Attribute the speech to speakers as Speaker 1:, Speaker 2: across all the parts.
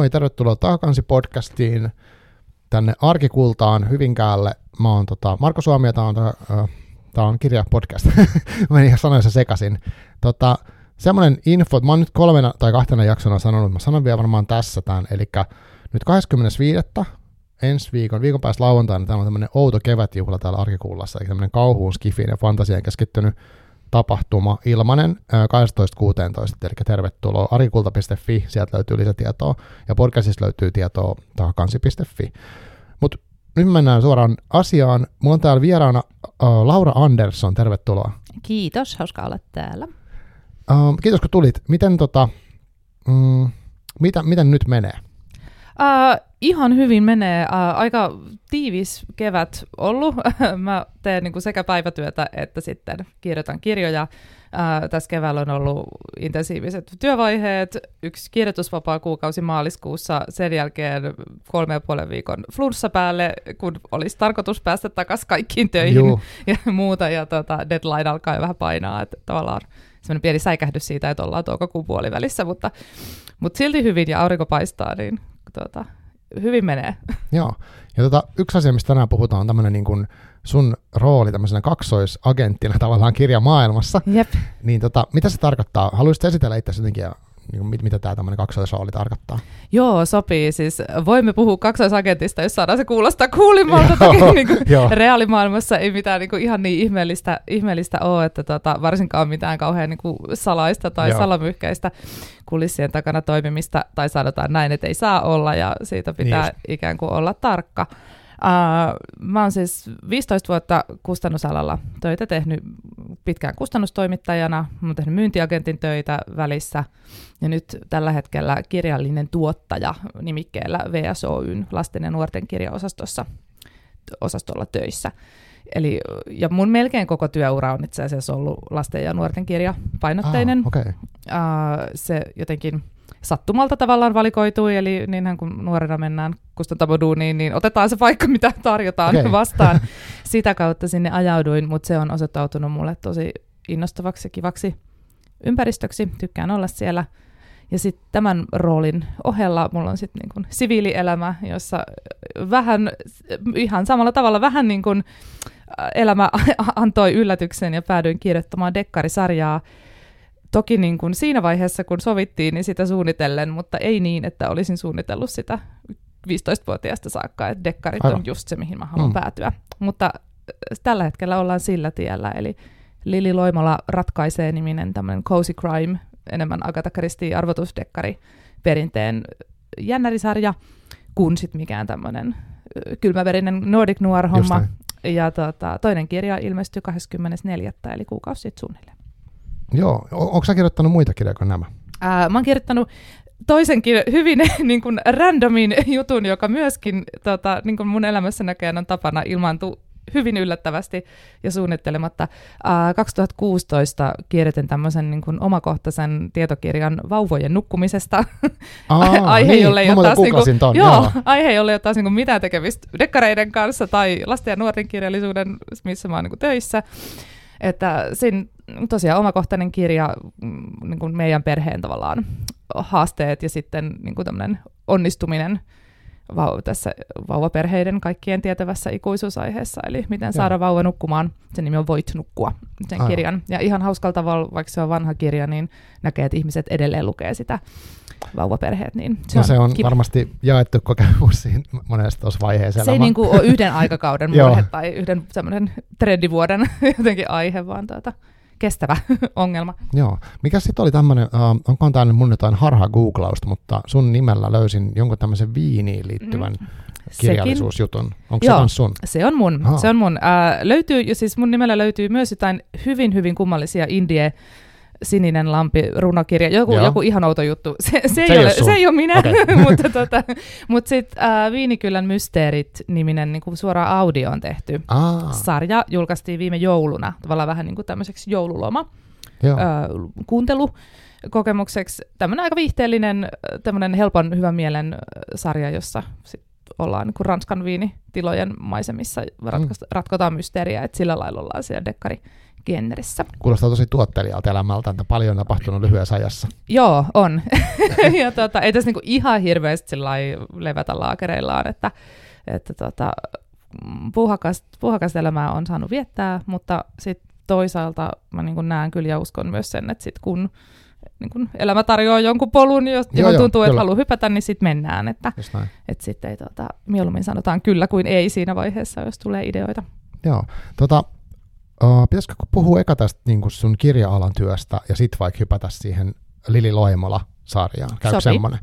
Speaker 1: Moi, tervetuloa Taakansi podcastiin tänne Arkikultaan Hyvinkäälle. Mä oon tota, Marko Suomi ja tää on, äh, tää on kirja podcast. Meni ihan sanoissa sekasin. Tota, semmoinen info, että mä oon nyt kolmena tai kahtena jaksona sanonut, mä sanon vielä varmaan tässä tämän, eli nyt 25. ensi viikon, viikon päästä lauantaina, täällä on tämmöinen outo kevätjuhla täällä Arkikullassa, eli tämmöinen kauhuun, skifiin ja fantasiaan keskittynyt tapahtuma ilmanen 12.16, eli tervetuloa arikulta.fi, sieltä löytyy lisätietoa, ja podcastissa löytyy tietoa takansi.fi. Mutta nyt mennään suoraan asiaan. Mulla on täällä vieraana uh, Laura Andersson, tervetuloa.
Speaker 2: Kiitos, hauska olla täällä.
Speaker 1: Uh, kiitos kun tulit. Miten, tota, mm, mitä, miten nyt menee?
Speaker 2: Uh, ihan hyvin menee. Uh, aika tiivis kevät ollut. Mä teen niin kuin sekä päivätyötä että sitten kirjoitan kirjoja. Uh, tässä keväällä on ollut intensiiviset työvaiheet, yksi kirjoitusvapaa kuukausi maaliskuussa, sen jälkeen kolme ja puolen viikon flunssa päälle, kun olisi tarkoitus päästä takaisin kaikkiin töihin Juu. ja muuta, ja tota, deadline alkaa jo vähän painaa, että tavallaan semmoinen pieni säikähdys siitä, että ollaan toukokuun puolivälissä, mutta, mutta silti hyvin ja aurinko paistaa, niin tuota, hyvin menee.
Speaker 1: Joo. Ja tota, yksi asia, mistä tänään puhutaan, on tämmöinen niin kuin sun rooli tämmöisenä kaksoisagenttina tavallaan kirjamaailmassa.
Speaker 2: Jep.
Speaker 1: Niin tota, mitä se tarkoittaa? Haluaisit esitellä itse jotenkin ja niin mit, mitä tämä tämmöinen kaksoisrooli tarkoittaa?
Speaker 2: Joo, sopii. Siis voimme puhua kaksoisagentista, jos saadaan se kuulostaa kuulimmalta. Toki niin kuin reaalimaailmassa ei mitään niin kuin ihan niin ihmeellistä, ihmeellistä ole, että tota, varsinkaan mitään kauhean niin kuin salaista tai Joo. salamyhkäistä kulissien takana toimimista, tai sanotaan näin, että ei saa olla, ja siitä pitää niin ikään kuin olla tarkka. Uh, mä oon siis 15 vuotta kustannusalalla töitä tehnyt pitkään kustannustoimittajana, mä oon tehnyt myyntiagentin töitä välissä ja nyt tällä hetkellä kirjallinen tuottaja nimikkeellä VSOYn lasten ja nuorten kirjaosastossa osastolla töissä. Eli, ja mun melkein koko työura on itse asiassa ollut lasten ja nuorten kirja painotteinen.
Speaker 1: Ah, okay.
Speaker 2: uh, se jotenkin sattumalta tavallaan valikoitui, eli niinhän kun nuorena mennään kustantamoduuniin, niin otetaan se paikka, mitä tarjotaan okay. vastaan. Sitä kautta sinne ajauduin, mutta se on osoittautunut mulle tosi innostavaksi ja kivaksi ympäristöksi. Tykkään olla siellä. Ja sitten tämän roolin ohella mulla on sitten niin siviilielämä, jossa vähän ihan samalla tavalla vähän niin kuin elämä antoi yllätyksen ja päädyin kirjoittamaan dekkarisarjaa, Toki niin kuin siinä vaiheessa, kun sovittiin, niin sitä suunnitellen, mutta ei niin, että olisin suunnitellut sitä 15-vuotiaasta saakka, että dekkarit Aivan. on just se, mihin mä haluan mm. päätyä. Mutta äh, tällä hetkellä ollaan sillä tiellä, eli Lili Loimola ratkaisee niminen tämmöinen cozy crime, enemmän Agatha Christie arvotusdekkari perinteen jännärisarja, kuin sitten mikään tämmöinen äh, kylmäverinen Nordic Noir-homma. Ja tota, toinen kirja ilmestyy 24. eli kuukausi sitten suunnilleen.
Speaker 1: Joo, onko sä kirjoittanut muita kirjoja kuin nämä?
Speaker 2: Ää, mä oon kirjoittanut toisenkin hyvin niin kuin randomin jutun, joka myöskin tota, niin kuin mun elämässä näköjään on tapana ilmaantua hyvin yllättävästi ja suunnittelematta. Uh, 2016 kirjoitin tämmöisen niin kuin omakohtaisen tietokirjan vauvojen nukkumisesta.
Speaker 1: Aa, aihe, niin, jolle ei ole taas, niin kuin, ton,
Speaker 2: joo, joo. aihe, jolle ei ole taas niin kuin mitään tekemistä dekkareiden kanssa tai lasten ja nuorten kirjallisuuden, missä mä oon niin kuin töissä. Että siinä tosiaan omakohtainen kirja, mm, niin kuin meidän perheen tavallaan haasteet ja sitten niin kuin onnistuminen vau- tässä vauvaperheiden kaikkien tietävässä ikuisuusaiheessa, eli miten saada Joo. vauva nukkumaan. Sen nimi on Voit nukkua, sen Aivan. kirjan. Ja ihan hauskalla tavalla, vaikka se on vanha kirja, niin näkee, että ihmiset edelleen lukee sitä vauvaperheet. Niin
Speaker 1: se, no, on, se on varmasti jaettu kokemus siinä monessa tuossa vaiheessa.
Speaker 2: Se ei niin kuin ole yhden aikakauden murhe tai yhden semmoinen trendivuoden jotenkin aihe, vaan tuota, kestävä ongelma.
Speaker 1: Joo. Mikä sitten oli tämmöinen, uh, onkohan tämä mun jotain harha googlausta, mutta sun nimellä löysin jonkun tämmöisen viiniin liittyvän mm. kirjallisuusjutun. Onko
Speaker 2: Joo,
Speaker 1: se sun?
Speaker 2: se on mun. Se on mun. Uh, löytyy, siis mun nimellä löytyy myös jotain hyvin, hyvin kummallisia indie sininen lampi runokirja, joku, joku ihan outo juttu. Se, se, se, ei, ole, se ei ole minä, okay. mutta, tota, mutta sitten äh, Viinikylän mysteerit-niminen niin kuin suora audio on tehty.
Speaker 1: Aa.
Speaker 2: Sarja julkaistiin viime jouluna, tavallaan vähän niin kuin tämmöiseksi joululoma Joo. Äh, kuuntelu kokemukseksi. Tämmöinen aika viihteellinen, tämmöinen helpon hyvän mielen sarja, jossa sit ollaan niin kuin Ranskan viinitilojen maisemissa, ratko- mm. ratkotaan mysteeriä, että sillä lailla ollaan siellä dekkari genressä.
Speaker 1: Kuulostaa tosi tuottelijalta elämältä, että paljon on tapahtunut lyhyessä ajassa.
Speaker 2: Joo, on. ja tota, ei tässä niinku ihan hirveästi levätä laakereillaan, että, että tota, puuhakasta, puuhakasta elämää on saanut viettää, mutta sitten toisaalta mä niin näen kyllä ja uskon myös sen, että sit kun niin kun elämä tarjoaa jonkun polun, jos joo, joo, tuntuu, että haluaa hypätä, niin sitten mennään. Että, että sitten ei, tota, mieluummin sanotaan kyllä kuin ei siinä vaiheessa, jos tulee ideoita.
Speaker 1: Joo. Tota, uh, pitäisikö puhua eka tästä niin sun kirja-alan työstä ja sitten vaikka hypätä siihen Lili Loimola-sarjaan? Käykö semmoinen?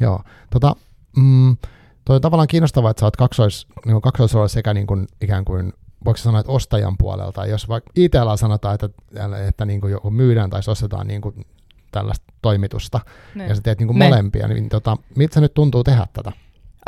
Speaker 1: Joo. Tota, mm, toi on tavallaan kiinnostavaa, että sä oot kaksois, niin kaksoisroolissa sekä niin kuin, ikään kuin voiko sanoa, että ostajan puolelta, jos vaikka ITL sanotaan, että, että niin kuin joku myydään tai ostetaan niin kuin tällaista toimitusta, ne. ja sä teet niin kuin molempia, niin tota, miltä se nyt tuntuu tehdä tätä?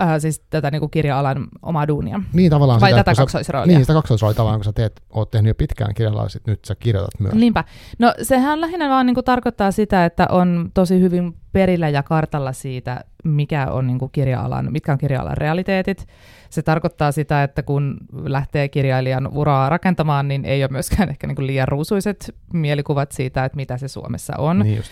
Speaker 2: Äh, siis tätä niin kuin kirja-alan omaa duunia.
Speaker 1: Niin tavallaan
Speaker 2: Vai
Speaker 1: sitä,
Speaker 2: tätä kaksoisroolia?
Speaker 1: Niin, sitä kaksoisroolia tavallaan, kun sä teet, oot tehnyt jo pitkään kirjalla, sit nyt sä kirjoitat myös.
Speaker 2: Niinpä. No sehän lähinnä vaan niin kuin tarkoittaa sitä, että on tosi hyvin perillä ja kartalla siitä, mikä on niin kuin kirja-alan, mitkä on kirja-alan realiteetit, se tarkoittaa sitä, että kun lähtee kirjailijan uraa rakentamaan, niin ei ole myöskään ehkä niin kuin liian ruusuiset mielikuvat siitä, että mitä se Suomessa on.
Speaker 1: Niin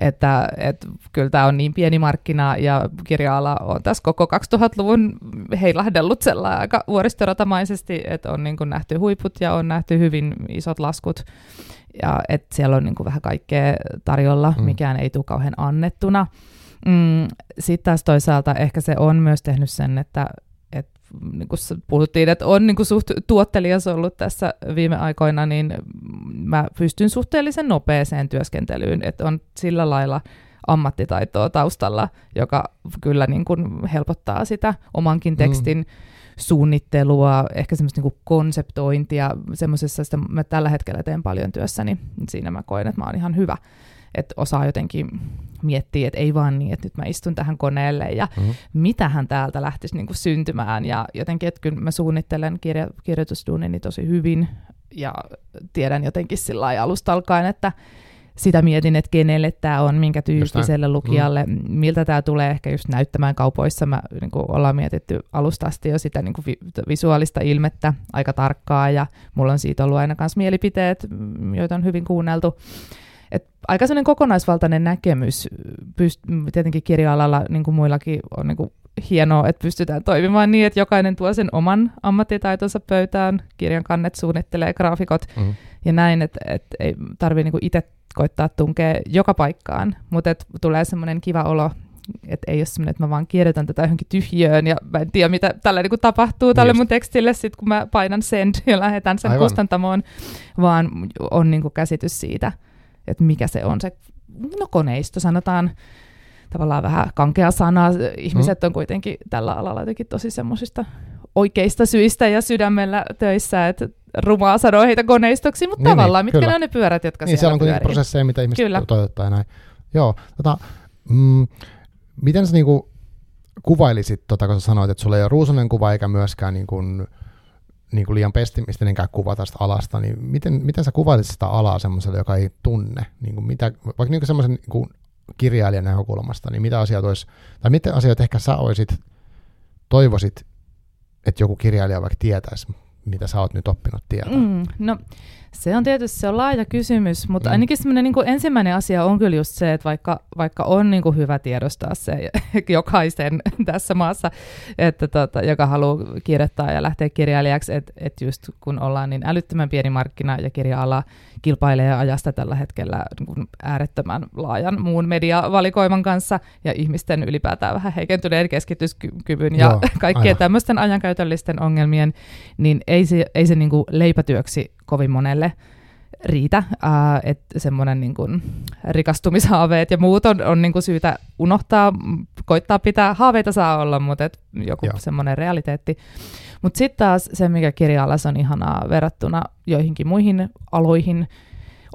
Speaker 2: että, että kyllä tämä on niin pieni markkina ja kirja-ala on tässä koko 2000-luvun heilahdellut sellainen aika vuoristoratamaisesti, että on niin kuin nähty huiput ja on nähty hyvin isot laskut ja että siellä on niin kuin vähän kaikkea tarjolla, mm. mikään ei tule kauhean annettuna. Mm, Sitten taas toisaalta ehkä se on myös tehnyt sen, että, niin kuin puhuttiin, että on niin kuin suht tuottelias ollut tässä viime aikoina, niin mä pystyn suhteellisen nopeeseen työskentelyyn, että on sillä lailla ammattitaitoa taustalla, joka kyllä niin kuin helpottaa sitä omankin mm. tekstin mm. Suunnittelua, ehkä semmoista niin konseptointia, semmoisessa, että mä tällä hetkellä teen paljon työssäni, niin siinä mä koen, että mä oon ihan hyvä että osaa jotenkin miettiä, että ei vaan niin, että nyt mä istun tähän koneelle ja mm-hmm. mitähän täältä lähtisi niin kuin syntymään. Ja jotenkin, että kyllä mä suunnittelen kirja, kirjoitusduunini tosi hyvin ja tiedän jotenkin sillä alusta alkaen, että sitä mietin, että kenelle tämä on, minkä tyyppiselle lukijalle, mm. miltä tämä tulee ehkä just näyttämään kaupoissa. Mä niin kuin ollaan mietitty alusta asti jo sitä niin kuin vi- visuaalista ilmettä aika tarkkaa ja mulla on siitä ollut aina myös mielipiteet, joita on hyvin kuunneltu. Et aika sellainen kokonaisvaltainen näkemys, pyst- tietenkin kirja-alalla niin kuin muillakin on niin kuin hienoa, että pystytään toimimaan niin, että jokainen tuo sen oman ammattitaitonsa pöytään, kirjan kannet suunnittelee, graafikot mm. ja näin, että et ei tarvitse niin itse koittaa tunkea joka paikkaan, mutta tulee semmoinen kiva olo, että ei ole semmoinen, että mä vaan kirjoitan tätä johonkin tyhjöön ja mä en tiedä, mitä tällä niin tapahtuu tälle niin mun tekstille sit, kun mä painan send ja lähetän sen Aivan. kustantamoon, vaan on niin käsitys siitä, että mikä se on se no koneisto, sanotaan tavallaan vähän kankea sana. Ihmiset mm. on kuitenkin tällä alalla jotenkin tosi semmoisista oikeista syistä ja sydämellä töissä, että rumaa sanoo heitä koneistoksi, mutta niin, niin tavallaan, niin, mitkä kyllä. ne on ne pyörät, jotka
Speaker 1: niin, siellä, siellä on prosesseja, mitä ihmiset kyllä. toteuttaa ja näin. Joo, tota, mm, miten sä niinku kuvailisit, tota, kun sä sanoit, että sulla ei ole ruusunen kuva eikä myöskään niin kuin, niin kuin liian pessimistinenkään kuva tästä alasta, niin miten, miten sä kuvailisit sitä alaa semmoiselle, joka ei tunne, niin kuin mitä, vaikka niin semmoisen niin kuin kirjailijan näkökulmasta, niin mitä asioita olisi, tai mitä asioita ehkä sä olisit, toivoisit, että joku kirjailija vaikka tietäisi, mitä sä oot nyt oppinut tietää?
Speaker 2: Mm, no se on tietysti se on laaja kysymys, mutta mm. ainakin semmoinen niin ensimmäinen asia on kyllä just se, että vaikka, vaikka on niin kuin hyvä tiedostaa se jokaisen tässä maassa, että tota, joka haluaa kirjoittaa ja lähteä kirjailijaksi, että, että just kun ollaan niin älyttömän pieni markkina ja kirja-ala kilpailee ajasta tällä hetkellä niin kuin äärettömän laajan muun mediavalikoiman kanssa ja ihmisten ylipäätään vähän heikentyneen keskityskyvyn ja Joo, kaikkien tämmöisten ajankäytöllisten ongelmien, niin ei se, ei se niin kuin leipätyöksi kovin monelle riitä, äh, että semmoinen niin kuin rikastumishaaveet ja muut on, on niin kuin syytä unohtaa, koittaa pitää, haaveita saa olla, mutta et joku semmoinen realiteetti. Mutta sitten taas se, mikä kirja on ihanaa verrattuna joihinkin muihin aloihin,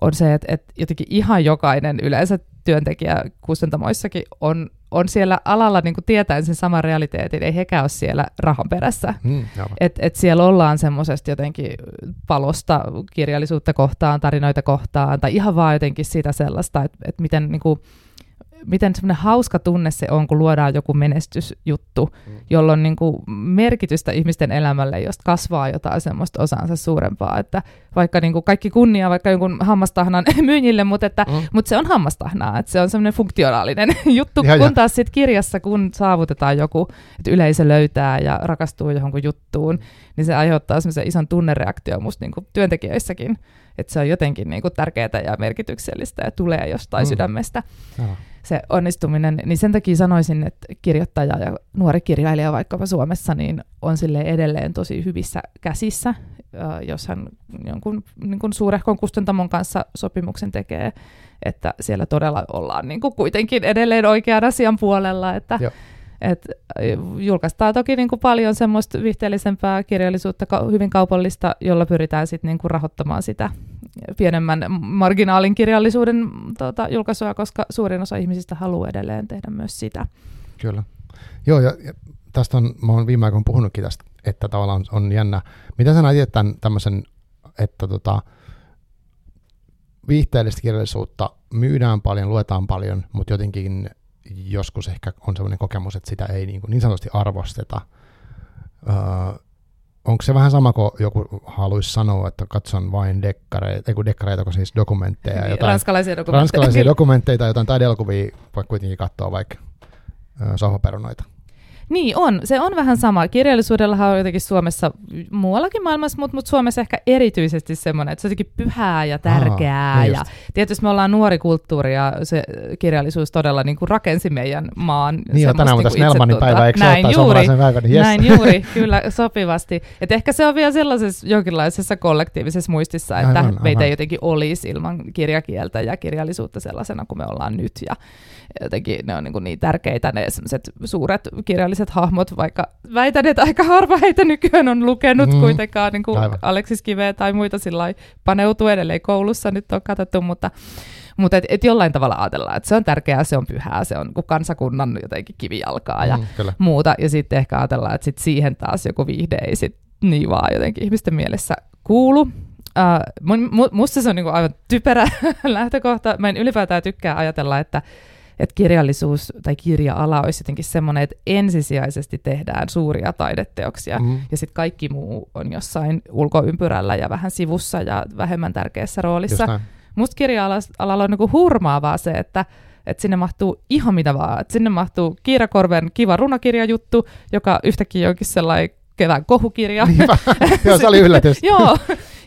Speaker 2: on se, että, että jotenkin ihan jokainen yleensä työntekijä kustantamoissakin on, on siellä alalla niin kuin tietäen sen saman realiteetin, ei hekään ole siellä rahan perässä. Mm, et, et siellä ollaan semmoisesta jotenkin palosta kirjallisuutta kohtaan, tarinoita kohtaan, tai ihan vaan jotenkin sitä sellaista, että et miten niin kuin, miten semmoinen hauska tunne se on, kun luodaan joku menestysjuttu, mm. jolla on niin kuin merkitystä ihmisten elämälle, josta kasvaa jotain semmoista osansa suurempaa, että vaikka niin kuin kaikki kunnia vaikka jonkun hammastahnan myyjille, mutta, että, mm. mutta se on hammastahnaa, että se on semmoinen funktionaalinen juttu, ja, kun taas sitten kirjassa, kun saavutetaan joku, että yleisö löytää ja rakastuu johonkin juttuun, niin se aiheuttaa semmoisen ison tunnereaktio musta niin kuin työntekijöissäkin, että se on jotenkin niin kuin tärkeää ja merkityksellistä ja tulee jostain mm. sydämestä. Ja se onnistuminen, niin sen takia sanoisin, että kirjoittaja ja nuori kirjailija vaikkapa Suomessa niin on sille edelleen tosi hyvissä käsissä, jos hän jonkun niin kuin suurehkon kustantamon kanssa sopimuksen tekee, että siellä todella ollaan niin kuin kuitenkin edelleen oikean asian puolella, että Joo. Et julkaistaan toki niin kuin paljon semmoista vihteellisempää kirjallisuutta, hyvin kaupallista, jolla pyritään sitten niin kuin rahoittamaan sitä pienemmän marginaalin kirjallisuuden tota, julkaisua, koska suurin osa ihmisistä haluaa edelleen tehdä myös sitä.
Speaker 1: Kyllä. Joo, ja, ja tästä on, mä oon viime aikoina puhunutkin tästä, että tavallaan on jännä. Mitä sä näet tämän tämmöisen, että tota, viihteellistä kirjallisuutta myydään paljon, luetaan paljon, mutta jotenkin joskus ehkä on sellainen kokemus, että sitä ei niin, kuin niin sanotusti arvosteta. Öö, onko se vähän sama kuin joku haluaisi sanoa, että katson vain dekkareita, ei dekkareita, siis dokumentteja.
Speaker 2: Jotain, ranskalaisia dokumentteja.
Speaker 1: Ranskalaisia dokumentteja tai jotain taideelokuvia, vaikka kuitenkin katsoa vaikka sohvaperunoita.
Speaker 2: Niin on, se on vähän sama. Kirjallisuudellahan on jotenkin Suomessa, muuallakin maailmassa, mutta, mutta Suomessa ehkä erityisesti semmoinen, että se on jotenkin pyhää ja tärkeää. Aha, niin ja tietysti me ollaan nuori kulttuuri ja se kirjallisuus todella niin kuin rakensi meidän maan.
Speaker 1: Niin ja tänään on tässä Nelmanin päivä, eikö
Speaker 2: näin juuri, päivä, niin yes. näin juuri, kyllä sopivasti. Et ehkä se on vielä sellaisessa jonkinlaisessa kollektiivisessa muistissa, että aivan, meitä aivan. ei jotenkin olisi ilman kirjakieltä ja kirjallisuutta sellaisena kuin me ollaan nyt. Ja jotenkin ne on niin, kuin niin tärkeitä ne suuret kirjalliset hahmot, vaikka väitän, että aika harva heitä nykyään on lukenut mm. kuitenkaan niin kuin Aleksis Kiveä tai muita sillä paneutuu edelleen koulussa, nyt on katsottu, mutta mutta et, et jollain tavalla ajatellaan, että se on tärkeää, se on pyhää, se on kansakunnan jotenkin kivijalkaa ja mm, kyllä. muuta. Ja sitten ehkä ajatellaan, että sit siihen taas joku viihde ei sit niin vaan jotenkin ihmisten mielessä kuulu. Uh, musta se on niinku aivan typerä lähtökohta. Mä en ylipäätään tykkää ajatella, että että kirjallisuus tai kirja-ala olisi jotenkin semmoinen, että ensisijaisesti tehdään suuria taideteoksia mm. ja sitten kaikki muu on jossain ulkoympyrällä ja vähän sivussa ja vähemmän tärkeässä roolissa. Musta kirja-alalla on niin hurmaavaa se, että että sinne mahtuu ihan mitä vaan. Että sinne mahtuu Kiira Korven kiva runokirjajuttu, joka yhtäkkiä onkin sellainen kevään kohukirja.
Speaker 1: Joo, se oli yllätys.
Speaker 2: Joo,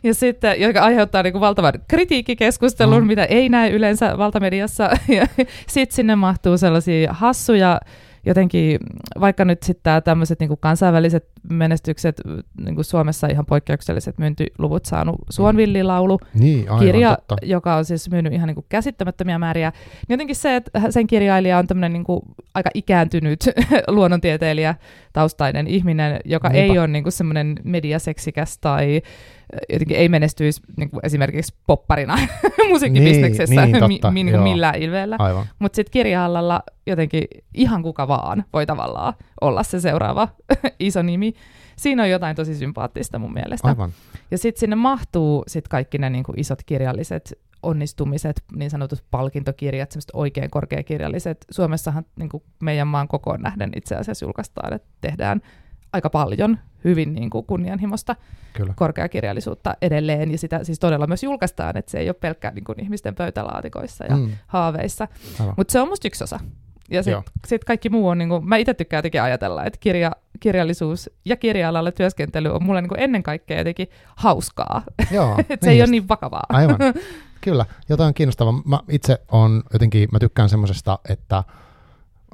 Speaker 2: ja sitten, joka aiheuttaa niin kuin valtavan kritiikkikeskustelun, mm. mitä ei näe yleensä valtamediassa. Ja sitten sinne mahtuu sellaisia hassuja jotenkin, vaikka nyt sitten tämmöiset niin kansainväliset menestykset, niin kuin Suomessa ihan poikkeukselliset myyntiluvut saanut Suonvillilaulu,
Speaker 1: niin, aivan,
Speaker 2: kirja,
Speaker 1: totta.
Speaker 2: joka on siis myynyt ihan niin kuin käsittämättömiä määriä. Niin jotenkin se, että sen kirjailija on tämmöinen niin kuin aika ikääntynyt luonnontieteilijä taustainen ihminen, joka Niinpä. ei ole niin kuin semmoinen mediaseksikäs tai jotenkin ei menestyisi niin kuin esimerkiksi popparina musiikkibisneksessä niin, niin, totta, mi, niin millään ilveellä. Mutta sitten kirjahallalla jotenkin ihan kuka vaan voi tavallaan olla se seuraava iso nimi. Siinä on jotain tosi sympaattista mun mielestä.
Speaker 1: Aivan.
Speaker 2: Ja sitten sinne mahtuu sit kaikki ne niin kuin isot kirjalliset onnistumiset, niin sanotut palkintokirjat, semmoiset oikein korkeakirjalliset. Suomessahan niin kuin meidän maan kokoon nähden itse asiassa julkaistaan, että tehdään aika paljon hyvin niin kuin kunnianhimosta Kyllä. korkeakirjallisuutta edelleen, ja sitä siis todella myös julkaistaan, että se ei ole pelkkä niin kuin ihmisten pöytälaatikoissa ja mm. haaveissa. Mutta se on musta yksi osa. Ja sitten sit kaikki muu on, niin kuin, mä itse tykkään jotenkin ajatella, että kirja, kirjallisuus ja kirja-alalla työskentely on mulle niin kuin ennen kaikkea jotenkin hauskaa. Joo, niin se ei just. ole niin vakavaa.
Speaker 1: Aivan. Kyllä, jotain kiinnostavaa. Mä itse on jotenkin, mä tykkään semmoisesta, että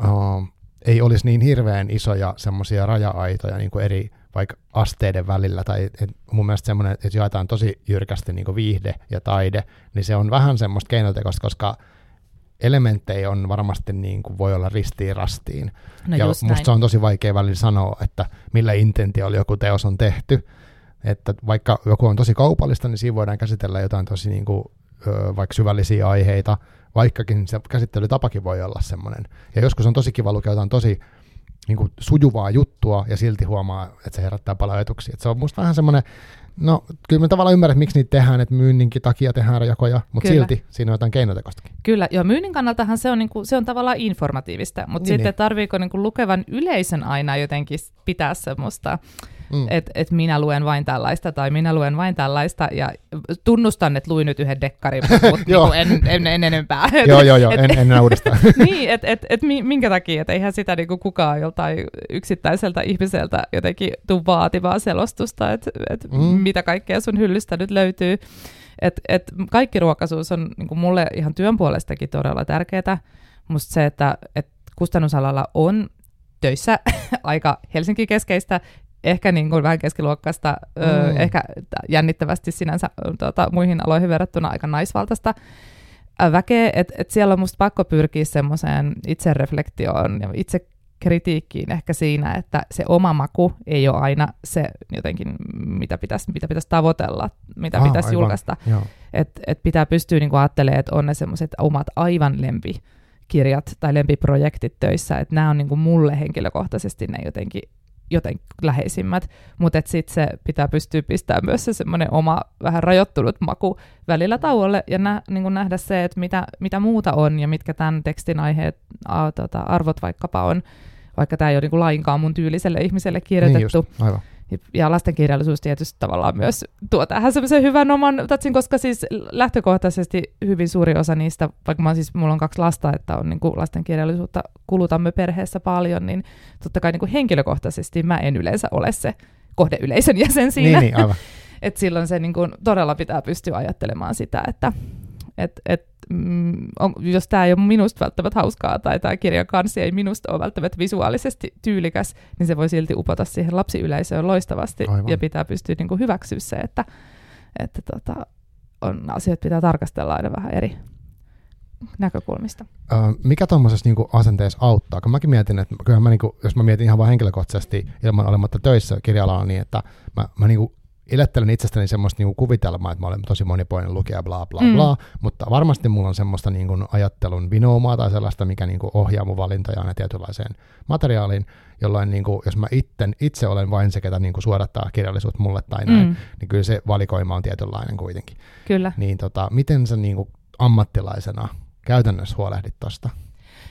Speaker 1: uh, ei olisi niin hirveän isoja semmoisia raja-aitoja niin kuin eri vaikka asteiden välillä, tai et mun mielestä semmoinen, että jaetaan tosi jyrkästi niin viihde ja taide, niin se on vähän semmoista keinotekosta, koska elementtejä on varmasti niin kuin voi olla ristiin rastiin.
Speaker 2: No
Speaker 1: ja musta näin. se on tosi vaikea välillä sanoa, että millä intentiolla joku teos on tehty. Että vaikka joku on tosi kaupallista, niin siinä voidaan käsitellä jotain tosi niin kuin, vaikka syvällisiä aiheita, vaikkakin se käsittelytapakin voi olla semmoinen. Ja joskus on tosi kiva lukea jotain tosi niin kuin sujuvaa juttua ja silti huomaa, että se herättää paljon ajatuksia. Et se on musta vähän semmoinen, no kyllä mä tavallaan ymmärrän, että miksi niitä tehdään, että myynninkin takia tehdään jakoja, mutta kyllä. silti siinä on jotain keinotekostakin.
Speaker 2: Kyllä, ja myynnin kannaltahan se on, niin kuin, se on tavallaan informatiivista, mutta niin, sitten niin. tarviiko niin kuin lukevan yleisön aina jotenkin pitää semmoista mm. että et minä luen vain tällaista tai minä luen vain tällaista ja tunnustan, että luin nyt yhden dekkarin, mutta niinku en, en, en enempää.
Speaker 1: joo, joo, joo, en, en enää uudestaan.
Speaker 2: niin, että et, et, minkä takia, että eihän sitä niinku kukaan joltain yksittäiseltä ihmiseltä jotenkin tuu vaativaa selostusta, että et mm. mitä kaikkea sun hyllystä nyt löytyy. Et, et kaikki ruokaisuus on niin mulle ihan työn puolestakin todella tärkeää. Musta se, että et kustannusalalla on töissä aika Helsinki-keskeistä ehkä niin kuin vähän keskiluokkaista, mm. ö, ehkä jännittävästi sinänsä tuota, muihin aloihin verrattuna aika naisvaltaista väkeä, että et siellä on musta pakko pyrkiä semmoiseen itsereflektioon ja itse kritiikkiin ehkä siinä, että se oma maku ei ole aina se jotenkin, mitä pitäisi, mitä pitäisi tavoitella, mitä ah, pitäisi aivan. julkaista. Että et pitää pystyä niin ajattelemaan, että on ne semmoiset omat aivan lempikirjat tai lempiprojektit töissä, että nämä on niin kuin mulle henkilökohtaisesti ne jotenkin joten läheisimmät, mutta sitten se pitää pystyä pistämään myös se semmoinen oma vähän rajoittunut maku välillä tauolle ja nä, niin nähdä se, että mitä, mitä muuta on ja mitkä tämän tekstin aiheet, a, tota, arvot vaikkapa on, vaikka tämä ei ole niin lainkaan mun tyyliselle ihmiselle kirjoitettu. Niin just, aivan ja lastenkirjallisuus tietysti tavallaan myös tuo tähän semmoisen hyvän oman tatsin, koska siis lähtökohtaisesti hyvin suuri osa niistä, vaikka mä siis, mulla on kaksi lasta, että on niin kuin lastenkirjallisuutta kulutamme perheessä paljon, niin totta kai niin kuin henkilökohtaisesti mä en yleensä ole se kohdeyleisön jäsen siinä.
Speaker 1: Niin, niin aivan.
Speaker 2: Et silloin se niin kuin todella pitää pystyä ajattelemaan sitä, että et, et, mm, on, jos tämä ei ole minusta välttämättä hauskaa tai tämä kirjan kansi ei minusta ole välttämättä visuaalisesti tyylikäs, niin se voi silti upota siihen lapsiyleisöön loistavasti Aivan. ja pitää pystyä niin kuin hyväksyä se, että, että tota, on, asiat pitää tarkastella aina vähän eri näkökulmista.
Speaker 1: Mikä tuommoisessa niinku asenteessa auttaa? Kun mäkin mietin, että kyllähän mä niinku, jos mä mietin ihan vain henkilökohtaisesti ilman olematta töissä kirja niin että mä, mä niinku elättelen itsestäni semmoista niinku kuvitelmaa, että mä olen tosi monipuolinen lukija, bla bla mm. bla, mutta varmasti mulla on semmoista niinku ajattelun vinoumaa tai sellaista, mikä niinku ohjaa mun valintoja aina tietynlaiseen materiaaliin, jolloin niinku, jos mä itten, itse olen vain se, ketä niinku suodattaa kirjallisuutta mulle tai näin, mm. niin kyllä se valikoima on tietynlainen kuitenkin.
Speaker 2: Kyllä.
Speaker 1: Niin tota, miten sä niinku ammattilaisena käytännössä huolehdit tosta?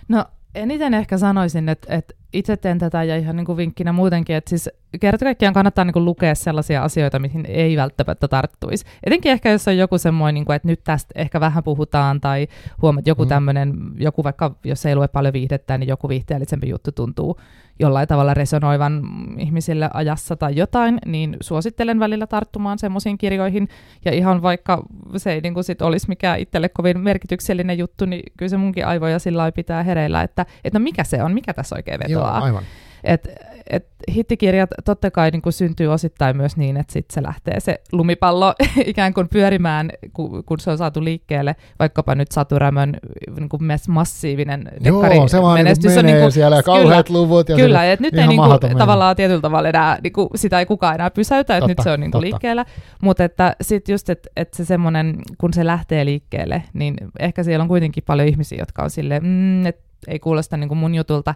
Speaker 2: No eniten ehkä sanoisin, että, että itse teen tätä ja ihan niin kuin vinkkinä muutenkin, että siis kerta kaikkiaan kannattaa niin kuin lukea sellaisia asioita, mihin ei välttämättä tarttuisi. Etenkin ehkä jos on joku semmoinen, niin kuin, että nyt tästä ehkä vähän puhutaan tai huomaat joku mm. tämmöinen, joku vaikka jos ei lue paljon viihdettä, niin joku viihteellisempi juttu tuntuu jollain tavalla resonoivan ihmisille ajassa tai jotain, niin suosittelen välillä tarttumaan semmoisiin kirjoihin. Ja ihan vaikka se ei niin kuin sit olisi mikään itselle kovin merkityksellinen juttu, niin kyllä se munkin aivoja sillä pitää hereillä, että, että no mikä se on, mikä tässä oikein vetoaa.
Speaker 1: Joo, aivan.
Speaker 2: Et, et hittikirjat totta kai niin kuin syntyy osittain myös niin, että sit se lähtee se lumipallo ikään kuin pyörimään, kun, kun se on saatu liikkeelle, vaikkapa nyt Satu Rämön niin kuin massiivinen
Speaker 1: Joo, se vaan menestys niin menee on, niin kuin, siellä ja kauheat kyllä, luvut. Ja
Speaker 2: kyllä, että nyt ei niin kuin, tavallaan tietyllä tavalla enää, niin kuin, sitä ei kukaan enää pysäytä, että nyt se on niin kuin liikkeellä. Mutta että sitten just, että et se semmoinen, kun se lähtee liikkeelle, niin ehkä siellä on kuitenkin paljon ihmisiä, jotka on silleen, mm, että ei kuulosta niin kuin mun jutulta.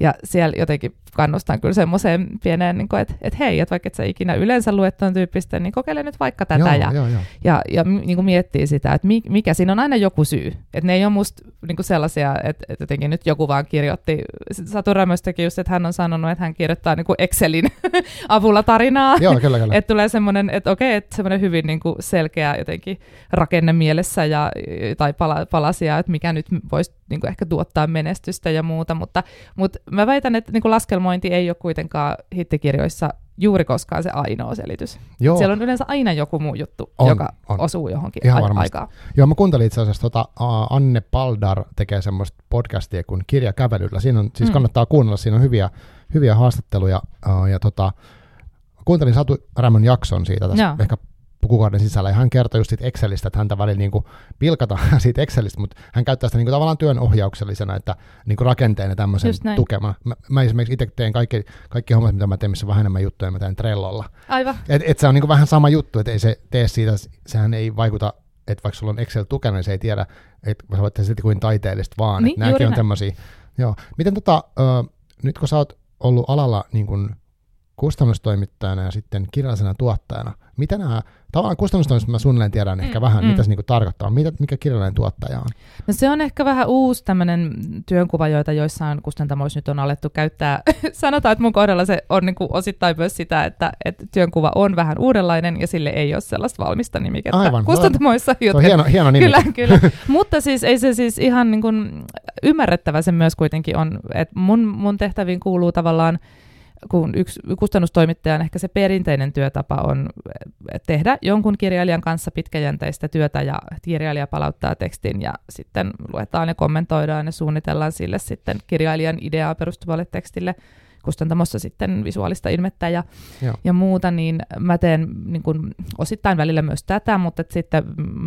Speaker 2: Ja siellä jotenkin kannustan kyllä semmoiseen pieneen, niin että et hei, että vaikka et sä ikinä yleensä luet ton tyyppistä, niin kokeile nyt vaikka tätä. Joo, ja, joo, joo. ja, ja niin kuin miettii sitä, että mikä siinä on aina joku syy. Että ne ei ole musta niin kuin sellaisia, että, että jotenkin nyt joku vaan kirjoitti. Satu Rämöstäkin just, että hän on sanonut, että hän kirjoittaa niin kuin Excelin avulla tarinaa.
Speaker 1: Joo, kyllä, kyllä.
Speaker 2: että tulee semmoinen, että okei, että semmoinen hyvin niin kuin selkeä jotenkin rakenne mielessä ja, tai pala, palasia, että mikä nyt voisi niin kuin ehkä tuottaa menestystä ja muuta, mutta, mutta mä väitän, että niin kuin laskelmointi ei ole kuitenkaan hittikirjoissa juuri koskaan se ainoa selitys. Joo. Siellä on yleensä aina joku muu juttu, on, joka on. osuu johonkin Ihan a- aikaan.
Speaker 1: Joo, mä kuuntelin itse asiassa tota, Anne Paldar tekee semmoista podcastia kuin Kirja kävelyllä. Siinä on, siis mm. kannattaa kuunnella, siinä on hyviä, hyviä haastatteluja. Uh, ja tota, kuuntelin Satu Rämön jakson siitä tässä Joo. ehkä kuukauden sisällä, ja hän kertoi just siitä Excelistä, että häntä välillä niin kuin pilkataan siitä Excelistä, mutta hän käyttää sitä niin kuin tavallaan työn ohjauksellisena, että niin kuin rakenteen ja tämmöisen tukema. Mä, mä esimerkiksi itse teen kaikki, kaikki hommat, mitä mä teen, missä vähän enemmän juttuja, mä teen Trellolla.
Speaker 2: Aivan.
Speaker 1: Et, et se on niin kuin vähän sama juttu, että ei se tee siitä, sehän ei vaikuta, että vaikka sulla on Excel tukena, niin se ei tiedä, että sä voit tehdä kuin taiteellista vaan. Niin, nämäkin on tämmöisiä. Joo. Miten tota, ö, nyt kun sä oot ollut alalla niin kuin kustannustoimittajana ja sitten kirjallisena tuottajana. Mitä nämä, tavallaan kustannustoimista mä suunnilleen tiedän ehkä mm, vähän, mm. mitä se niinku tarkoittaa, mitä, mikä kirjallinen tuottaja on.
Speaker 2: No se on ehkä vähän uusi tämmöinen työnkuva, joita joissain kustantamoissa nyt on alettu käyttää. Sanotaan, että mun kohdalla se on niinku osittain myös sitä, että, että työnkuva on vähän uudenlainen ja sille ei ole sellaista valmista nimikettä
Speaker 1: Aivan,
Speaker 2: kustantamoissa.
Speaker 1: Joten, on hieno, hieno nimi.
Speaker 2: Kyllä, kyllä. Mutta siis ei se siis ihan niinku ymmärrettävä se myös kuitenkin on, että mun, mun tehtäviin kuuluu tavallaan kun yksi kustannustoimittajan ehkä se perinteinen työtapa on tehdä jonkun kirjailijan kanssa pitkäjänteistä työtä ja kirjailija palauttaa tekstin ja sitten luetaan ja kommentoidaan ja suunnitellaan sille sitten kirjailijan ideaa perustuvalle tekstille. Kustantamossa sitten visuaalista ilmettä ja, ja muuta, niin mä teen niin kun, osittain välillä myös tätä, mutta sitten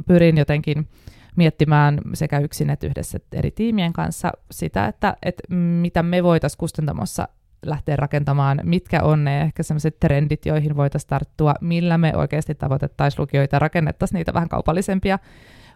Speaker 2: pyrin jotenkin miettimään sekä yksin että yhdessä eri tiimien kanssa sitä, että, että mitä me voitaisiin kustantamossa lähteä rakentamaan, mitkä on ne ehkä sellaiset trendit, joihin voitaisiin tarttua, millä me oikeasti tavoitettaisiin lukijoita, rakennettaisiin niitä vähän kaupallisempia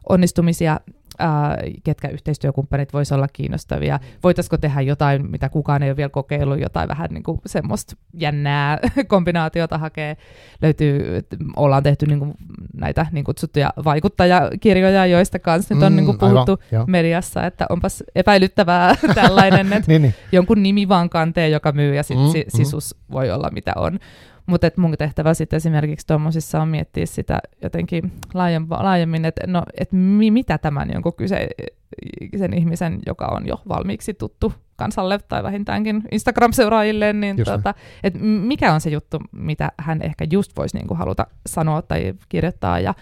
Speaker 2: onnistumisia, ää, ketkä yhteistyökumppanit voisivat olla kiinnostavia. Voitaisiko tehdä jotain, mitä kukaan ei ole vielä kokeillut, jotain vähän niin kuin semmoista jännää kombinaatiota hakee. Löytyy, ollaan tehty niin kuin näitä niin kutsuttuja vaikuttajakirjoja, joista kanssa nyt on mm, niin kuin puhuttu aivan, mediassa, että onpas epäilyttävää tällainen, että niin, niin. jonkun nimi vaan kantee, joka myy, ja sitten mm, mm. sisus mm. voi olla mitä on. Mutta mun tehtävä sitten esimerkiksi tuommoisissa on miettiä sitä jotenkin laajemmin, että no, et mi, mitä tämän jonkun kyseisen ihmisen, joka on jo valmiiksi tuttu kansalle tai vähintäänkin Instagram-seuraajille, niin tota, et mikä on se juttu, mitä hän ehkä just voisi niinku haluta sanoa tai kirjoittaa. Ja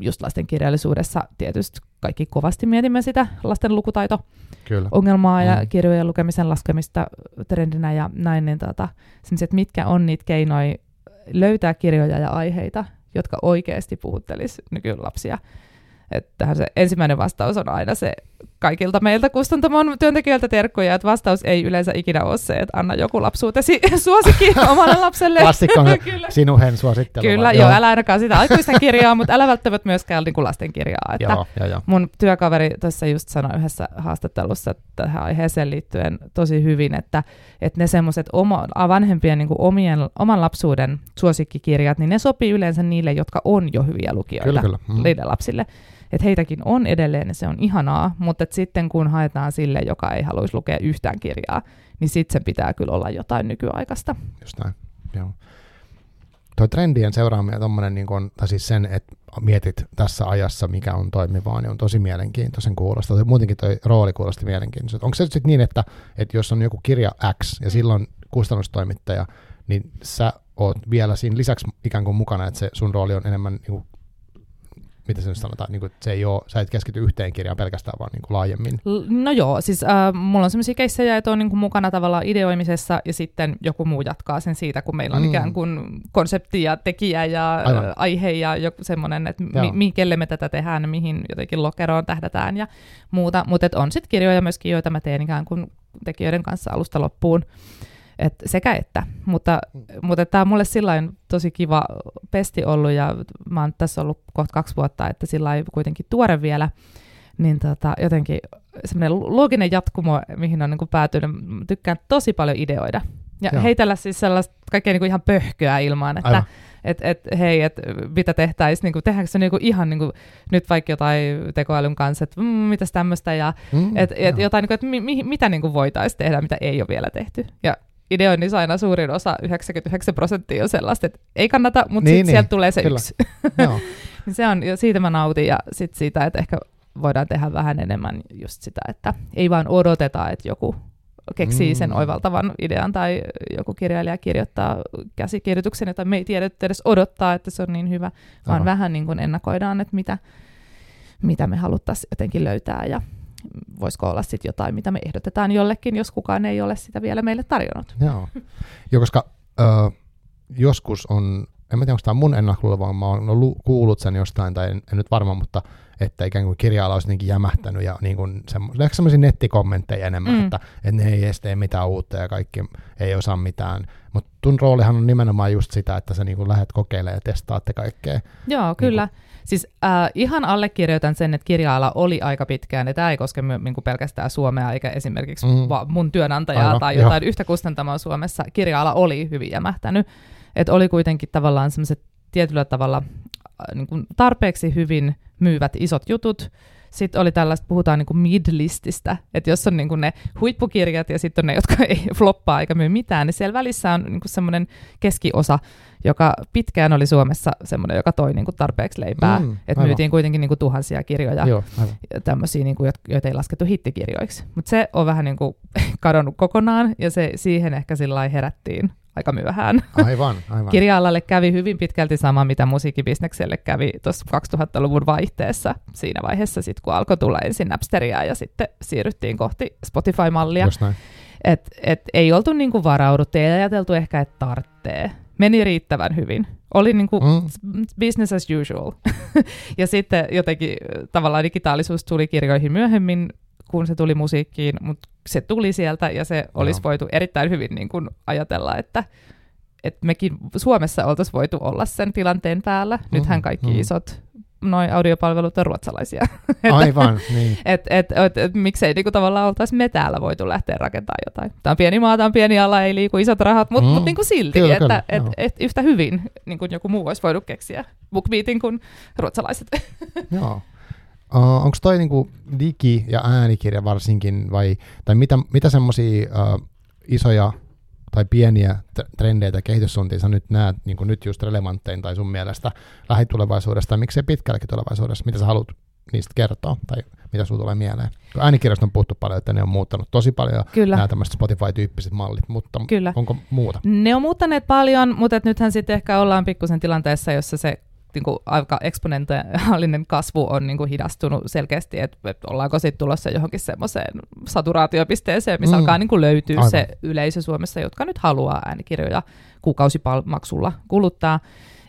Speaker 2: just lasten kirjallisuudessa tietysti kaikki kovasti mietimme sitä lasten lukutaito-ongelmaa Kyllä. ja mm. kirjojen lukemisen laskemista trendinä ja näin, niin tota, että mitkä on niitä keinoja löytää kirjoja ja aiheita, jotka oikeasti puhuttelisi nykylapsia. Että se ensimmäinen vastaus on aina se kaikilta meiltä kustantamon työntekijöiltä terkkuja, että vastaus ei yleensä ikinä ole se, että anna joku lapsuutesi suosikki omalle lapselle.
Speaker 1: Klassikko sinuhen suosittelu.
Speaker 2: Kyllä, joo. joo, älä ainakaan sitä aikuisten kirjaa, mutta älä välttämättä myöskään niin kuin lasten kirjaa. Että joo, joo, joo. Mun työkaveri tuossa just sanoi yhdessä haastattelussa tähän aiheeseen liittyen tosi hyvin, että, että ne semmoiset vanhempien niin kuin omien, oman lapsuuden suosikkikirjat, niin ne sopii yleensä niille, jotka on jo hyviä lukijoita kyllä, kyllä. Mm. lapsille että heitäkin on edelleen ja se on ihanaa, mutta sitten kun haetaan sille, joka ei haluaisi lukea yhtään kirjaa, niin sitten sen pitää kyllä olla jotain nykyaikaista.
Speaker 1: Just näin, joo. Tuo trendien seuraaminen, tommonen, niin kun, tai siis sen, että mietit tässä ajassa, mikä on toimivaa, niin on tosi mielenkiintoisen kuulosta. Muutenkin tuo rooli kuulosti mielenkiintoista. Onko se sitten niin, että, että jos on joku kirja X ja silloin kustannustoimittaja, niin sä oot vielä siinä lisäksi ikään kuin mukana, että se sun rooli on enemmän niin kuin mitä se nyt sanotaan, niin kuin, että se ei ole, sä et keskity yhteen kirjaan pelkästään, vaan niin kuin laajemmin?
Speaker 2: No joo, siis äh, mulla on sellaisia keissejä, että on niin kuin mukana tavallaan ideoimisessa ja sitten joku muu jatkaa sen siitä, kun meillä on mm. ikään kuin konsepti ja tekijä ja Aivan. aihe ja joku semmoinen, että mi- mi- kelle me tätä tehdään, mihin jotenkin lokeroon tähdätään ja muuta, mutta on sitten kirjoja myöskin, joita mä teen ikään kuin tekijöiden kanssa alusta loppuun. Et sekä että, mutta, mutta tämä on mulle sillä tosi kiva pesti ollut ja mä oon tässä ollut kohta kaksi vuotta, että sillä kuitenkin tuore vielä, niin tota, jotenkin semmoinen looginen jatkumo, mihin on niin päätynyt, tykkään tosi paljon ideoida. Ja Joo. heitellä siis sellaista kaikkea niin ihan pöhköä ilmaan, että että et, hei, et, mitä tehtäisiin, niin kuin, tehdäänkö se niin kuin, ihan niin kuin, nyt vaikka jotain tekoälyn kanssa, että mm, mitäs tämmöistä, ja mm, et, et, jotain, niin kuin, että mi, mi, mitä niin voitaisiin tehdä, mitä ei ole vielä tehty. Ja ideoinnissa aina suurin osa, 99 prosenttia on sellaista, että ei kannata, mutta niin, sitten niin, sieltä tulee se kyllä. yksi. niin se on, siitä mä nautin ja sitten siitä, että ehkä voidaan tehdä vähän enemmän just sitä, että ei vaan odoteta, että joku keksii mm. sen oivaltavan idean tai joku kirjailija kirjoittaa käsikirjoituksen, jota me ei tiedä edes odottaa, että se on niin hyvä, vaan Aha. vähän niin kuin ennakoidaan, että mitä, mitä me haluttaisiin jotenkin löytää ja voisiko olla sitten jotain, mitä me ehdotetaan jollekin, jos kukaan ei ole sitä vielä meille tarjonnut.
Speaker 1: Joo, jo, koska ö, joskus on en mä tiedä, onko tämä mun ennakkoluulo, vaan mä oon kuullut sen jostain, tai en, en nyt varma, mutta että ikään kuin kirja olisi jotenkin jämähtänyt ja niin kuin semmo, ehkä semmoisia nettikommentteja enemmän, mm. että, että ne ei edes tee mitään uutta ja kaikki ei osaa mitään. Mutta tun roolihan on nimenomaan just sitä, että sä niin kuin lähdet kokeilemaan ja testaatte kaikkea.
Speaker 2: Joo, niin kyllä. Kuin, Siis äh, ihan allekirjoitan sen, että kirja-ala oli aika pitkään, ja tämä ei koske niin kuin pelkästään Suomea, eikä esimerkiksi mm. mun työnantajaa Aivan, tai jotain jo. yhtä kustantamaa Suomessa. Kirja-ala oli hyvin jämähtänyt. Että oli kuitenkin tavallaan semmoiset tietyllä tavalla äh, niin kuin tarpeeksi hyvin myyvät isot jutut, sitten oli tällaista, puhutaan niin kuin midlististä, että jos on niin kuin ne huippukirjat ja sitten on ne, jotka ei floppaa eikä myy mitään, niin siellä välissä on niin kuin semmoinen keskiosa, joka pitkään oli Suomessa semmoinen, joka toi niin kuin tarpeeksi leipää. Mm, että myytiin kuitenkin niin kuin tuhansia kirjoja, Joo, tämmöisiä, niin kuin, joita ei laskettu hittikirjoiksi. Mutta se on vähän niin kuin kadonnut kokonaan, ja se, siihen ehkä sillä herättiin aika myöhään.
Speaker 1: Aivan, aivan.
Speaker 2: Kirja-alalle kävi hyvin pitkälti sama, mitä musiikkibisnekselle kävi tuossa 2000-luvun vaihteessa siinä vaiheessa, sit, kun alkoi tulla ensin Napsteria ja sitten siirryttiin kohti Spotify-mallia. Et, et ei oltu niinku varauduttu, ei ajateltu ehkä, että tarttee. Meni riittävän hyvin. Oli niinku mm. business as usual. ja sitten jotenkin tavallaan digitaalisuus tuli kirjoihin myöhemmin, kun se tuli musiikkiin, mutta se tuli sieltä ja se olisi Joo. voitu erittäin hyvin niin kuin ajatella, että, että mekin Suomessa oltaisiin voitu olla sen tilanteen päällä. Nythän kaikki mm. isot noin audiopalvelut on ruotsalaisia.
Speaker 1: Aivan, niin.
Speaker 2: Et, et, et, et, miksei niinku tavallaan oltaisi me täällä voitu lähteä rakentamaan jotain. Tämä on pieni maa, tämä on pieni ala, ei liiku isot rahat, mutta mm. mut niinku silti, kyllä, että kyllä, et, et, yhtä hyvin niin kuin joku muu olisi voinut keksiä BookBeatin kuin ruotsalaiset.
Speaker 1: Joo. Uh, onko toi niinku digi- ja äänikirja varsinkin, vai, tai mitä, mitä semmoisia uh, isoja tai pieniä trendejä tai kehityssuuntia sä nyt näet niin nyt just relevanttein tai sun mielestä lähitulevaisuudesta, miksei pitkälläkin tulevaisuudessa, mitä sä haluat niistä kertoa, tai mitä sulla tulee mieleen? Äänikirjasta on puhuttu paljon, että ne on muuttanut tosi paljon Kyllä. nämä tämmöiset Spotify-tyyppiset mallit, mutta Kyllä. onko muuta?
Speaker 2: Ne on muuttaneet paljon, mutta nythän sitten ehkä ollaan pikkusen tilanteessa, jossa se niin kuin aika eksponentiaalinen kasvu on niin kuin hidastunut selkeästi, että ollaanko sitten tulossa johonkin semmoiseen saturaatiopisteeseen, missä mm. alkaa niin kuin löytyä Aivan. se yleisö Suomessa, jotka nyt haluaa äänikirjoja kuukausimaksulla kuluttaa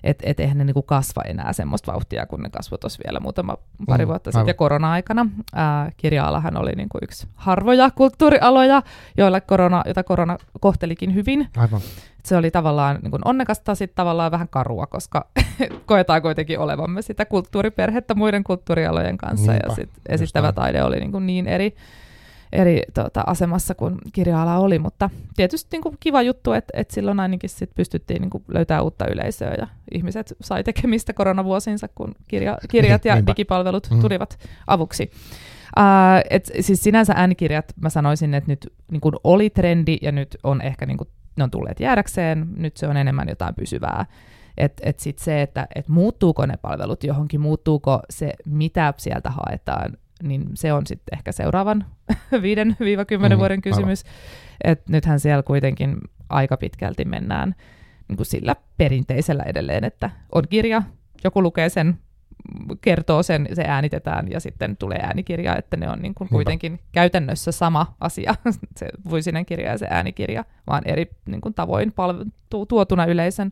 Speaker 2: että et eihän ne niinku kasva enää semmoista vauhtia, kun ne kasvoi tuossa vielä muutama pari mm, vuotta sitten. Ja korona-aikana ää, kirja-alahan oli niinku yksi harvoja kulttuurialoja, joilla korona, jota korona kohtelikin hyvin.
Speaker 1: Aivan.
Speaker 2: Se oli tavallaan niin onnekasta, sitten tavallaan vähän karua, koska koetaan kuitenkin olevamme sitä kulttuuriperhettä muiden kulttuurialojen kanssa, Niinpä, ja sitten esittävä taide oli niin, niin eri eri tota, asemassa kuin kirja-ala oli, mutta tietysti niin kuin kiva juttu, että, että silloin ainakin sit pystyttiin niin kuin löytämään uutta yleisöä ja ihmiset sai tekemistä koronavuosinsa, kun kirja, kirjat ja digipalvelut mm. tulivat avuksi. Uh, et, siis sinänsä äänikirjat, mä sanoisin, että nyt niin kuin oli trendi ja nyt on ehkä niin kuin, ne on tulleet jäädäkseen, nyt se on enemmän jotain pysyvää. Että et sit se, että et muuttuuko ne palvelut johonkin, muuttuuko se, mitä sieltä haetaan, niin se on sitten ehkä seuraavan 5-10 mm, vuoden kysymys. Et nythän siellä kuitenkin aika pitkälti mennään niin kuin sillä perinteisellä edelleen, että on kirja, joku lukee sen, kertoo sen, se äänitetään ja sitten tulee äänikirja, että ne on niin kuin kuitenkin käytännössä sama asia, se fyysinen kirja ja se äänikirja, vaan eri niin kuin tavoin palv- tuotuna yleisön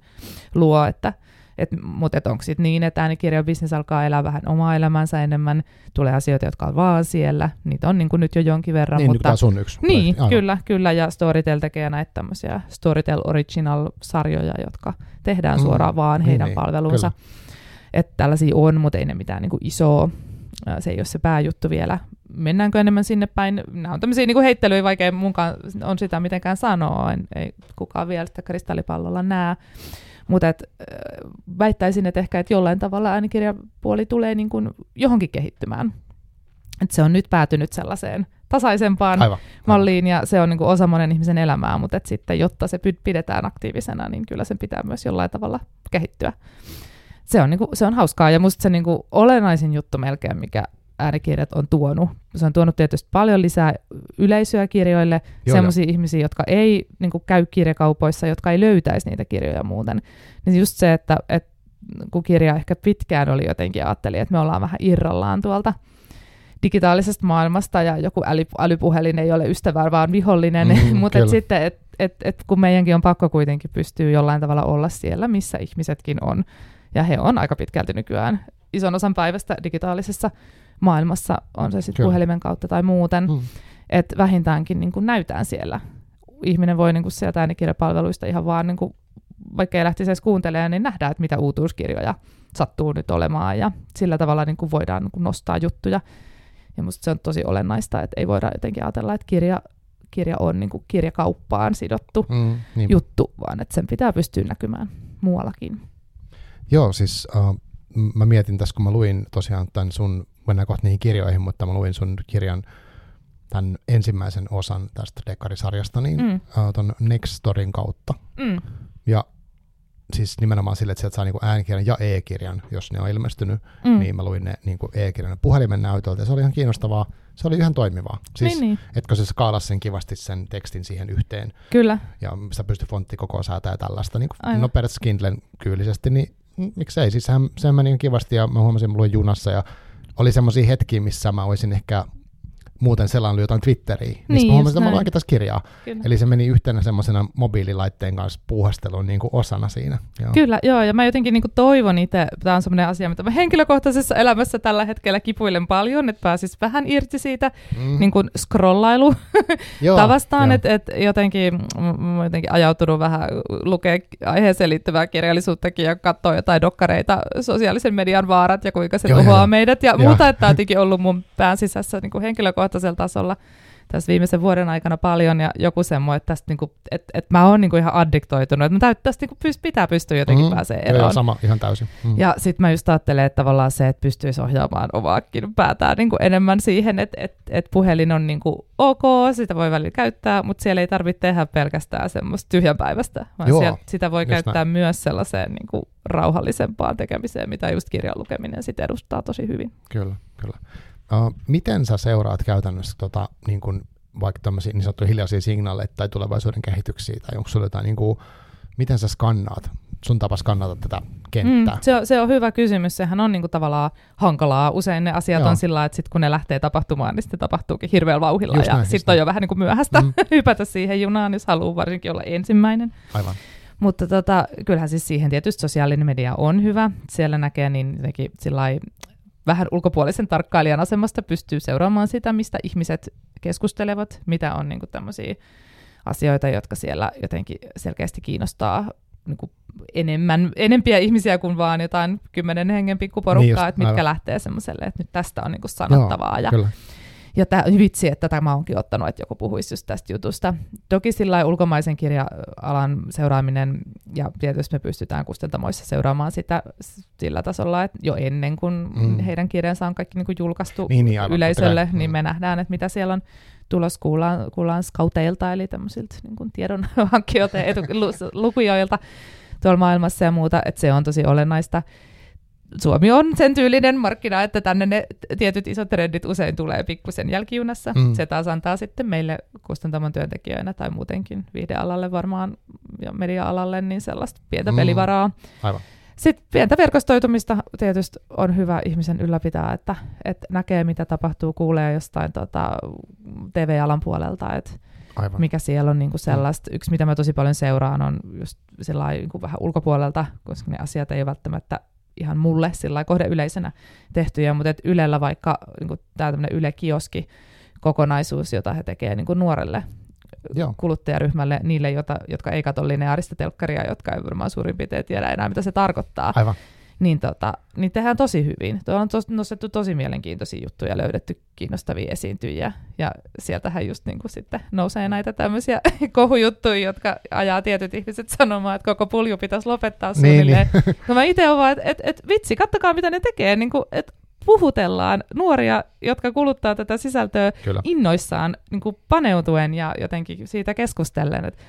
Speaker 2: luo, että et, mutta et onko sitten niin, että äänikirjabisnes alkaa elää vähän omaa elämänsä enemmän, tulee asioita, jotka on vaan siellä, niitä on niin kuin nyt jo jonkin verran.
Speaker 1: Niin,
Speaker 2: mutta,
Speaker 1: nyt sun yksi.
Speaker 2: Niin, Aivan. kyllä, kyllä, ja Storytel tekee näitä tämmöisiä Storytel Original-sarjoja, jotka tehdään mm, suoraan vaan niin, heidän niin, palvelunsa. Että tällaisia on, mutta ei ne mitään niin kuin isoa se ei ole se pääjuttu vielä. Mennäänkö enemmän sinne päin? Nämä on tämmöisiä niin heittelyjä, vaikka mukaan on sitä mitenkään sanoa. En, ei kukaan vielä sitä kristallipallolla näe. Mutta et, väittäisin, että ehkä että jollain tavalla äänikirjapuoli tulee niin kuin johonkin kehittymään. Et se on nyt päätynyt sellaiseen tasaisempaan aivan, malliin aivan. ja se on niin kuin osa monen ihmisen elämää, mutta et sitten jotta se pidetään aktiivisena, niin kyllä sen pitää myös jollain tavalla kehittyä. Se on, niin kuin, se on hauskaa. Ja musta se niin kuin olennaisin juttu melkein, mikä äänikirjat on tuonut. Se on tuonut tietysti paljon lisää yleisöä kirjoille, sellaisia ihmisiä, jotka ei niin kuin, käy kirjakaupoissa, jotka ei löytäisi niitä kirjoja muuten. Niin just se, että, että kun kirja ehkä pitkään oli jotenkin ajatteli, että me ollaan vähän irrallaan tuolta digitaalisesta maailmasta ja joku äly, älypuhelin ei ole ystävä, vaan vihollinen, mm, mutta et sitten, et, et, et kun meidänkin on pakko kuitenkin pystyä jollain tavalla olla siellä, missä ihmisetkin on, ja he on aika pitkälti nykyään ison osan päivästä digitaalisessa maailmassa, on se sitten puhelimen kautta tai muuten, mm. että vähintäänkin niin kuin näytään siellä. Ihminen voi niin kuin sieltä äänikirjapalveluista ihan vaan, niin kuin, vaikka ei lähtisi edes kuuntelemaan, niin nähdään, että mitä uutuuskirjoja sattuu nyt olemaan, ja sillä tavalla niin kuin voidaan niin kuin nostaa juttuja. Ja musta se on tosi olennaista, että ei voida jotenkin ajatella, että kirja, kirja on niin kuin kirjakauppaan sidottu mm, juttu, vaan että sen pitää pystyä näkymään muuallakin.
Speaker 1: Joo, siis uh, mä mietin tässä, kun mä luin tosiaan tämän sun, mennään kohta niihin kirjoihin, mutta mä luin sun kirjan tämän ensimmäisen osan tästä Dekkarisarjasta, niin mm. uh, ton Nextorin kautta. Mm. Ja siis nimenomaan sille, että sieltä saa niinku äänikirjan ja e-kirjan, jos ne on ilmestynyt, mm. niin mä luin ne niinku e-kirjan puhelimen näytöltä, ja se oli ihan kiinnostavaa. Se oli ihan toimivaa. Siis, niin, niin. etkö se skaalasi sen kivasti sen tekstin siihen yhteen.
Speaker 2: Kyllä.
Speaker 1: Ja sä pystyt fonttikokoa säätää tällaista niin nopeasti Kindlen kyylisesti, niin miksei. Siis sehän, sehän meni kivasti, ja mä huomasin, että mä luin junassa, ja oli semmoisia hetkiä, missä mä olisin ehkä muuten selannut jotain Twitteriä, niin, niin mä huomasin, että mä kirjaa. Kyllä. Eli se meni yhtenä semmoisena mobiililaitteen kanssa puuhastelun niin kuin osana siinä.
Speaker 2: Joo. Kyllä, joo, ja mä jotenkin niin kuin toivon itse, tämä on semmoinen asia, mitä mä henkilökohtaisessa elämässä tällä hetkellä kipuilen paljon, että pääsis vähän irti siitä mm. niin kuin scrollailu tavastaan, että et jotenkin, mä jotenkin ajautunut vähän lukea aiheeseen liittyvää kirjallisuuttakin ja katsoa jotain dokkareita, sosiaalisen median vaarat ja kuinka se joo, tuhoaa joo. meidät ja joo. muuta, että tämä on ollut mun pään sisässä niin kuin henkilökohtaisesti henkilökohtaisella tasolla tässä viimeisen vuoden aikana paljon ja joku semmoinen, että, tästä niinku, että, että mä oon niinku ihan addiktoitunut, että mä täyt, tästä niinku pyst, pitää pystyä jotenkin mm, pääsee eroon. Joo,
Speaker 1: sama, ihan täysin. Mm.
Speaker 2: Ja sitten mä just ajattelen, että tavallaan se, että pystyisi ohjaamaan omaakin päätään niinku enemmän siihen, että, että, että puhelin on niinku ok, sitä voi välillä käyttää, mutta siellä ei tarvitse tehdä pelkästään semmoista tyhjänpäivästä, vaan Joo, siellä, sitä voi käyttää näin. myös sellaiseen niinku rauhallisempaan tekemiseen, mitä just kirjan lukeminen sitten edustaa tosi hyvin.
Speaker 1: Kyllä, kyllä. Miten sä seuraat käytännössä tota, niin kun, vaikka tämmöisiä niin sanottuja hiljaisia signaaleja tai tulevaisuuden kehityksiä, tai onko sulla jotain, niin kuin, miten sä skannaat, sun tapa skannata tätä kenttää? Mm,
Speaker 2: se, on, se on hyvä kysymys, sehän on niin kuin tavallaan hankalaa. Usein ne asiat Joo. on sillä että sit kun ne lähtee tapahtumaan, niin sitten tapahtuukin hirveällä vauhilla, Just ja sitten on jo vähän niin kuin myöhäistä mm. hypätä siihen junaan, jos haluaa varsinkin olla ensimmäinen.
Speaker 1: Aivan.
Speaker 2: Mutta tota, kyllähän siis siihen tietysti sosiaalinen media on hyvä. Siellä näkee niin jotenkin vähän ulkopuolisen tarkkailijan asemasta pystyy seuraamaan sitä, mistä ihmiset keskustelevat, mitä on niin tämmöisiä asioita, jotka siellä jotenkin selkeästi kiinnostaa niin kuin enemmän, enempiä ihmisiä kuin vaan jotain kymmenen hengen pikkuporukkaa, niin just, että mitkä aivan. lähtee semmoiselle, että nyt tästä on niin kuin sanottavaa. Joo, ja, kyllä. Ja tämä, vitsi, että tämä onkin ottanut, että joku puhuisi just tästä jutusta. Toki sillä ulkomaisen kirja-alan seuraaminen, ja tietysti me pystytään kustantamoissa seuraamaan sitä sillä tasolla, että jo ennen kuin mm. heidän kirjansa on kaikki niin kuin julkaistu niin, niin, aivan, yleisölle, niin mm. me nähdään, että mitä siellä on tulos kuullaan, kuullaan skauteilta, eli tämmöisiltä niin kuin tiedonhankkijoilta ja lukujoilta tuolla maailmassa ja muuta, että se on tosi olennaista. Suomi on sen tyylinen markkina, että tänne ne tietyt isot trendit usein tulee pikkusen jälkijunassa. Mm. Se taas antaa sitten meille kustantamon työntekijöinä tai muutenkin viihdealalle varmaan ja media-alalle niin sellaista pientä mm. pelivaraa.
Speaker 1: Aivan.
Speaker 2: Sitten pientä verkostoitumista tietysti on hyvä ihmisen ylläpitää, että, että näkee mitä tapahtuu, kuulee jostain tota, TV-alan puolelta, että Aivan. mikä siellä on niin kuin sellaista. Mm. Yksi, mitä mä tosi paljon seuraan, on just niin kuin vähän ulkopuolelta, koska ne asiat ei välttämättä ihan mulle sillä kohdeyleisenä tehtyjä, mutta et Ylellä vaikka niin tämä tämmöinen Yle-kioski kokonaisuus, jota he tekevät niin nuorelle Joo. kuluttajaryhmälle, niille, jota, jotka ei katso lineaarista telkkaria, jotka ei varmaan suurin piirtein tiedä enää, mitä se tarkoittaa.
Speaker 1: Aivan
Speaker 2: niin, tota, niin tehdään tosi hyvin. Tuolla on tos, nostettu tosi mielenkiintoisia juttuja, löydetty kiinnostavia esiintyjiä, ja sieltähän just niin kuin sitten nousee näitä tämmöisiä kohujuttuja, jotka ajaa tietyt ihmiset sanomaan, että koko pulju pitäisi lopettaa suunnilleen. Niin, niin. No mä itse olen vaan, että et, et, vitsi, kattokaa mitä ne tekee, niin kuin, että puhutellaan nuoria, jotka kuluttaa tätä sisältöä Kyllä. innoissaan niin kuin paneutuen ja jotenkin siitä keskustellen, että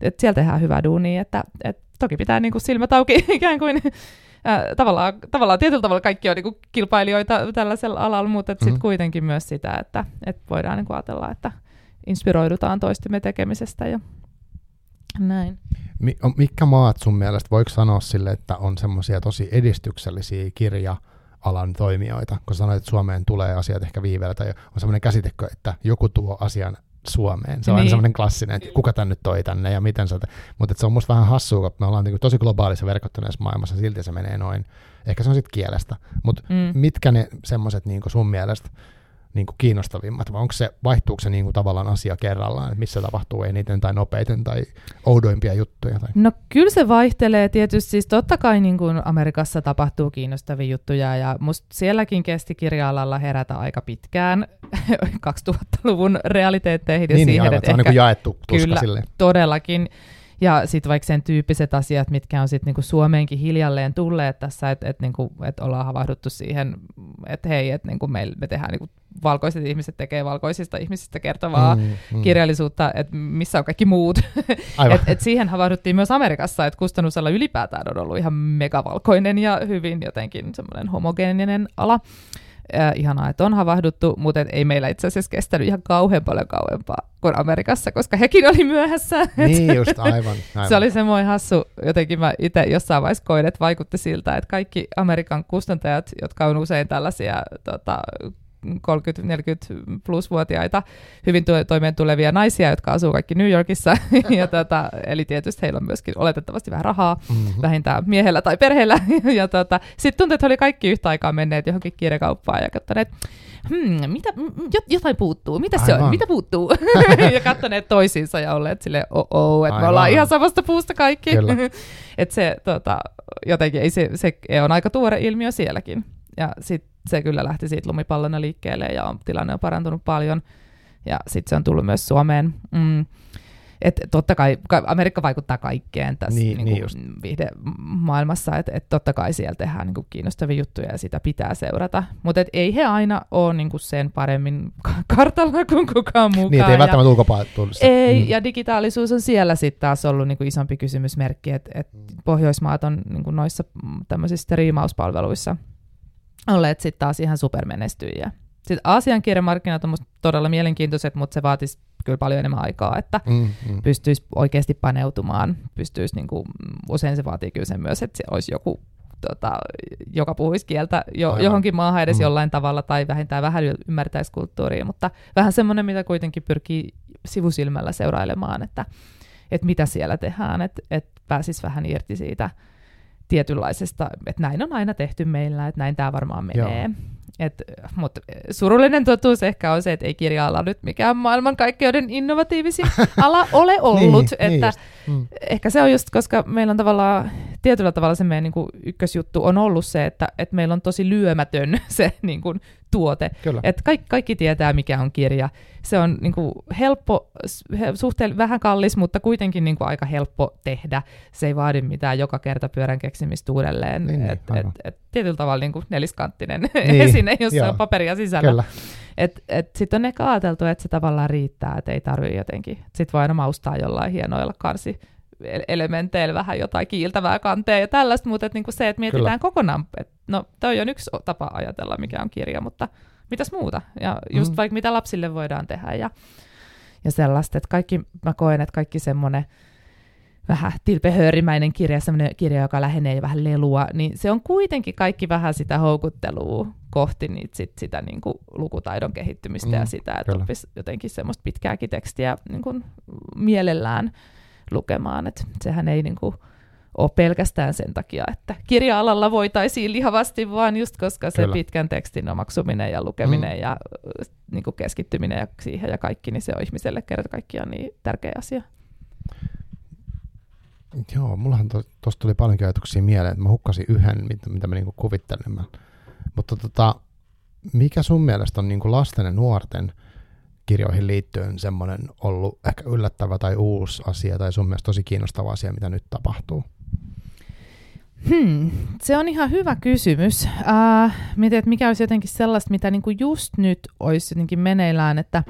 Speaker 2: et sieltä tehdään hyvää duunia, että et toki pitää niin kuin silmät auki ikään kuin äh, tavallaan, tavallaan tietyllä tavalla kaikki on niin kilpailijoita tällaisella alalla, mutta mm-hmm. sitten kuitenkin myös sitä, että, että voidaan niin ajatella, että inspiroidutaan toistemme tekemisestä ja näin.
Speaker 1: Mikä maat sun mielestä, voiko sanoa sille, että on semmoisia tosi edistyksellisiä kirja alan toimijoita, kun sanoit, että Suomeen tulee asiat ehkä viiveellä, tai on semmoinen käsitekö, että joku tuo asian Suomeen. Se on niin. aina semmoinen klassinen, että kuka tänne toi tänne ja miten se Mutta se on musta vähän hassua, että me ollaan niin tosi globaalissa verkottuneessa maailmassa, silti se menee noin. Ehkä se on sitten kielestä. Mutta mm. mitkä ne semmoiset niin sun mielestä niin kuin kiinnostavimmat, vai onko se, vaihtuuko se niin kuin tavallaan asia kerrallaan, että missä tapahtuu eniten tai nopeiten tai oudoimpia juttuja? Tai?
Speaker 2: No kyllä se vaihtelee tietysti, siis totta kai niin kuin Amerikassa tapahtuu kiinnostavia juttuja, ja musta sielläkin kesti kirja-alalla herätä aika pitkään 2000-luvun realiteetteihin ja
Speaker 1: niin,
Speaker 2: siihen,
Speaker 1: niin, aivan, että se on niin jaettu
Speaker 2: tuska
Speaker 1: Kyllä, silleen.
Speaker 2: todellakin. Ja sitten vaikka sen tyyppiset asiat, mitkä on sitten niinku Suomeenkin hiljalleen tulleet tässä, että et niinku, et ollaan havahduttu siihen, että hei, että niinku me, me tehdään niinku valkoiset ihmiset tekee valkoisista ihmisistä kertovaa mm, mm. kirjallisuutta, että missä on kaikki muut. et, et siihen havahduttiin myös Amerikassa, että kustannusala ylipäätään on ollut ihan megavalkoinen ja hyvin jotenkin semmoinen homogeeninen ala. Äh, ihanaa, että on havahduttu, mutta et ei meillä itse asiassa kestänyt ihan kauhean paljon kauempaa kuin Amerikassa, koska hekin oli myöhässä.
Speaker 1: Niin just, aivan. aivan.
Speaker 2: se oli semmoinen hassu, jotenkin mä itse jossain vaiheessa koin, että vaikutti siltä, että kaikki Amerikan kustantajat, jotka on usein tällaisia tota, 30-40 plus-vuotiaita hyvin toimeen tulevia naisia, jotka asuu kaikki New Yorkissa. ja tota, eli tietysti heillä on myöskin oletettavasti vähän rahaa, mm-hmm. vähintään miehellä tai perheellä. ja tota, sitten tuntui, että he oli kaikki yhtä aikaa menneet johonkin kirjakauppaan ja katsoneet, hmm, mitä, jotain puuttuu, mitä se on, mitä puuttuu? ja katsoneet toisiinsa ja olleet silleen, oh, oh että me ollaan ihan samasta puusta kaikki. että se tota, jotenkin, ei se, se on aika tuore ilmiö sielläkin. Ja sitten se kyllä lähti siitä lumipallona liikkeelle ja on, tilanne on parantunut paljon. Ja sitten se on tullut myös Suomeen. Mm. Et totta kai Amerikka vaikuttaa kaikkeen tässä niin, niin niin viihdemaailmassa, että et totta kai siellä tehdään niin kuin kiinnostavia juttuja ja sitä pitää seurata. Mutta ei he aina ole niin kuin sen paremmin kartalla kuin kukaan muukaan.
Speaker 1: Niin, ei välttämättä ulkopuolella
Speaker 2: Ei, mm. ja digitaalisuus on siellä sitten taas ollut niin kuin isompi kysymysmerkki, että et Pohjoismaat on niin kuin noissa tämmöisissä riimauspalveluissa – olleet sitten taas ihan supermenestyjiä. Sitten Aasian kirjamarkkinat on musta todella mielenkiintoiset, mutta se vaatisi kyllä paljon enemmän aikaa, että mm, mm. pystyisi oikeasti paneutumaan. Pystyisi, niin kuin, usein se vaatii kyllä sen myös, että se olisi joku, tota, joka puhuisi kieltä jo, johonkin maahan edes mm. jollain tavalla, tai vähintään vähän ymmärtäisi kulttuuria, mutta vähän semmoinen, mitä kuitenkin pyrkii sivusilmällä seurailemaan, että, että mitä siellä tehdään, että, että pääsisi vähän irti siitä tietynlaisesta, että näin on aina tehty meillä, että näin tämä varmaan menee. Et, mutta surullinen totuus ehkä on se, että ei kirja-ala nyt mikään maailmankaikkeuden innovatiivisin ala ole ollut. niin, että niin mm. Ehkä se on just, koska meillä on tavallaan tietyllä tavalla se meidän niin kuin ykkösjuttu on ollut se, että, että meillä on tosi lyömätön se niin kuin, tuote. Että kaikki, kaikki tietää, mikä on kirja. Se on niin kuin, helppo, suhteen vähän kallis, mutta kuitenkin niin kuin, aika helppo tehdä. Se ei vaadi mitään joka kerta pyörän keksimistä uudelleen. Niin, et, et, et, tietyllä tavalla niin kuin neliskanttinen niin, esine, jossa joo. on paperia sisällä. Et, et Sitten on ehkä ajateltu, että se tavallaan riittää, että ei tarvitse jotenkin. Sitten voi aina maustaa jollain hienoilla karsi elementeillä vähän jotain kiiltävää kanteen ja tällaista, mutta et niinku se, että mietitään Kyllä. kokonaan, että no toi on yksi tapa ajatella, mikä on kirja, mutta mitäs muuta? Ja just mm. vaikka mitä lapsille voidaan tehdä ja, ja sellaista, että kaikki, mä koen, että kaikki semmoinen vähän tilpehöörimäinen kirja, semmoinen kirja, joka lähenee vähän lelua, niin se on kuitenkin kaikki vähän sitä houkuttelua kohti niitä, sit, sitä niin kuin lukutaidon kehittymistä mm, ja sitä, että oppisi jotenkin semmoista pitkääkin tekstiä niin kuin mielellään lukemaan. Et sehän ei niin kuin, ole pelkästään sen takia, että kirja-alalla voitaisiin lihavasti, vaan just koska se Kyllä. pitkän tekstin omaksuminen ja lukeminen mm. ja niin kuin keskittyminen ja siihen ja kaikki, niin se on ihmiselle kerta kaikkiaan niin tärkeä asia.
Speaker 1: Joo, mullahan tuosta to, tuli paljon ajatuksia mieleen, että mä hukkasin yhden, mitä, mitä mä niinku kuvittelin. Mutta tota, mikä sun mielestä on niinku lasten ja nuorten kirjoihin liittyen semmoinen ollut ehkä yllättävä tai uusi asia tai sun mielestä tosi kiinnostava asia, mitä nyt tapahtuu?
Speaker 2: Hmm, se on ihan hyvä kysymys. Uh, mietin, että mikä olisi jotenkin sellaista, mitä niinku just nyt olisi jotenkin meneillään, että,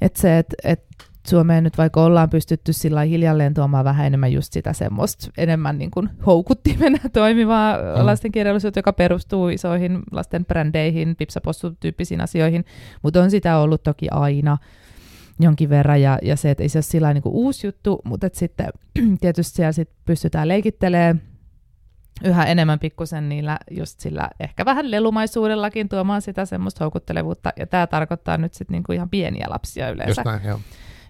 Speaker 2: että se, että, että Suomeen nyt vaikka ollaan pystytty sillä hiljalleen tuomaan vähän enemmän just sitä semmoista enemmän niin kuin houkuttimena toimivaa mm. lastenkirjallisuutta, joka perustuu isoihin lasten brändeihin, pipsapossu-tyyppisiin asioihin, mutta on sitä ollut toki aina jonkin verran, ja, ja se, että ei se ole sillä niin kuin uusi juttu, mutta että sitten tietysti siellä sit pystytään leikittelemään yhä enemmän pikkusen niillä just sillä ehkä vähän lelumaisuudellakin tuomaan sitä semmoista houkuttelevuutta. Ja tämä tarkoittaa nyt sitten niinku ihan pieniä lapsia yleensä.
Speaker 1: Just näin, joo.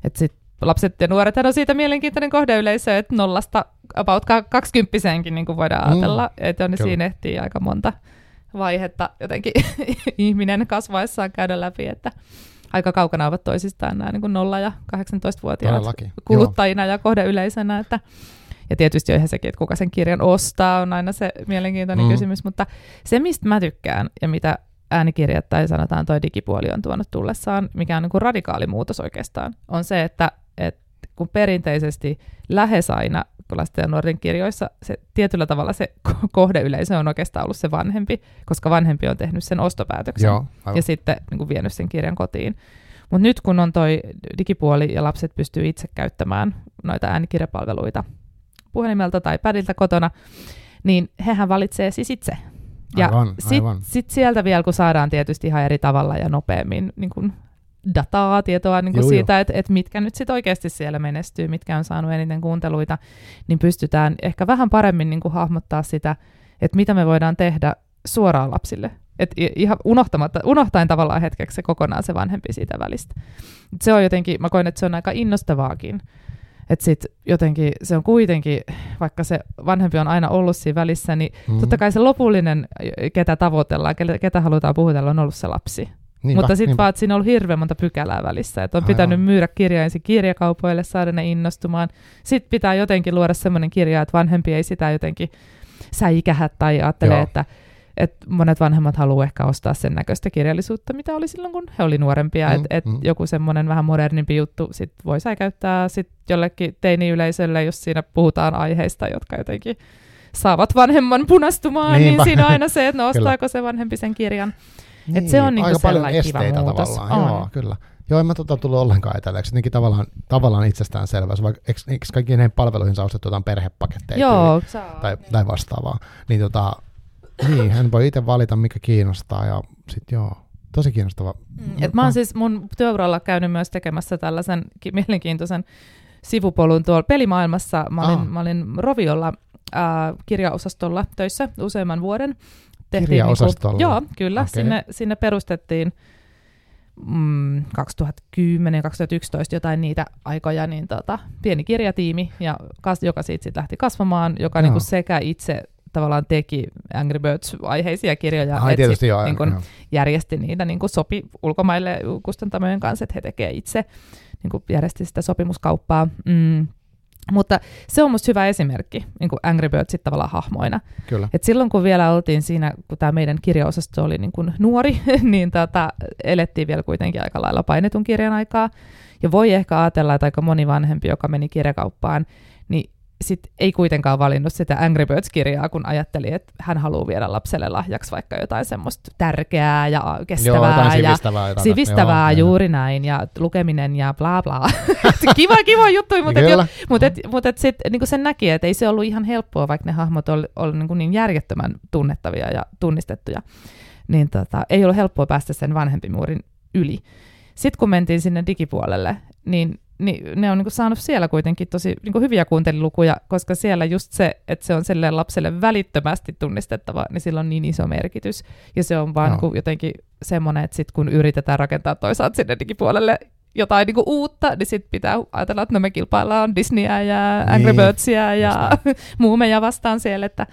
Speaker 2: Et sit lapset ja nuoret on siitä mielenkiintoinen kohdeyleisö, että nollasta about kaksikymppiseenkin niin kuin voidaan ajatella, mm, että on siinä ehtii aika monta vaihetta jotenkin ihminen kasvaessaan käydä läpi, että aika kaukana ovat toisistaan nämä niin kuin 0- ja 18-vuotiaat Todellakin. kuluttajina Joo. ja kohdeyleisönä, että ja tietysti on ihan sekin, että kuka sen kirjan ostaa, on aina se mielenkiintoinen mm. kysymys, mutta se, mistä mä tykkään ja mitä äänikirjat tai sanotaan toi digipuoli on tuonut tullessaan, mikä on niin kuin radikaali muutos oikeastaan, on se, että, että kun perinteisesti lähes aina lasten ja nuorten kirjoissa se, tietyllä tavalla se kohdeyleisö on oikeastaan ollut se vanhempi, koska vanhempi on tehnyt sen ostopäätöksen Joo, ja sitten niin kuin vienyt sen kirjan kotiin. Mutta nyt kun on toi digipuoli ja lapset pystyy itse käyttämään noita äänikirjapalveluita puhelimelta tai padilta kotona, niin hehän valitsee siis itse. Ja sitten sit sieltä vielä, kun saadaan tietysti ihan eri tavalla ja nopeammin niin kun dataa, tietoa niin kuin siitä, että et mitkä nyt sitten oikeasti siellä menestyy, mitkä on saanut eniten kuunteluita, niin pystytään ehkä vähän paremmin niin kuin hahmottaa sitä, että mitä me voidaan tehdä suoraan lapsille. Et ihan unohtamatta, unohtain tavallaan hetkeksi se kokonaan se vanhempi siitä välistä. Se on jotenkin, mä koen, että se on aika innostavaakin. Että sitten jotenkin se on kuitenkin, vaikka se vanhempi on aina ollut siinä välissä, niin mm-hmm. totta kai se lopullinen, ketä tavoitellaan, ketä halutaan puhutella, on ollut se lapsi. Niinpä, Mutta sitten vaan, että siinä on ollut hirveän monta pykälää välissä, että on Aivan. pitänyt myydä kirja ensin kirjakaupoille, saada ne innostumaan. Sitten pitää jotenkin luoda semmoinen kirja, että vanhempi ei sitä jotenkin säikähä tai ajattele, että, että monet vanhemmat haluaa ehkä ostaa sen näköistä kirjallisuutta, mitä oli silloin, kun he oli nuorempia. Mm, että et mm. joku semmoinen vähän modernimpi juttu sit voi säikäyttää sit jollekin teini-yleisölle, jos siinä puhutaan aiheista, jotka jotenkin saavat vanhemman punastumaan, niin Niinpä. niin siinä on aina se, että no ostaako se vanhempi sen kirjan. Niin, Et se on niinku aika paljon esteitä kiva tavallaan. On.
Speaker 1: Joo, kyllä. Joo, en mä tota tullut ollenkaan etelleeksi. Jotenkin tavallaan, tavallaan itsestäänselvyys, vaikka eikö, eikö kaikkiin näihin palveluihin saa ostettu jotain perhepaketteja
Speaker 2: Joo,
Speaker 1: tai, tai vastaavaa. Niin, tota, niin, hän voi itse valita, mikä kiinnostaa ja sitten joo, tosi kiinnostava.
Speaker 2: Mm, et mä oon siis mun työuralla käynyt myös tekemässä tällaisen ki- mielenkiintoisen sivupolun tuolla pelimaailmassa. Mä olin, ah. mä olin Roviolla äh, kirjaosastolla töissä useamman vuoden
Speaker 1: tehtiin Kirjaosastolla?
Speaker 2: Niinku, joo, kyllä. Okay. Sinne, sinne perustettiin mm, 2010-2011 jotain niitä aikoja, niin tota, pieni kirjatiimi, ja kas, joka siitä sit lähti kasvamaan, joka niinku sekä itse tavallaan teki Angry Birds-aiheisia kirjoja,
Speaker 1: Ai, sit, joo,
Speaker 2: niin kun, järjesti niitä, niin sopi ulkomaille kustantamojen kanssa, että he tekevät itse, niin järjesti sitä sopimuskauppaa. Mm. Mutta se on musta hyvä esimerkki, niin kuin Angry Birdsit tavallaan hahmoina.
Speaker 1: Kyllä.
Speaker 2: Et silloin kun vielä oltiin siinä, kun tämä meidän kirjaosasto oli niin kuin nuori, niin tota, elettiin vielä kuitenkin aika lailla painetun kirjan aikaa. Ja voi ehkä ajatella, että aika moni vanhempi, joka meni kirjakauppaan, niin sit ei kuitenkaan valinnut sitä Angry Birds-kirjaa, kun ajatteli, että hän haluaa viedä lapselle lahjaksi vaikka jotain semmoista tärkeää ja kestävää
Speaker 1: Joo, sivistävää,
Speaker 2: ja sivistävää Joo, juuri näin ja lukeminen ja bla bla. kiva, kiva juttu, mutta, et, mutta, et, mutta et sit, niin sen näki, että ei se ollut ihan helppoa, vaikka ne hahmot oli, oli niin, niin järjettömän tunnettavia ja tunnistettuja. Niin tota, ei ollut helppoa päästä sen vanhempimuurin yli. Sitten kun mentiin sinne digipuolelle, niin niin ne on niin kuin saanut siellä kuitenkin tosi niin kuin hyviä kuuntelilukuja, koska siellä just se, että se on sille lapselle välittömästi tunnistettava, niin sillä on niin iso merkitys. Ja se on vaan no. niin jotenkin semmoinen, että sit kun yritetään rakentaa toisaalta sinne digipuolelle jotain niin kuin uutta, niin sitten pitää ajatella, että no me kilpaillaan Disneyä ja Angry niin. Birdsia ja muumeja vastaan siellä, että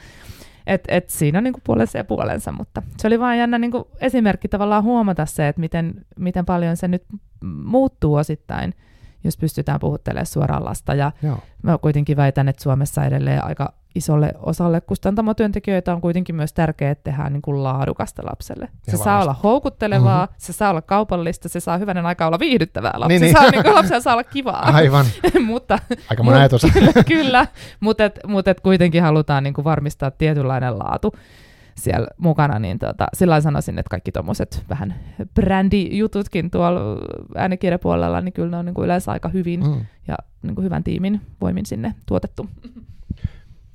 Speaker 2: et, et siinä on niinku puolensa ja puolensa, mutta se oli vain jännä niinku esimerkki tavallaan huomata se, että miten, miten paljon se nyt muuttuu osittain – jos pystytään puhuttelemaan suoraan lasta. Ja Joo. mä kuitenkin väitän, että Suomessa edelleen aika isolle osalle kustantamotyöntekijöitä on kuitenkin myös tärkeää, että tehdään niin kuin laadukasta lapselle. Se saa olla houkuttelevaa, mm-hmm. se saa olla kaupallista, se saa hyvänen aika olla viihdyttävää lapsi. Niin, niin. Saa, niin kuin lapsella saa olla kivaa.
Speaker 1: Aivan.
Speaker 2: mutta,
Speaker 1: aika mun ajatus.
Speaker 2: kyllä, mutta et, mut et kuitenkin halutaan niin kuin varmistaa tietynlainen laatu siellä mukana, niin tota, sillä sanoisin, että kaikki tuommoiset vähän brändijututkin tuolla äänikirjapuolella, niin kyllä ne on niin kuin yleensä aika hyvin mm. ja niin kuin hyvän tiimin voimin sinne tuotettu.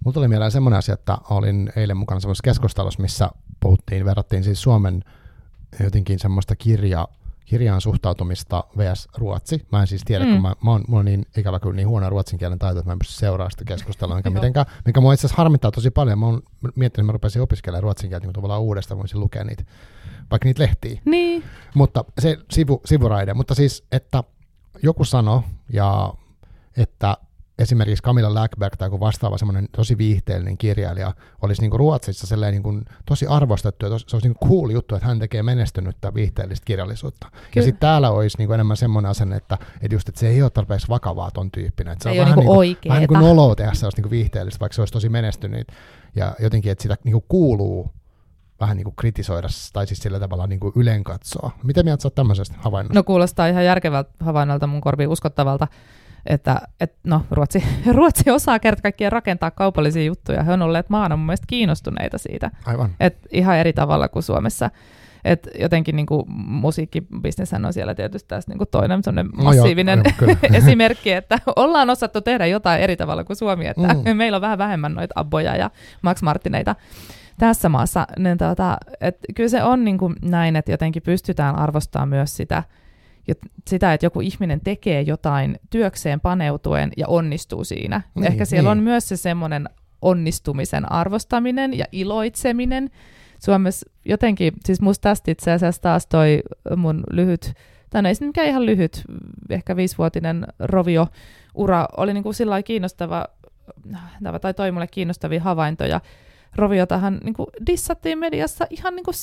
Speaker 1: Mulla tuli mieleen semmoinen asia, että olin eilen mukana semmoisessa keskustelussa, missä puhuttiin, verrattiin siis Suomen jotenkin semmoista kirja, kirjaan suhtautumista vs. ruotsi. Mä en siis tiedä, mm. kun mä, mä oon, mulla on niin ikävä kyllä niin huono ruotsin kielen taito, että mä en pysty seuraamaan sitä keskustelua, mikä, mitenkään, mikä mua itse asiassa harmittaa tosi paljon. Mä oon miettinyt, että mä rupesin opiskelemaan ruotsin kieltä niin tavallaan uudestaan, voisin lukea niitä, vaikka niitä lehtiä.
Speaker 2: Niin.
Speaker 1: Mutta se sivu, sivuraide. Mutta siis, että joku sanoi, ja että esimerkiksi Camilla Läckberg tai joku vastaava semmoinen tosi viihteellinen kirjailija olisi niin kuin Ruotsissa niin kuin tosi arvostettu ja tosi, se olisi niin kuin cool juttu, että hän tekee menestynyttä viihteellistä kirjallisuutta. Kyllä. Ja sitten täällä olisi niin kuin enemmän semmoinen asenne, että, että, just, että se ei ole tarpeeksi vakavaa ton tyyppinen. Että se
Speaker 2: ei
Speaker 1: on
Speaker 2: vähän,
Speaker 1: niin
Speaker 2: kuin,
Speaker 1: vähän niin kuin noloa tehdä sellaista niin kuin viihteellistä, vaikka se olisi tosi menestynyt. Ja jotenkin, että sitä niin kuin kuuluu vähän niin kuin kritisoida, tai siis sillä tavalla niin kuin ylen katsoa. Miten mieltä sä oot tämmöisestä havainnosta?
Speaker 2: No kuulostaa ihan järkevältä havainnolta mun korviin uskottavalta että et, no, Ruotsi, Ruotsi osaa kerta kaikkiaan rakentaa kaupallisia juttuja. He on olleet maana mun mielestä kiinnostuneita siitä.
Speaker 1: Aivan.
Speaker 2: Et ihan eri tavalla kuin Suomessa. Et jotenkin niin kuin, musiikkibisneshän on siellä tietysti tässä niin kuin toinen massiivinen no joo, esimerkki, että ollaan osattu tehdä jotain eri tavalla kuin Suomi, että mm. meillä on vähän vähemmän noita Abboja ja Max Martineita tässä maassa. Niin tuota, et kyllä se on niin kuin näin, että jotenkin pystytään arvostamaan myös sitä, sitä, että joku ihminen tekee jotain työkseen paneutuen ja onnistuu siinä. Niin, Ehkä siellä niin. on myös se semmoinen onnistumisen arvostaminen ja iloitseminen. Suomessa jotenkin, siis musta tästä itse asiassa taas toi mun lyhyt, tai no ei se mikään ihan lyhyt, ehkä viisivuotinen rovio-ura oli niin kuin sillä kiinnostava, tai toi mulle kiinnostavia havaintoja. Roviotahan niin kuin dissattiin mediassa ihan niin kuin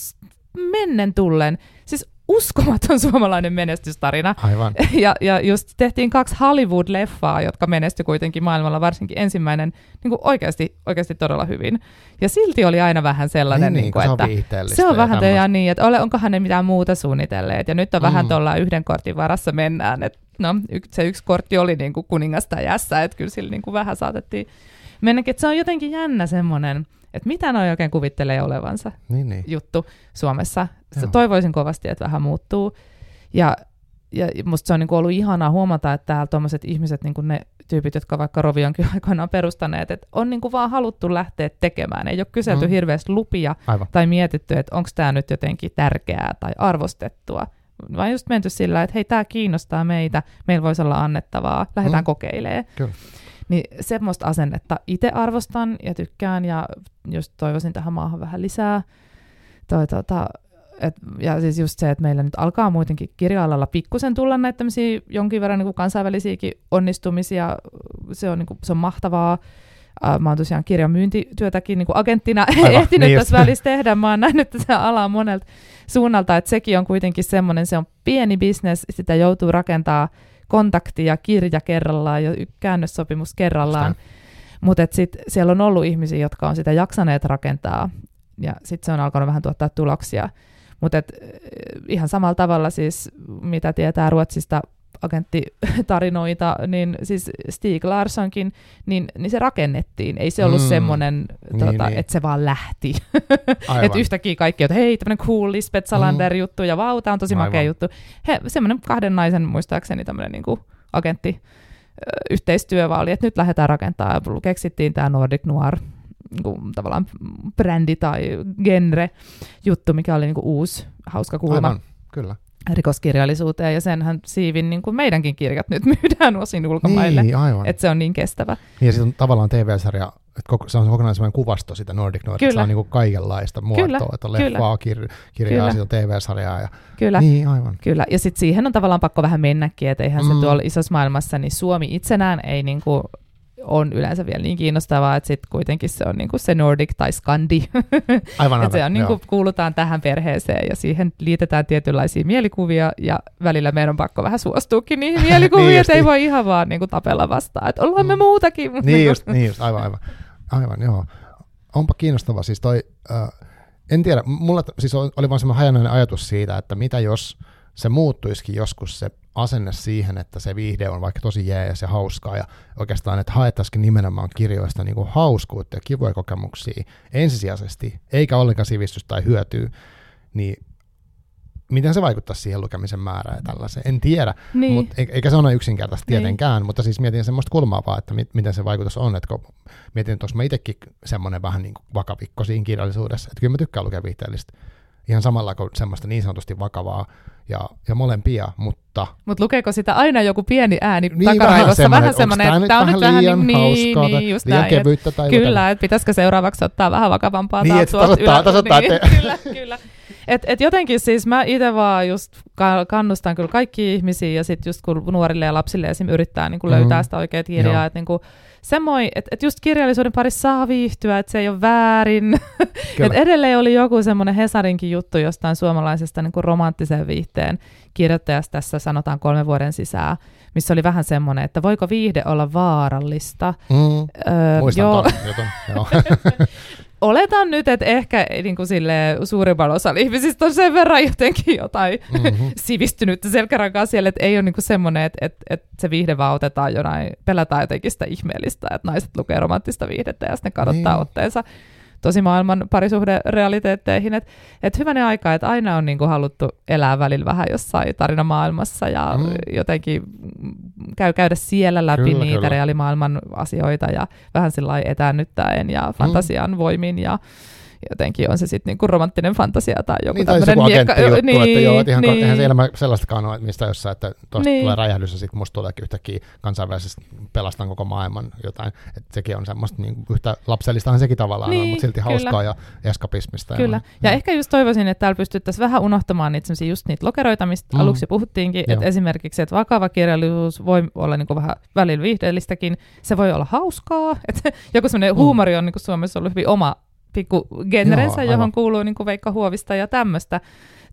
Speaker 2: mennen tullen. Siis uskomaton suomalainen menestystarina.
Speaker 1: Aivan.
Speaker 2: Ja, ja just tehtiin kaksi Hollywood-leffaa, jotka menestyi kuitenkin maailmalla, varsinkin ensimmäinen niin kuin oikeasti, oikeasti todella hyvin. Ja silti oli aina vähän sellainen,
Speaker 1: niin,
Speaker 2: niin kuin,
Speaker 1: että
Speaker 2: se on vähän ja niin, että ole, onkohan ne mitään muuta suunnitelleet. Ja nyt on mm. vähän tuolla yhden kortin varassa mennään. Että no, se yksi kortti oli niin kuin kuningasta jässä, että kyllä sillä niin kuin vähän saatettiin mennäkin. Että se on jotenkin jännä semmoinen, että mitä noi oikein kuvittelee olevansa
Speaker 1: niin, niin.
Speaker 2: juttu Suomessa. Joo. Toivoisin kovasti, että vähän muuttuu. Ja, ja musta se on niinku ollut ihanaa huomata, että täällä tuommoiset ihmiset, niinku ne tyypit, jotka vaikka Rovionkin aikoinaan perustaneet, että on niinku vaan haluttu lähteä tekemään. Ei ole kyselty mm. hirveästi lupia Aivan. tai mietitty, että onko tämä nyt jotenkin tärkeää tai arvostettua. Vaan just menty sillä, että hei, tämä kiinnostaa meitä, meillä voisi olla annettavaa, lähdetään mm. kokeilemaan.
Speaker 1: Kyllä.
Speaker 2: Niin semmoista asennetta itse arvostan ja tykkään ja just toivoisin tähän maahan vähän lisää. Toi, tota, et, ja siis just se, että meillä nyt alkaa muutenkin kirja-alalla pikkusen tulla näitä tämmöisiä jonkin verran niin kuin kansainvälisiäkin onnistumisia. Se on, niin kuin, se on mahtavaa. mä oon tosiaan kirjan myyntityötäkin niin kuin agenttina Aivan, ehtinyt niin tässä välissä tehdä. Mä oon nähnyt tätä alaa monelta suunnalta, että sekin on kuitenkin semmoinen, se on pieni bisnes, sitä joutuu rakentaa kontakti ja kirja kerrallaan ja käännössopimus kerrallaan. Mutta sitten siellä on ollut ihmisiä, jotka on sitä jaksaneet rakentaa ja sitten se on alkanut vähän tuottaa tuloksia. Mutta ihan samalla tavalla siis, mitä tietää Ruotsista agenttitarinoita, niin siis Stig Larssonkin, niin, niin se rakennettiin. Ei se ollut mm. semmoinen, niin, tuota, niin. että se vaan lähti. että yhtäkkiä kaikki, että hei, tämmöinen cool Lisbeth Salander mm. juttu ja vau, tämä on tosi Aivan. makea juttu. He, semmoinen kahden naisen muistaakseni tämmöinen niin kuin agentti yhteistyö vaan oli, että nyt lähdetään rakentamaan. Keksittiin tämä Nordic Noir niin kuin, tavallaan brändi tai genre juttu, mikä oli niin kuin uusi, hauska kulma.
Speaker 1: Aivan, kyllä
Speaker 2: rikoskirjallisuuteen, ja senhän siivin niin kuin meidänkin kirjat nyt myydään osin ulkomaille, niin, aivan. että se on niin kestävä.
Speaker 1: Niin, ja sitten on tavallaan TV-sarja, että koko, se on kokonaan kuvasto sitä Nordic Noir, se on niin kuin kaikenlaista muotoa, kyllä, että on leffaa, kir, kirjaa, sitten on TV-sarjaa. Ja,
Speaker 2: kyllä,
Speaker 1: niin, aivan.
Speaker 2: kyllä. ja sitten siihen on tavallaan pakko vähän mennäkin, että eihän mm. se tuolla isossa maailmassa, niin Suomi itsenään ei niin kuin on yleensä vielä niin kiinnostavaa, että sitten kuitenkin se on niinku se Nordic tai Skandi.
Speaker 1: Aivan, aivan,
Speaker 2: se on niinku, kuulutaan tähän perheeseen ja siihen liitetään tietynlaisia mielikuvia ja välillä meidän on pakko vähän suostuukin niihin mielikuviin, niin että ei voi ihan vaan niinku tapella vastaan, että ollaan me mm. muutakin.
Speaker 1: niin, just, niin just, aivan, aivan. Aivan, joo. Onpa kiinnostava. Siis toi, äh, en tiedä, mulla siis oli vaan semmoinen hajanainen ajatus siitä, että mitä jos se muuttuisikin joskus se asenne siihen, että se viihde on vaikka tosi jees ja hauskaa ja oikeastaan, että haettaisiin nimenomaan kirjoista niin kuin hauskuutta ja kivoja kokemuksia ensisijaisesti, eikä ollenkaan sivistystä tai hyötyä, niin miten se vaikuttaa siihen lukemisen määrään ja tällaiseen, en tiedä, niin. Mut, eikä se ole yksinkertaisesti niin. tietenkään, niin. mutta siis mietin semmoista kulmaa vaan, että mit, miten se vaikutus on, että kun mietin, että mä itsekin semmoinen vähän niin kuin vakavikko siinä kirjallisuudessa, että kyllä mä tykkään lukea viihteellistä ihan samalla kuin semmoista niin sanotusti vakavaa ja, ja molempia, mutta...
Speaker 2: Mutta lukeeko sitä aina joku pieni ääni niin, takaraivossa? Vähän semmoinen, että tämä on nyt vähän
Speaker 1: liian
Speaker 2: niin,
Speaker 1: hauskaa,
Speaker 2: niin, just
Speaker 1: liian
Speaker 2: näin,
Speaker 1: kevyttä tai
Speaker 2: Kyllä, että pitäisikö seuraavaksi ottaa vähän vakavampaa
Speaker 1: niin,
Speaker 2: taas
Speaker 1: tasoittaa, tasoittaa,
Speaker 2: niin,
Speaker 1: te...
Speaker 2: kyllä, kyllä. Et, et jotenkin siis mä itse vaan just kannustan kyllä kaikki ihmisiä ja sitten just kun nuorille ja lapsille esim. yrittää niin löytää mm-hmm. sitä oikeaa kirjaa, että niin semmoinen, että et just kirjallisuuden parissa saa viihtyä, että se ei ole väärin. et edelleen oli joku semmoinen Hesarinkin juttu jostain suomalaisesta niin kuin romanttisen viihteen kirjoittajasta tässä sanotaan kolmen vuoden sisään, missä oli vähän semmoinen, että voiko viihde olla vaarallista.
Speaker 1: Mm, öö, muistan joo. jutun, joo.
Speaker 2: oletan nyt, että ehkä niin kuin sille, suurimman osan ihmisistä on sen verran jotenkin jotain mm-hmm. sivistynyttä selkärankaa siellä, että ei ole niin kuin semmoinen, että, että, että se viihde vaan otetaan jonain, pelataan jotenkin sitä ihmeellistä, että naiset lukee romanttista viihdettä ja sitten ne kadottaa niin. otteensa tosi maailman parisuhderealiteetteihin. Että et hyvänä aika, että aina on niinku haluttu elää välillä vähän jossain tarinamaailmassa ja mm. jotenkin käy, käydä siellä läpi kyllä, niitä kyllä. reaalimaailman asioita ja vähän sillä etäännyttäen ja fantasian mm. voimin ja jotenkin on se sitten niinku romanttinen fantasia tai joku
Speaker 1: niin,
Speaker 2: tämmöinen
Speaker 1: miekka. Niin, että joo, että ihan, niin. eihän se elämä sellaistakaan ole, mistä jossain, että tuosta niin. tulee räjähdys ja sitten musta tuleekin yhtäkkiä kansainvälisesti pelastan koko maailman jotain. Että sekin on semmoista niin yhtä lapsellistahan sekin tavallaan niin, on, mutta silti kyllä. hauskaa ja eskapismista.
Speaker 2: Kyllä. Ja, ja mm. ehkä just toivoisin, että täällä pystyttäisiin vähän unohtamaan niitä just niitä lokeroita, mistä mm. aluksi puhuttiinkin, että esimerkiksi, että vakava kirjallisuus voi olla niin kuin vähän välillä viihdeellistäkin, se voi olla hauskaa, että joku semmoinen mm. huumori on niin kuin Suomessa ollut hyvin oma pikku genrensä, Joo, johon kuuluu niin kuin Veikka Huovista ja tämmöistä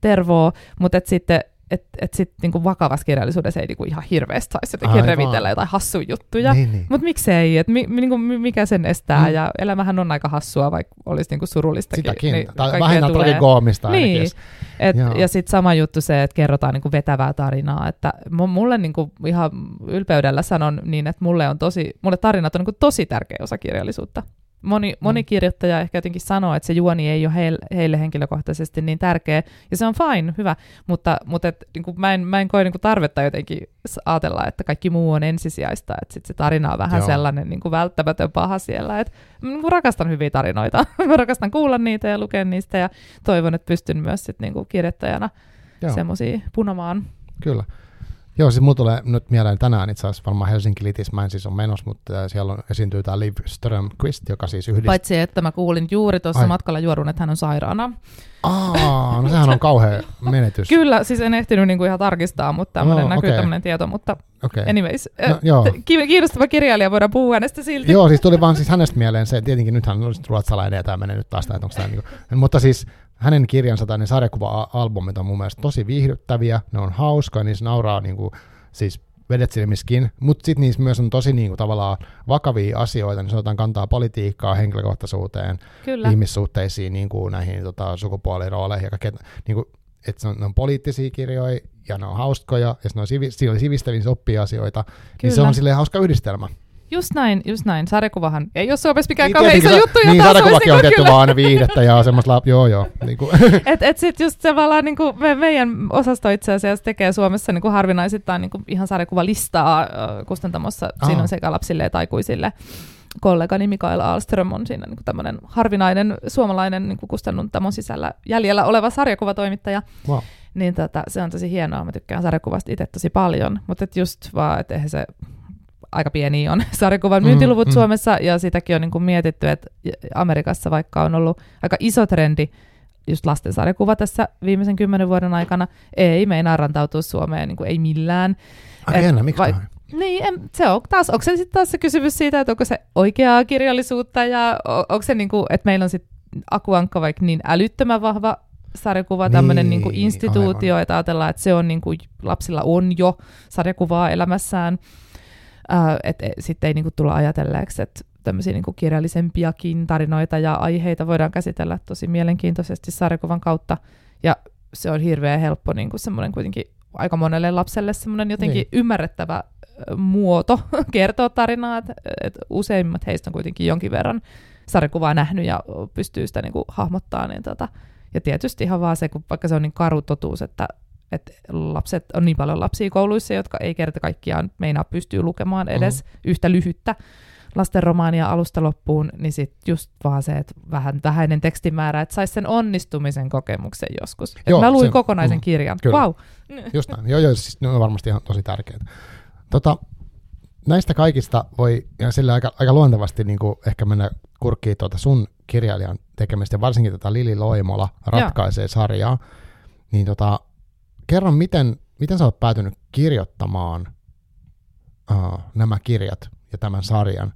Speaker 2: tervoa, mutta sitten että et sitten niinku vakavassa kirjallisuudessa ei niinku ihan hirveästi saisi jotenkin Aivan. revitellä jotain hassuja juttuja. Niin, niin. Mutta miksei, että mi, niinku, mikä sen estää, mm. ja elämähän on aika hassua, vaikka olisi niinku surullistakin.
Speaker 1: Sitäkin, niin tai vähintään tragikoomista
Speaker 2: niin. Et, ja sitten sama juttu se, että kerrotaan niinku vetävää tarinaa, että mulle niinku ihan ylpeydellä sanon niin, että mulle on tosi, mulle tarinat on niinku tosi tärkeä osa kirjallisuutta. Moni, moni mm. kirjoittaja ehkä jotenkin sanoo, että se juoni ei ole heille, heille henkilökohtaisesti niin tärkeä, ja se on fine, hyvä, mutta, mutta et, niin kuin mä, en, mä en koe niin kuin tarvetta jotenkin ajatella, että kaikki muu on ensisijaista, että sit se tarina on vähän Joo. sellainen niin kuin välttämätön paha siellä, että mä rakastan hyviä tarinoita, mä rakastan kuulla niitä ja lukea niistä, ja toivon, että pystyn myös sit niin kuin kirjoittajana semmoisia punomaan.
Speaker 1: Kyllä. Joo, siis mulla tulee nyt mieleen tänään itse asiassa varmaan Helsinki Litis, mä en siis ole menossa, mutta siellä on, esiintyy tämä Liv Strömqvist, joka siis yhdistää...
Speaker 2: Paitsi, että mä kuulin juuri tuossa matkalla juorun, että hän on sairaana.
Speaker 1: Aa, no sehän on kauhea menetys.
Speaker 2: Kyllä, siis en ehtinyt niinku ihan tarkistaa, mutta tämmöinen no, näkyy okay. tämmöinen tieto, mutta okay. anyways. No,
Speaker 1: joo.
Speaker 2: Kiinnostava kirjailija, voidaan puhua hänestä silti.
Speaker 1: Joo, siis tuli vaan siis hänestä mieleen se, tietenkin nythän on ruotsalainen ja tämä menee nyt taas, että onko tämä niinku, mutta siis hänen kirjansa tai ne sarjakuva-albumit on mun mielestä tosi viihdyttäviä, ne on hauskoja, niissä nauraa niinku, siis vedet silmiskin, mutta sitten niissä myös on tosi niinku tavallaan vakavia asioita, niin sanotaan kantaa politiikkaa, henkilökohtaisuuteen, Kyllä. ihmissuhteisiin, niinku näihin tota, sukupuolirooleihin ja kaikkea, niinku, että ne on, ne on poliittisia kirjoja ja ne on hauskoja ja ne on sivi, sivistäviä, oppii asioita, Kyllä. niin se on silleen hauska yhdistelmä.
Speaker 2: Just näin, just näin. Sarjakuvahan ei ole Suomessa mikään niin, kauhean iso juttu.
Speaker 1: Niin, sarjakuvakin on tietty vaan viihdettä ja semmoista, joo joo. Niin kuin.
Speaker 2: et, et sit just tavallaan niin kuin me, meidän osasto itse asiassa tekee Suomessa niin kuin harvinaisittain niin kuin ihan sarjakuvalistaa kustantamossa. Aha. Siinä on sekä lapsille että aikuisille kollegani Mikael Alström on siinä niin tämmöinen harvinainen suomalainen niin kustantamon sisällä jäljellä oleva sarjakuvatoimittaja. Wow. Niin tota, se on tosi hienoa, mä tykkään sarjakuvasta itse tosi paljon, mutta just vaan, että eihän se aika pieni on sarjakuvan myyntiluvut mm, mm. Suomessa, ja sitäkin on niin kuin mietitty, että Amerikassa vaikka on ollut aika iso trendi just sarjakuva tässä viimeisen kymmenen vuoden aikana, ei meinaa rantautua Suomeen niin kuin ei millään.
Speaker 1: Ai jännä, miksi vai,
Speaker 2: niin, en, se on taas, onko se sitten taas se kysymys siitä, että onko se oikeaa kirjallisuutta ja onko se niin kuin, että meillä on sitten Akuankka vaikka niin älyttömän vahva sarjakuva, niin, tämmöinen niin kuin instituutio, aivan. että ajatellaan, että se on niin kuin, lapsilla on jo sarjakuvaa elämässään, Uh, että et, sitten ei niinku tulla ajatelleeksi, että tämmöisiä niinku kirjallisempiakin tarinoita ja aiheita voidaan käsitellä tosi mielenkiintoisesti sarjakuvan kautta. Ja se on hirveän helppo niinku semmoinen kuitenkin aika monelle lapselle semmoinen jotenkin niin. ymmärrettävä muoto kertoa tarinaa, että et useimmat heistä on kuitenkin jonkin verran sarjakuvaa nähnyt ja pystyy sitä niinku hahmottaa. Niin tota, ja tietysti ihan vaan se, kun vaikka se on niin karu totuus, että että lapset, on niin paljon lapsia kouluissa, jotka ei kerta kaikkiaan meinaa pystyä lukemaan edes mm. yhtä lyhyttä lastenromaania alusta loppuun, niin sitten just vaan se, että vähän vähäinen tekstimäärä, että saisi sen onnistumisen kokemuksen joskus. Joo, mä luin se, kokonaisen mm, kirjan. Kyllä. Wow.
Speaker 1: Just näin. Joo, joo, siis ne on varmasti ihan tosi tärkeitä. Tota, näistä kaikista voi ja sillä aika, aika luontevasti niin kuin ehkä mennä kurkkiin tuota sun kirjailijan tekemistä, varsinkin tätä Lili Loimola ratkaisee Joo. sarjaa. Niin tota, kerro, miten, miten sä oot päätynyt kirjoittamaan uh, nämä kirjat ja tämän sarjan?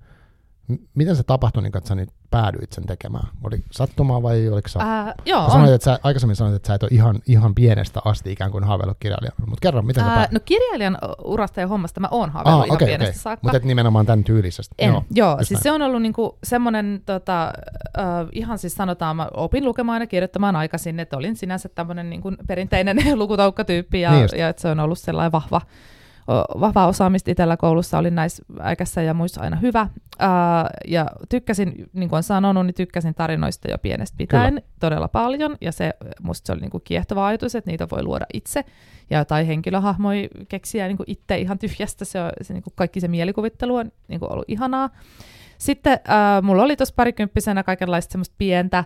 Speaker 1: Miten se tapahtui, niin että sä nyt päädyit sen tekemään? Oli sattumaa vai oliko sä... Ää, joo, sanoit, että sä, aikaisemmin sanoit, että sä et ole ihan, ihan pienestä asti ikään kuin haaveillut kirjailijan, mutta kerro, miten Ää,
Speaker 2: sä No kirjailijan urasta ja hommasta mä oon haaveillut ah, ihan okay, pienestä okay. saakka.
Speaker 1: Mutta et nimenomaan tämän tyylisestä.
Speaker 2: En, joo, joo siis näin. se on ollut niinku semmoinen, tota, uh, ihan siis sanotaan, mä opin lukemaan ja kirjoittamaan aikaisin, että olin sinänsä tämmöinen niinku perinteinen lukutaukkatyyppi ja, niin ja että se on ollut sellainen vahva vahvaa osaamista itsellä koulussa, olin näissä äikässä ja muissa aina hyvä. Ää, ja tykkäsin, niin kuin olen sanonut, niin tykkäsin tarinoista jo pienestä pitäen Kyllä. todella paljon, ja se, musta se oli niin kuin kiehtova ajatus, että niitä voi luoda itse, ja jotain henkilöhahmoja keksiä niin kuin itse ihan tyhjästä, se, se niin kuin kaikki se mielikuvittelu on niin kuin ollut ihanaa. Sitten ää, mulla oli tuossa parikymppisenä kaikenlaista semmoista pientä,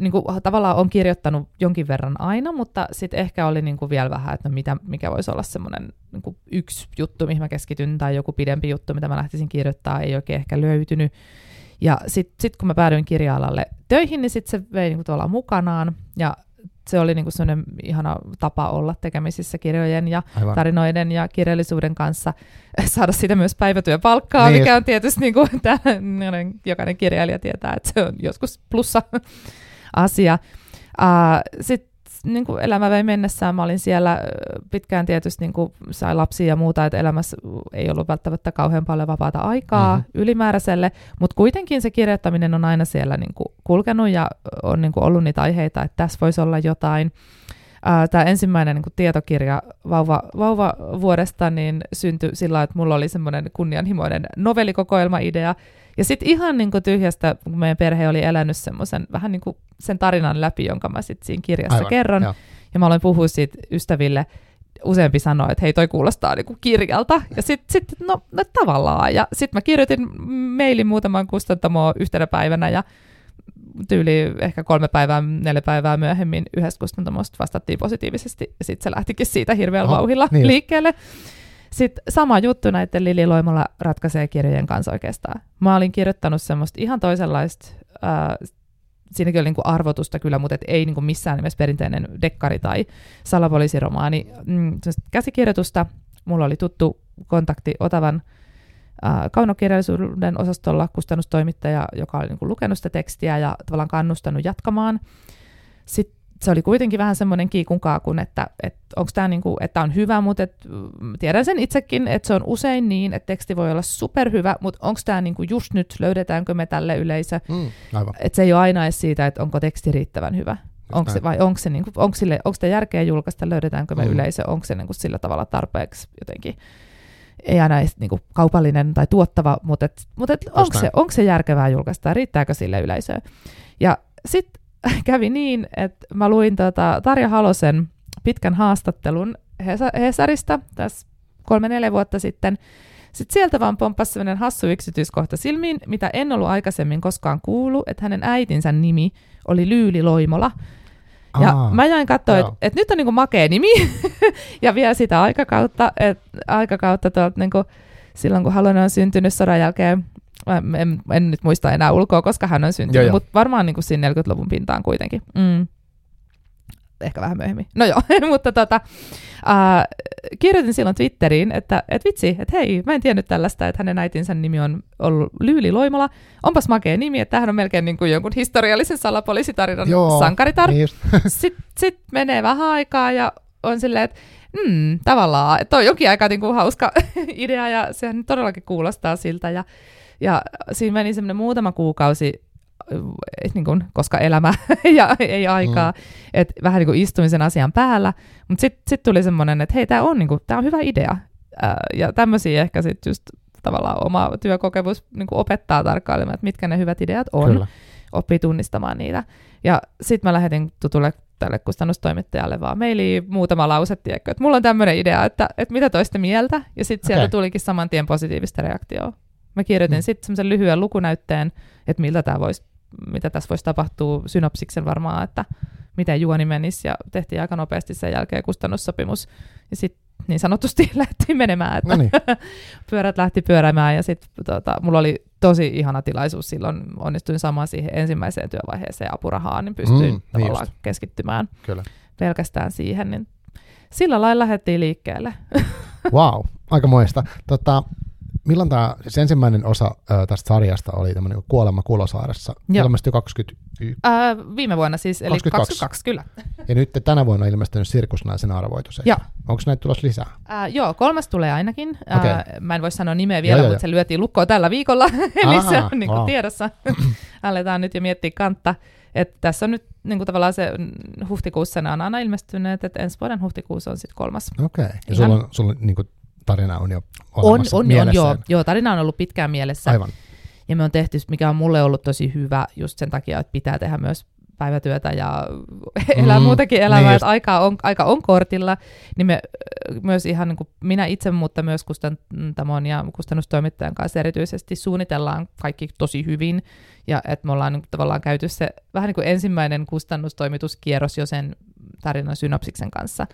Speaker 2: niin kuin, tavallaan on kirjoittanut jonkin verran aina, mutta sitten ehkä oli niin kuin vielä vähän, että no mitä, mikä voisi olla semmoinen niin kuin yksi juttu, mihin mä keskityn, tai joku pidempi juttu, mitä mä lähtisin kirjoittaa, ei oikein ehkä löytynyt. Ja sitten sit kun mä päädyin kirja-alalle töihin, niin sitten se vei niin kuin tuolla mukanaan, ja se oli niin kuin sellainen ihana tapa olla tekemisissä kirjojen ja Aivan. tarinoiden ja kirjallisuuden kanssa, saada siitä myös päivätyöpalkkaa, niin mikä on tietysti niin kuin, tämän, jokainen kirjailija tietää, että se on joskus plussa asia. Uh, Sitten niin kuin elämä vei mennessään, mä olin siellä pitkään tietysti, niin kuin sai lapsia ja muuta, että elämässä ei ollut välttämättä kauhean paljon vapaata aikaa mm-hmm. ylimääräiselle, mutta kuitenkin se kirjoittaminen on aina siellä niin kuin kulkenut ja on niin kuin ollut niitä aiheita, että tässä voisi olla jotain. Tämä ensimmäinen niin kuin tietokirja vauva, vauva vuodesta niin syntyi sillä että mulla oli semmoinen kunnianhimoinen novellikokoelma-idea, ja sitten ihan niin kuin tyhjästä, kun meidän perhe oli elänyt semmoisen vähän niin kuin sen tarinan läpi, jonka mä sitten siinä kirjassa Aivan, kerron. Jo. Ja mä olen puhua siitä ystäville, useampi sanoi, että hei toi kuulostaa niinku kirjalta. Ja sitten sit, no, no tavallaan. Ja sitten mä kirjoitin mailin muutaman kustantamoon yhtenä päivänä ja tyyli ehkä kolme päivää, neljä päivää myöhemmin yhdestä kustantamosta vastattiin positiivisesti. Ja sitten se lähtikin siitä hirveällä vauhilla niin liikkeelle. Sitten sama juttu näiden Lili Loimalla ratkaisee kirjojen kanssa oikeastaan. Mä olin kirjoittanut semmoista ihan toisenlaista, äh, siinäkin oli niinku arvotusta kyllä, mutta et ei niinku missään nimessä perinteinen dekkari tai salapoliisiromaani. Mm, käsikirjoitusta, mulla oli tuttu kontakti Otavan äh, kaunokirjallisuuden osastolla kustannustoimittaja, joka oli niinku lukenut sitä tekstiä ja tavallaan kannustanut jatkamaan. Sitten se oli kuitenkin vähän semmoinen kiikun kaakun, että, että onko tämä niinku, että on hyvä, mutta et, mm, tiedän sen itsekin, että se on usein niin, että teksti voi olla superhyvä, mutta onko tämä niinku just nyt, löydetäänkö me tälle yleisö, mm, että se ei ole aina edes siitä, että onko teksti riittävän hyvä. Onko se, vai onko se, niinku, onko, sille, onko sitä järkeä julkaista, löydetäänkö me mm. yleisö, onko se niinku sillä tavalla tarpeeksi jotenkin, ei aina edes niinku kaupallinen tai tuottava, mutta, et, mutta et onko, se, onko se järkevää julkaista, riittääkö sille yleisöä. Ja sitten kävi niin, että mä luin tota Tarja Halosen pitkän haastattelun Hesarista tässä kolme-neljä vuotta sitten. Sitten sieltä vaan pomppasi sellainen hassu yksityiskohta silmiin, mitä en ollut aikaisemmin koskaan kuullut, että hänen äitinsä nimi oli Lyyli Loimola. Ja Aa, mä jäin katsoa, että et nyt on niinku makea nimi, ja vielä sitä aikakautta, et, aikakautta tuolta niinku, silloin kun Halonen on syntynyt sodan jälkeen Mä en, en nyt muista enää ulkoa, koska hän on syntynyt, mutta varmaan niin kuin siinä 40-luvun pintaan kuitenkin. Mm. Ehkä vähän myöhemmin. No joo, mutta tota, äh, kirjoitin silloin Twitteriin, että et vitsi, että hei, mä en tiennyt tällaista, että hänen äitinsä nimi on ollut Lyyli Loimola. Onpas makea nimi, että hän on melkein niin kuin jonkun historiallisen salapoliisitarinan Joo, sankaritar. Niin sitten sit menee vähän aikaa ja on silleen, että mm, tavallaan, että on jokin aika niin kuin hauska idea ja sehän todellakin kuulostaa siltä. Ja ja siinä meni semmoinen muutama kuukausi, et niin kuin, koska elämä ja ei aikaa, mm. että vähän niin kuin istuin sen asian päällä. Mutta sitten sit tuli semmoinen, että hei, tämä on, niin on hyvä idea. Ää, ja tämmöisiä ehkä sitten just tavallaan oma työkokemus niin opettaa tarkkailemaan, että mitkä ne hyvät ideat on. Kyllä. Oppii tunnistamaan niitä. Ja sitten mä lähetin tutulle tälle kustannustoimittajalle vaan mailiin muutama lause, tiedätkö, että mulla on tämmöinen idea, että, että mitä toiste mieltä, ja sitten okay. sieltä tulikin saman tien positiivista reaktioa Mä kirjoitin mm. sitten semmoisen lyhyen lukunäytteen, että miltä tää vois, mitä tässä voisi tapahtua synopsiksen varmaan, että miten juoni menisi, ja tehtiin aika nopeasti sen jälkeen kustannussopimus. Ja sitten niin sanotusti lähti menemään, että Noniin. pyörät lähti pyörämään, ja sitten tota, mulla oli tosi ihana tilaisuus silloin, onnistuin saamaan siihen ensimmäiseen työvaiheeseen apurahaan, niin pystyin mm, niin tavallaan just. keskittymään Kyllä. pelkästään siihen, niin sillä lailla lähdettiin liikkeelle.
Speaker 1: wow, aika moista. Tota, milloin tämä, siis ensimmäinen osa ö, tästä sarjasta oli tämmöinen Kuolema Kulosaaressa, ilmestyi 20
Speaker 2: Ää, viime vuonna siis, eli 22. 22, kyllä.
Speaker 1: Ja nyt tänä vuonna on ilmestynyt Sirkusnaisen arvoitus.
Speaker 2: Joo.
Speaker 1: Onko näitä tulossa lisää?
Speaker 2: Ää, joo, kolmas tulee ainakin. Okay. Ää, mä en voi sanoa nimeä vielä, joo, mutta joo. se lyötiin lukkoon tällä viikolla, eli Aha, se on niin kuin wow. tiedossa. Aletaan nyt jo miettiä kantta. Et tässä on nyt niin kuin tavallaan se huhtikuussa ne on aina ilmestyneet, että ensi vuoden huhtikuussa on sitten kolmas.
Speaker 1: Okei, okay. ja sulla on, sulla on niin kuin tarina on jo
Speaker 2: olemassa on, on, on, joo, joo, tarina on ollut pitkään mielessä.
Speaker 1: Aivan.
Speaker 2: Ja me on tehty, mikä on mulle ollut tosi hyvä just sen takia, että pitää tehdä myös päivätyötä ja elää mm, muutakin elämää, niin että aika on, aika on kortilla, niin me myös ihan niin kuin minä itse, mutta myös kustantamon ja kustannustoimittajan kanssa erityisesti suunnitellaan kaikki tosi hyvin, ja että me ollaan niin tavallaan käyty se vähän niin kuin ensimmäinen kustannustoimituskierros jo sen tarinan synopsiksen kanssa,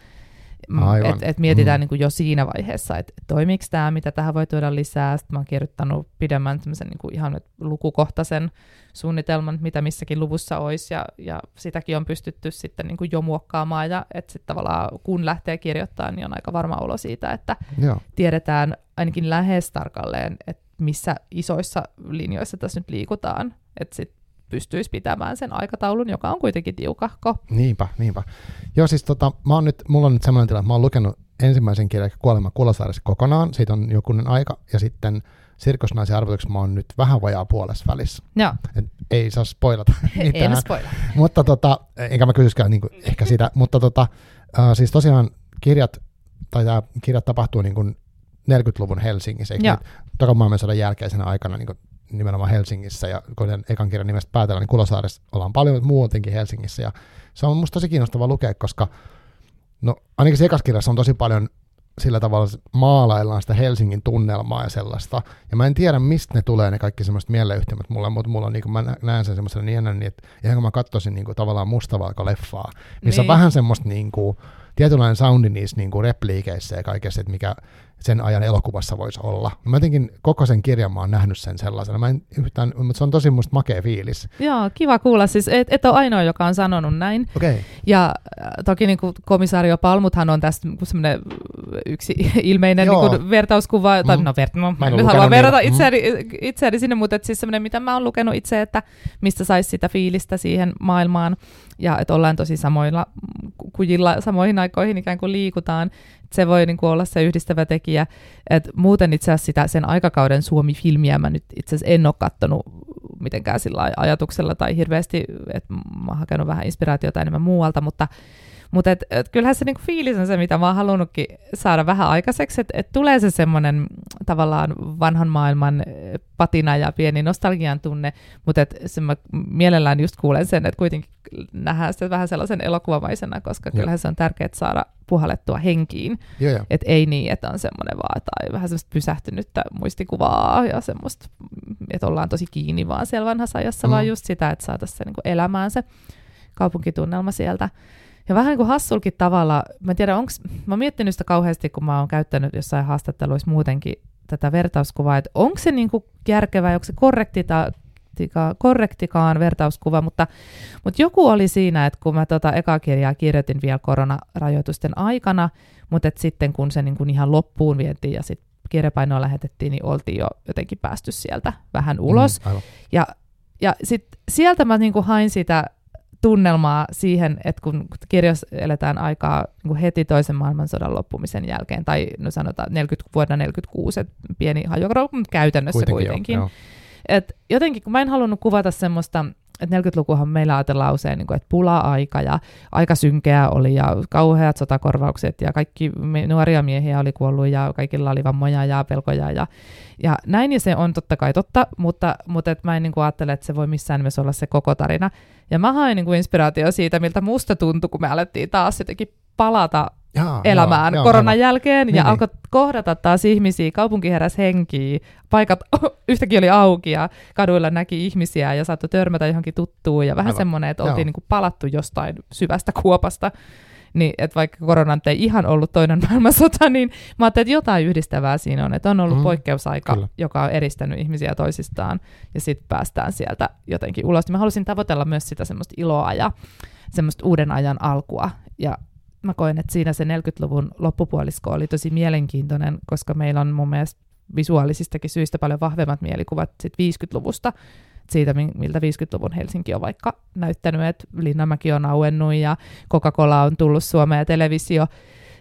Speaker 2: että et mietitään mm. niin kuin jo siinä vaiheessa, että toimiiko tämä, mitä tähän voi tuoda lisää. Sitten mä oon kirjoittanut pidemmän niin kuin ihan lukukohtaisen suunnitelman, mitä missäkin luvussa olisi, ja, ja sitäkin on pystytty sitten niin kuin jo muokkaamaan, ja että sitten tavallaan kun lähtee kirjoittamaan, niin on aika varma olo siitä, että Joo. tiedetään ainakin lähes tarkalleen, että missä isoissa linjoissa tässä nyt liikutaan. Että sitten pystyisi pitämään sen aikataulun, joka on kuitenkin tiukahko.
Speaker 1: Niinpä, niinpä. Joo, siis tota, mä oon nyt, mulla on nyt sellainen tilanne, että mä oon lukenut ensimmäisen kirjan Kuolema Kulosaaressa kokonaan, siitä on jokunen aika, ja sitten Sirkusnaisen arvotuksessa mä oon nyt vähän vajaa puolessa välissä.
Speaker 2: Joo.
Speaker 1: Et ei saa spoilata mitään.
Speaker 2: Ei spoilata.
Speaker 1: mutta tota, enkä mä kysyskään niin ehkä sitä, mutta tota, äh, siis tosiaan kirjat, tai tämä kirjat tapahtuu niin kuin 40-luvun Helsingissä, eikö toka maailmansodan jälkeisenä aikana niin kuin nimenomaan Helsingissä, ja kuten ekan kirjan nimestä päätellään, niin Kulosaaressa ollaan paljon, mutta muutenkin Helsingissä, ja se on musta tosi kiinnostava lukea, koska no ainakin se kirjassa on tosi paljon sillä tavalla maalaillaan sitä Helsingin tunnelmaa ja sellaista. Ja mä en tiedä, mistä ne tulee ne kaikki semmoiset mieleyhtymät mulle, mutta mulla on, niin kuin, mä näen sen semmoisena niin, niin että ihan kun mä katsoisin niin kuin, tavallaan mustavalko-leffaa, missä niin. on vähän semmoista niin kuin, tietynlainen soundi niissä niin kuin repliikeissä ja kaikessa, että mikä sen ajan elokuvassa voisi olla. Mä jotenkin koko sen kirjan mä oon nähnyt sen sellaisena. Mä en yhtään, mutta se on tosi musta makea fiilis.
Speaker 2: Joo, kiva kuulla. Siis et, et ole ainoa, joka on sanonut näin.
Speaker 1: Okay.
Speaker 2: Ja äh, toki niin kuin komisario Palmuthan on tästä niinku semmoinen yksi ilmeinen niin kuin vertauskuva, tai mm. no, ver, no mä nyt haluan verrata mm. itseäni, itseäni sinne, mutta et siis semmoinen, mitä mä oon lukenut itse, että mistä saisi sitä fiilistä siihen maailmaan, ja että ollaan tosi samoilla kujilla, samoihin aikoihin ikään kuin liikutaan, se voi niin olla se yhdistävä tekijä. Et muuten itse asiassa sitä, sen aikakauden Suomi-filmiä mä nyt itse asiassa en ole katsonut mitenkään sillä ajatuksella tai hirveästi, että mä oon hakenut vähän inspiraatiota enemmän muualta, mutta mutta et, et kyllähän se niinku fiilis on se, mitä mä oon halunnutkin saada vähän aikaiseksi, että et tulee se semmoinen tavallaan vanhan maailman patina ja pieni nostalgian tunne, mutta et se mä mielellään just kuulen sen, että kuitenkin nähdään sitä vähän sellaisen elokuvamaisena, koska kyllähän se on tärkeää saada puhallettua henkiin. Että ei niin, että on semmoinen vaan tai vähän semmoista pysähtynyttä muistikuvaa ja semmoista, että ollaan tosi kiinni vaan siellä vanhassa ajassa, mm. vaan just sitä, että saataisiin se niin elämään se kaupunkitunnelma sieltä. Ja vähän niin kuin hassulkin tavalla, mä en tiedä, onko, mä oon miettinyt sitä kauheasti, kun mä oon käyttänyt jossain haastatteluissa muutenkin tätä vertauskuvaa, että onko se niin kuin järkevää, onko se korrekti ta, korrektikaan vertauskuva, mutta, mutta joku oli siinä, että kun mä tota eka kirjaa kirjoitin vielä koronarajoitusten aikana, mutta et sitten kun se niin kuin ihan loppuun vietiin ja sitten kirjapainoa lähetettiin, niin oltiin jo jotenkin päästy sieltä vähän ulos. Mm, ja ja sitten sieltä mä niin kuin hain sitä tunnelmaa siihen, että kun kirjassa eletään aikaa niin heti toisen maailmansodan loppumisen jälkeen, tai no sanotaan 40, vuonna 46, että pieni hajokro, mutta käytännössä kuitenkin. kuitenkin. Jo, Et jotenkin, kun mä en halunnut kuvata semmoista että 40-lukuhan meillä ajatellaan usein, niin kuin, että pula-aika ja aika synkeä oli ja kauheat sotakorvaukset ja kaikki nuoria miehiä oli kuollut ja kaikilla oli vammoja ja pelkoja ja, ja näin ja se on totta kai totta, mutta, mutta et mä en niin kuin ajattele, että se voi missään nimessä olla se koko tarina. Ja mä hain niin kuin inspiraatio siitä, miltä musta tuntui, kun me alettiin taas jotenkin palata Jaa, elämään joo, koronan joo, jälkeen niin, ja niin. alkoi kohdata taas ihmisiä, kaupunki heräsi henkiä, paikat yhtäkin oli auki ja kaduilla näki ihmisiä ja saattoi törmätä johonkin tuttuun ja vähän semmoinen, että oltiin niin kuin palattu jostain syvästä kuopasta. Niin, että vaikka koronan ei ihan ollut toinen maailmansota, niin mä ajattelin, että jotain yhdistävää siinä on, että on ollut mm, poikkeusaika, kyllä. joka on eristänyt ihmisiä toisistaan, ja sitten päästään sieltä jotenkin ulos. Mä halusin tavoitella myös sitä semmoista iloa ja semmoista uuden ajan alkua, ja mä koen, että siinä se 40-luvun loppupuolisko oli tosi mielenkiintoinen, koska meillä on mun mielestä visuaalisistakin syistä paljon vahvemmat mielikuvat sit 50-luvusta, siitä, miltä 50-luvun Helsinki on vaikka näyttänyt, että Linnanmäki on auennut ja Coca-Cola on tullut Suomeen ja televisio,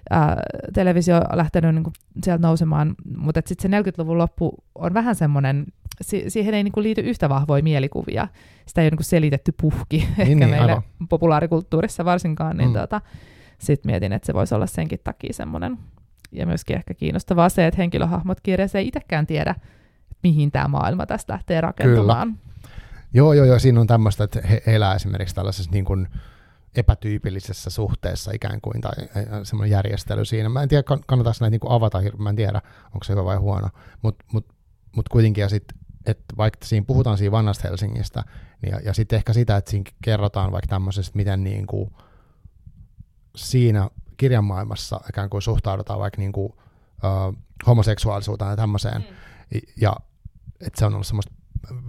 Speaker 2: ää, televisio on lähtenyt niin kuin sieltä nousemaan, mutta sitten se 40-luvun loppu on vähän semmoinen, si- siihen ei niin kuin liity yhtä vahvoja mielikuvia, sitä ei ole niin kuin selitetty puhki niin, ehkä niin, meille aivan. populaarikulttuurissa varsinkaan, niin mm. tota, sitten mietin, että se voisi olla senkin takia semmoinen, ja myöskin ehkä kiinnostavaa se, että henkilöhahmot kirjassa ei itsekään tiedä, mihin tämä maailma tästä lähtee rakentumaan. Kyllä.
Speaker 1: Joo, joo, joo, siinä on tämmöistä, että he elää esimerkiksi tällaisessa niin kuin epätyypillisessä suhteessa ikään kuin, tai semmoinen järjestely siinä. Mä en tiedä, kannattaako näitä niin kuin avata, mä en tiedä, onko se hyvä vai huono, mutta mut, mut kuitenkin, ja sitten että vaikka siinä puhutaan siinä vanhasta Helsingistä, niin ja, ja sitten ehkä sitä, että siinä kerrotaan vaikka tämmöisestä, miten niin kuin siinä kirjanmaailmassa ikään kuin suhtaudutaan vaikka niin kuin, uh, homoseksuaalisuuteen ja tämmöiseen, mm. ja että se on ollut semmoista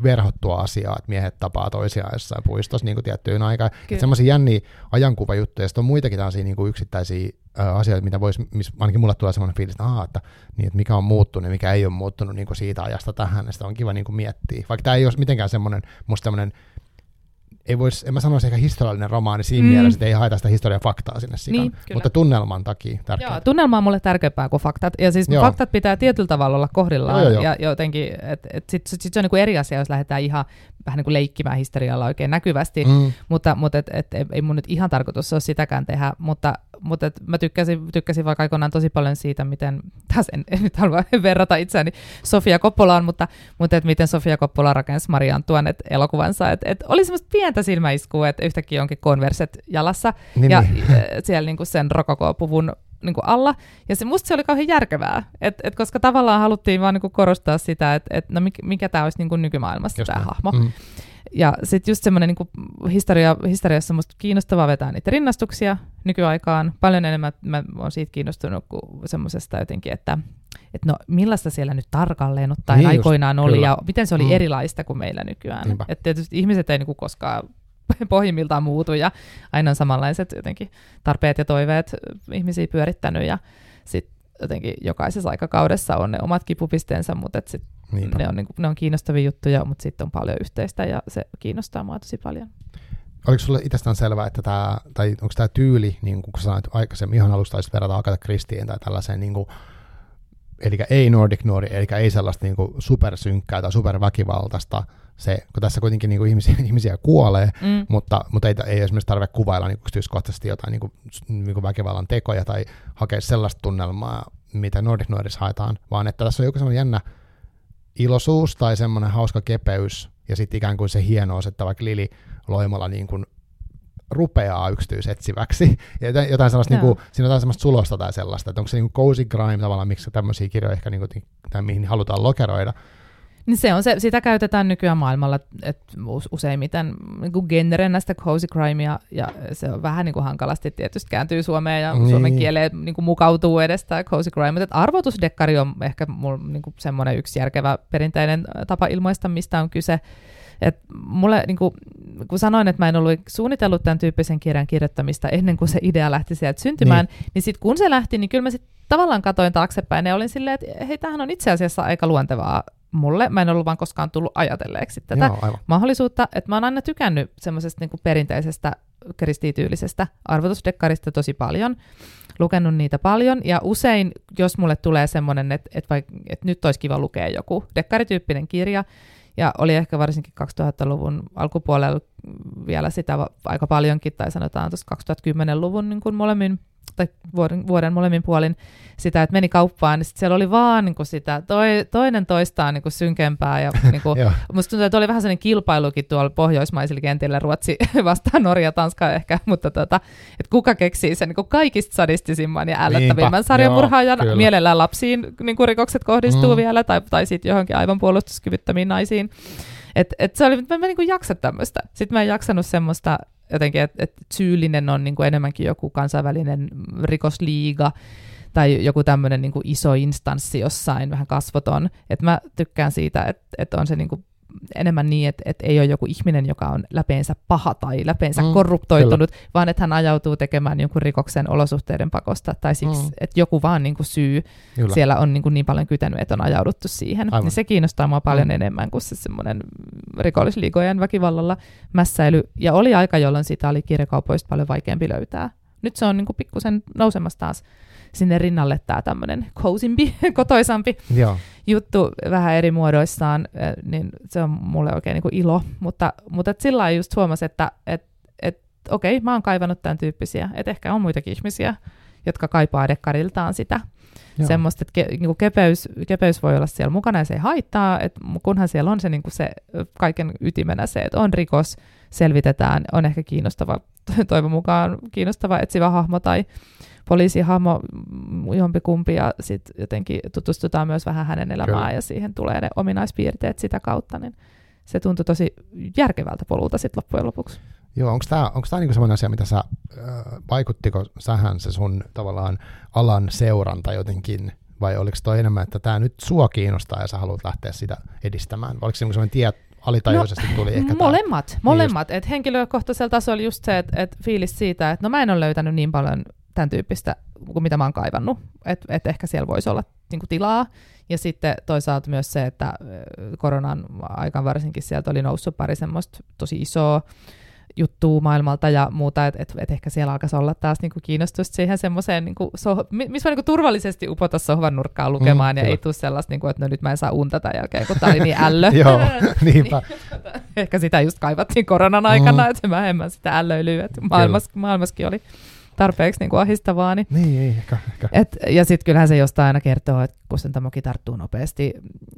Speaker 1: verhottua asiaa, että miehet tapaa toisiaan jossain puistossa niin tiettyyn aikaan. Semmoisia jänniä ajankuvajuttuja, ja on muitakin tällaisia niin kuin yksittäisiä ä, asioita, mitä voisi, missä ainakin mulle tulee semmoinen fiilis, että, aha, että, niin, että mikä on muuttunut ja mikä ei ole muuttunut niin kuin siitä ajasta tähän, ja sitä on kiva niin kuin miettiä. Vaikka tämä ei ole mitenkään semmoinen, musta semmoinen ei vois, en mä sanoisi ehkä historiallinen romaani siinä mm. mielessä, että ei haeta sitä historian faktaa sinne sikaan, niin, mutta tunnelman takia tärkeää.
Speaker 2: Joo, tunnelma on mulle tärkeämpää kuin faktat, ja siis joo. faktat pitää tietyllä tavalla olla kohdillaan, joo, joo, ja jotenkin, että et sit, sit, sit se on niinku eri asia, jos lähdetään ihan vähän niin kuin leikkimään historialla oikein näkyvästi, mm. mutta, mutta et, et, et, ei mun nyt ihan tarkoitus ole sitäkään tehdä, mutta mutta et mä tykkäsin, tykkäsin vaikka aikoinaan tosi paljon siitä, miten, taas en, en nyt halua verrata itseäni Sofia Koppolaan, mutta, mutta et miten Sofia Koppola rakensi Maria Antoinette elokuvansa, että et oli semmoista pientä silmäiskua, että yhtäkkiä onkin konverset jalassa niin, ja niin. siellä niinku sen rokokopuvun niin kuin alla. Ja se, musta se oli kauhean järkevää, et, et koska tavallaan haluttiin vaan niin kuin korostaa sitä, että et, no mikä, mikä tämä olisi niin kuin nykymaailmassa tämä hahmo. Mm. Ja sitten just semmoinen niin historia, historiassa musta kiinnostavaa vetää niitä rinnastuksia nykyaikaan. Paljon enemmän mä oon siitä kiinnostunut kuin semmoisesta jotenkin, että, että no millaista siellä nyt tarkalleen ottaen niin aikoinaan just, oli kyllä. ja miten se oli mm. erilaista kuin meillä nykyään. Että tietysti ihmiset ei niin koskaan pohjimmiltaan muutu ja aina on samanlaiset jotenkin tarpeet ja toiveet ihmisiä pyörittänyt ja sitten jotenkin jokaisessa aikakaudessa on ne omat kipupisteensä, mutta et sit ne, on, niinku, ne on kiinnostavia juttuja, mutta sitten on paljon yhteistä ja se kiinnostaa mua tosi paljon.
Speaker 1: Oliko sinulle itsestään selvää, että tämä, tai onko tämä tyyli, niin kuin sanoit aikaisemmin, ihan alusta taisit verrata Agatha Christien tai tällaiseen, niin kuin, eli ei Nordic Nori, eli ei sellaista niin kuin supersynkkää tai superväkivaltaista, se, kun tässä kuitenkin niin kuin ihmisiä, ihmisiä kuolee, mm. mutta, mutta ei, ei esimerkiksi tarvitse kuvailla niin yksityiskohtaisesti jotain niin kuin, niin kuin väkivallan tekoja tai hakea sellaista tunnelmaa, mitä Nordic Noirissa haetaan, vaan että tässä on joku sellainen jännä iloisuus tai semmoinen hauska kepeys ja sitten ikään kuin se hienous, että vaikka Lili Loimala niin kuin rupeaa yksityisetsiväksi. Ja jotain sellaista, niin kuin, siinä on jotain sellaista sulosta tai sellaista, että onko se niin kuin cozy crime tavallaan, miksi tämmöisiä kirjoja ehkä, niin kuin, tai mihin halutaan lokeroida,
Speaker 2: niin se on se, sitä käytetään nykyään maailmalla että useimmiten niin kuin genrenä sitä cozy crimea, ja se on vähän niin kuin hankalasti tietysti kääntyy Suomeen, ja niin. suomen kieleen niin kuin mukautuu edes tämä cozy crime, mutta arvotusdekkari on ehkä mulla niin kuin semmoinen yksi järkevä perinteinen tapa ilmaista, mistä on kyse. Et mulle, niin kuin, kun sanoin, että mä en ollut suunnitellut tämän tyyppisen kirjan kirjoittamista ennen kuin se idea lähti sieltä syntymään, niin, niin sitten kun se lähti, niin kyllä mä sitten tavallaan katoin taaksepäin ja olin silleen, että hei, tämähän on itse asiassa aika luontevaa mulle. Mä en ollut vaan koskaan tullut ajatelleeksi tätä Joo, mahdollisuutta, että mä oon aina tykännyt semmoisesta niin perinteisestä kristityylisestä arvotusdekkarista tosi paljon, lukenut niitä paljon, ja usein, jos mulle tulee semmoinen, että, että, vaik, että nyt olisi kiva lukea joku dekkarityyppinen kirja, ja oli ehkä varsinkin 2000-luvun alkupuolella vielä sitä aika paljonkin, tai sanotaan tuossa 2010-luvun niin kuin molemmin tai vuoden, vuoden molemmin puolin sitä, että meni kauppaan, niin sit siellä oli vaan niin kuin sitä toi, toinen toistaan niin kuin synkempää. Ja niin kuin, musta tuntuu, että oli vähän sellainen kilpailukin tuolla pohjoismaisilla kentillä, Ruotsi vastaan Norja, Tanska ehkä, mutta tota, että kuka keksii sen niin kuin kaikista sadistisimman ja ällöttävimmän sarjamurhaajan. Joo, Mielellään lapsiin niin kuin rikokset kohdistuu mm. vielä, tai, tai sitten johonkin aivan puolustuskyvyttömiin naisiin. Et, et se oli, mä, mä niin jaksa tämmöistä. Sitten mä en jaksanut semmoista jotenkin, että et syyllinen on niin kuin enemmänkin joku kansainvälinen rikosliiga tai joku tämmöinen niin iso instanssi jossain, vähän kasvoton. Että mä tykkään siitä, että, että on se niin kuin enemmän niin, että, että ei ole joku ihminen, joka on läpeensä paha tai läpeensä mm, korruptoitunut, kyllä. vaan että hän ajautuu tekemään jonkun rikoksen olosuhteiden pakosta, tai siksi, mm. että joku vaan niin kuin syy kyllä. siellä on niin, kuin niin paljon kytänyt, että on ajauduttu siihen. Niin se kiinnostaa mua paljon mm. enemmän kuin se semmoinen rikollisliigojen väkivallalla mässäily. Ja oli aika, jolloin sitä oli kirjakaupoista paljon vaikeampi löytää. Nyt se on niin kuin pikkusen nousemassa taas sinne rinnalle tämä tämmöinen cosimpi, kotoisampi Joo. juttu vähän eri muodoissaan, niin se on mulle oikein niin kuin ilo. Mutta, mutta et sillä lailla just huomasi, että et, et, okei, mä oon kaivannut tämän tyyppisiä, että ehkä on muitakin ihmisiä, jotka kaipaa dekkariltaan sitä. Joo. Semmoista, että ke, niin kuin kepeys, kepeys voi olla siellä mukana ja se ei haittaa, että kunhan siellä on se, niin kuin se kaiken ytimenä se, että on rikos, selvitetään, on ehkä kiinnostava, toivon mukaan kiinnostava etsivä hahmo tai poliisihahmo mm, jompikumpi ja sitten jotenkin tutustutaan myös vähän hänen elämään Kyllä. ja siihen tulee ne ominaispiirteet sitä kautta, niin se tuntui tosi järkevältä polulta sitten loppujen lopuksi.
Speaker 1: Joo, onko tämä onko niinku sellainen asia, mitä sä, äh, vaikuttiko sähän se sun tavallaan alan seuranta jotenkin, vai oliko toi enemmän, että tämä nyt sua kiinnostaa ja sä haluat lähteä sitä edistämään, vai oliko se sellainen tie, alitajuisesti no, tuli ehkä
Speaker 2: Molemmat, tämä, molemmat. Niin just... henkilökohtaisella tasolla just se, että et fiilis siitä, että no mä en ole löytänyt niin paljon tämän tyyppistä kuin mitä mä oon kaivannut, että et ehkä siellä voisi olla niin kuin, tilaa. Ja sitten toisaalta myös se, että koronan aikaan varsinkin sieltä oli noussut pari semmoista tosi isoa juttua maailmalta ja muuta, että et, et ehkä siellä alkaisi olla taas niinku kiinnostusta siihen semmoiseen, niinku soh- missä voi niinku turvallisesti upota sohvan nurkkaan lukemaan mm, ja kyllä. ei tule sellaista, niinku, että no nyt mä en saa unta tämän jälkeen, kun tämä oli niin ällö.
Speaker 1: Joo, niinpä.
Speaker 2: niin, ehkä sitä just kaivattiin koronan aikana, mm. että vähemmän sitä ällöilyä, että maailmas, maailmaskin oli tarpeeksi niin kuin ahistavaa. Niin,
Speaker 1: niin ei, ehkä, ehkä.
Speaker 2: Et, ja sitten kyllähän se jostain aina kertoo, että kustantamokin tarttuu nopeasti.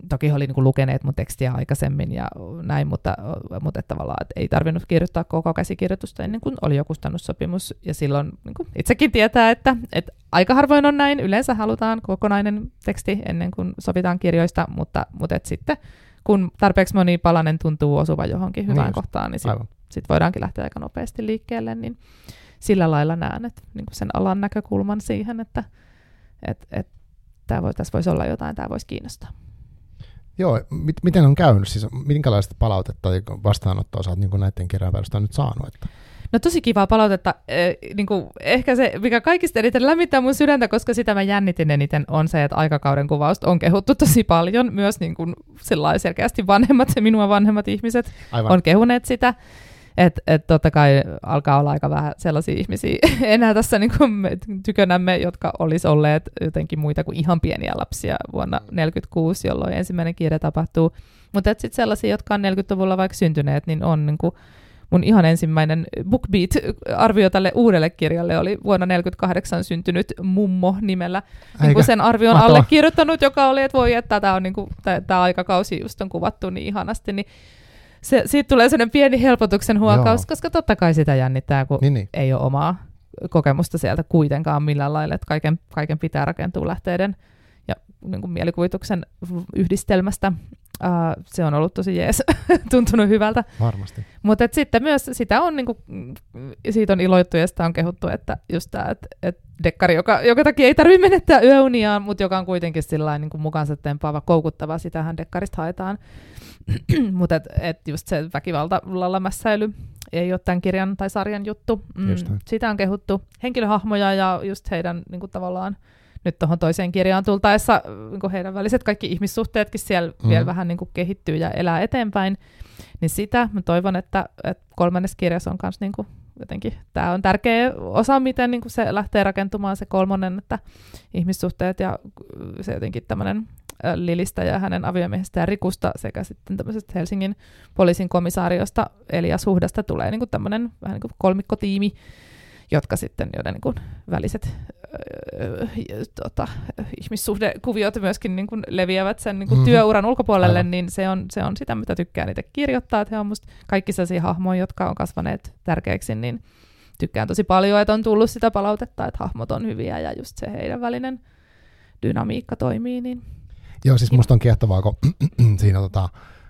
Speaker 2: Toki oli niin kuin lukeneet mun tekstiä aikaisemmin ja näin, mutta, mutta että tavallaan että ei tarvinnut kirjoittaa koko käsikirjoitusta ennen kuin oli jo kustannussopimus. Ja silloin niin kuin itsekin tietää, että, että aika harvoin on näin. Yleensä halutaan kokonainen teksti ennen kuin sovitaan kirjoista, mutta, mutta et sitten kun tarpeeksi moni palanen tuntuu osuva johonkin hyvään niin kohtaan, niin sitten sit voidaankin lähteä aika nopeasti liikkeelle. Niin, sillä lailla näen, että niin kuin sen alan näkökulman siihen, että et, et, tämä voi, tässä voisi olla jotain, tämä voisi kiinnostaa.
Speaker 1: Joo, mit, miten on käynyt? Siis minkälaista palautetta tai vastaanottoa oot niin näiden kirjanpäivästä nyt saanut? Että?
Speaker 2: No tosi kivaa palautetta. Eh, niin kuin, ehkä se, mikä kaikista eniten lämmittää mun sydäntä, koska sitä mä jännitin eniten, on se, että aikakauden kuvausta on kehuttu tosi paljon. Myös niin kuin, selkeästi vanhemmat, minua vanhemmat ihmiset Aivan. on kehuneet sitä. Että et totta kai alkaa olla aika vähän sellaisia ihmisiä enää tässä niin kuin me tykönämme, jotka olisi olleet jotenkin muita kuin ihan pieniä lapsia vuonna 1946, jolloin ensimmäinen kirja tapahtuu. Mutta sitten sellaisia, jotka on 40-luvulla vaikka syntyneet, niin on niin kuin mun ihan ensimmäinen BookBeat-arvio tälle uudelle kirjalle oli vuonna 1948 syntynyt mummo nimellä. Niin kuin sen arvion allekirjoittanut, joka oli, että voi, että tämä on niin kuin, tämä aikakausi just on kuvattu niin ihanasti, niin se, siitä tulee sellainen pieni helpotuksen huokaus, Joo. koska totta kai sitä jännittää, kun niin, niin. ei ole omaa kokemusta sieltä kuitenkaan millään lailla, että kaiken, kaiken pitää rakentua lähteiden ja niin kuin mielikuvituksen yhdistelmästä. Uh, se on ollut tosi jees, tuntunut hyvältä.
Speaker 1: Varmasti.
Speaker 2: Mutta sitten myös sitä on, niin kuin, siitä on iloittu ja sitä on kehuttu, että just tämä, että et dekkari, joka, joka takia ei tarvitse menettää yöuniaan, mutta joka on kuitenkin sillä niin kuin mukansa tempaava, koukuttava, sitähän dekkarista haetaan. Mutta et, et just se väkivalta-lallamässäily ei ole tämän kirjan tai sarjan juttu. Mm, sitä on kehuttu henkilöhahmoja ja just heidän niin kuin tavallaan nyt tuohon toiseen kirjaan tultaessa niin heidän väliset kaikki ihmissuhteetkin siellä mm. vielä vähän niin kuin kehittyy ja elää eteenpäin. Niin sitä mä toivon, että, että kolmannes kirjassa on myös niin kuin jotenkin, tämä on tärkeä osa, miten niin kuin se lähtee rakentumaan se kolmonen, että ihmissuhteet ja se jotenkin tämmöinen Lilistä ja hänen aviomiehistä ja Rikusta sekä sitten tämmöisestä Helsingin poliisin komisaariosta Elias Huhdasta tulee niin kuin tämmöinen vähän niin kuin kolmikkotiimi, jotka sitten, joiden niin kuin väliset öö, tota, ihmissuhdekuviot myöskin niin kuin leviävät sen niin kuin mm-hmm. työuran ulkopuolelle, Aivan. niin se on, se on sitä, mitä tykkään itse kirjoittaa. Että he on musta kaikki sellaisia hahmoja, jotka on kasvaneet tärkeiksi, niin tykkään tosi paljon, että on tullut sitä palautetta, että hahmot on hyviä ja just se heidän välinen dynamiikka toimii. Niin
Speaker 1: Joo, siis musta on kiehtovaa, kun siinä tota,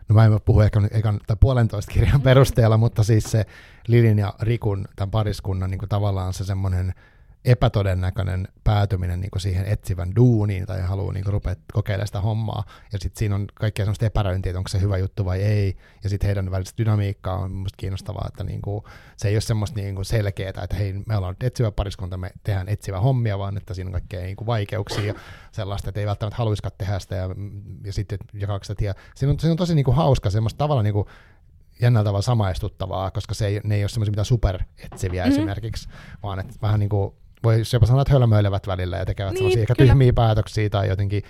Speaker 1: no mä en puhu ehkä ekan, tai puolentoista kirjan perusteella, mutta siis se Lilin ja Rikun, tämän pariskunnan niin kuin tavallaan se semmoinen epätodennäköinen päätyminen niin kuin siihen etsivän duuniin tai haluaa niin kuin rupea kokeilemaan sitä hommaa. Ja sitten siinä on kaikkea semmoista epäröintiä, että onko se hyvä juttu vai ei. Ja sitten heidän välistä dynamiikkaa on musta kiinnostavaa, että niin kuin, se ei ole semmoista niin kuin selkeää, että hei, me ollaan etsivä pariskunta, me tehdään etsivä hommia, vaan että siinä on kaikkea niin kuin vaikeuksia ja sellaista, että ei välttämättä haluaisikaan tehdä sitä ja, ja sitten jakaa sitä tie. Siinä on, siinä on tosi niin kuin hauska semmoista tavalla niin kuin jännällä tavalla samaistuttavaa, koska se ei, ne ei ole semmoisia mitään superetsiviä mm-hmm. esimerkiksi, vaan että vähän niin kuin voi jopa sanoa, että hölmöilevät välillä ja tekevät niin, sellaisia ehkä tyhmiä päätöksiä tai jotenkin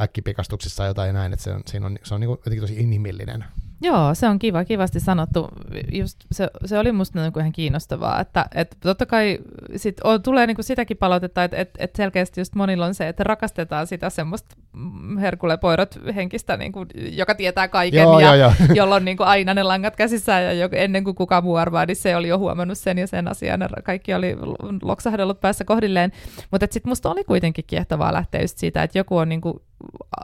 Speaker 1: äkkipikastuksissa jotain näin, että se on, siinä on, se on niin kuin jotenkin tosi inhimillinen.
Speaker 2: Joo, se on kiva, kivasti sanottu. Just se, se oli musta niin kuin ihan kiinnostavaa, että et totta kai sit on, tulee niin kuin sitäkin palautetta, että et, et selkeästi just monilla on se, että rakastetaan sitä semmoista Herkule Poirot henkistä, niin kuin, joka tietää kaiken joo, ja joo, joo. jolla on niin kuin aina ne langat käsissään ja jo, ennen kuin kukaan muu arvaa, niin se oli jo huomannut sen ja sen asian ja kaikki oli loksahdellut päässä kohdilleen. Mutta sitten musta oli kuitenkin kiehtovaa lähteä just siitä, että joku on niin kuin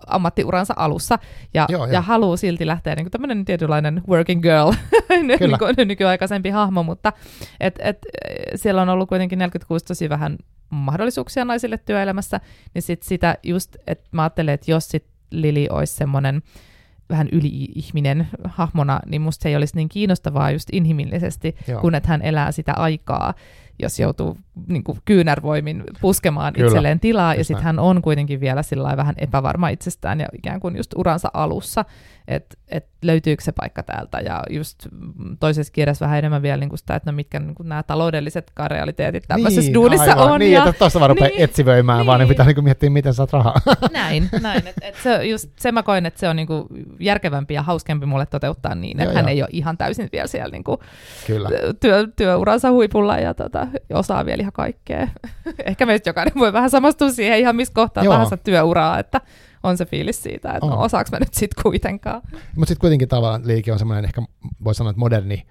Speaker 2: ammattiuransa alussa. Ja, Joo, ja haluaa silti lähteä niin kuin tämmöinen tietynlainen working girl, niin kuin nykyaikaisempi hahmo, mutta et, et, siellä on ollut kuitenkin 46 tosi vähän mahdollisuuksia naisille työelämässä, niin sit sitä just, että mä ajattelen, että jos sit Lili olisi semmoinen vähän yli-ihminen hahmona, niin musta se ei olisi niin kiinnostavaa just inhimillisesti, Joo. kun että hän elää sitä aikaa jos joutuu niin kuin kyynärvoimin puskemaan Kyllä. itselleen tilaa, ja sitten hän on kuitenkin vielä sillä vähän epävarma itsestään ja ikään kuin just uransa alussa, että et löytyykö se paikka täältä, ja just toisessa kirjassa vähän enemmän vielä niin kuin sitä, että no mitkä niin kuin nämä taloudelliset realiteetit tämmöisessä niin, duunissa aivan. on.
Speaker 1: Niin, ja, että tuosta vaan rupeaa niin, etsivöimään, niin, vaan niin pitää niin kuin miettiä, miten saat rahaa.
Speaker 2: Näin, näin. Et, et se, just, se mä koin, että se on niin kuin järkevämpi ja hauskempi mulle toteuttaa niin, että hän jo. ei ole ihan täysin vielä siellä niin kuin Kyllä. Työ, työuransa huipulla ja tota, osaa vielä ihan kaikkea. Ehkä meistä jokainen voi vähän samastua siihen ihan missä kohtaa Joo. tahansa työuraa, että on se fiilis siitä, että no, osaako mä nyt sitten kuitenkaan.
Speaker 1: Mutta sitten kuitenkin tavallaan liike on semmoinen, ehkä voi sanoa, että moderni,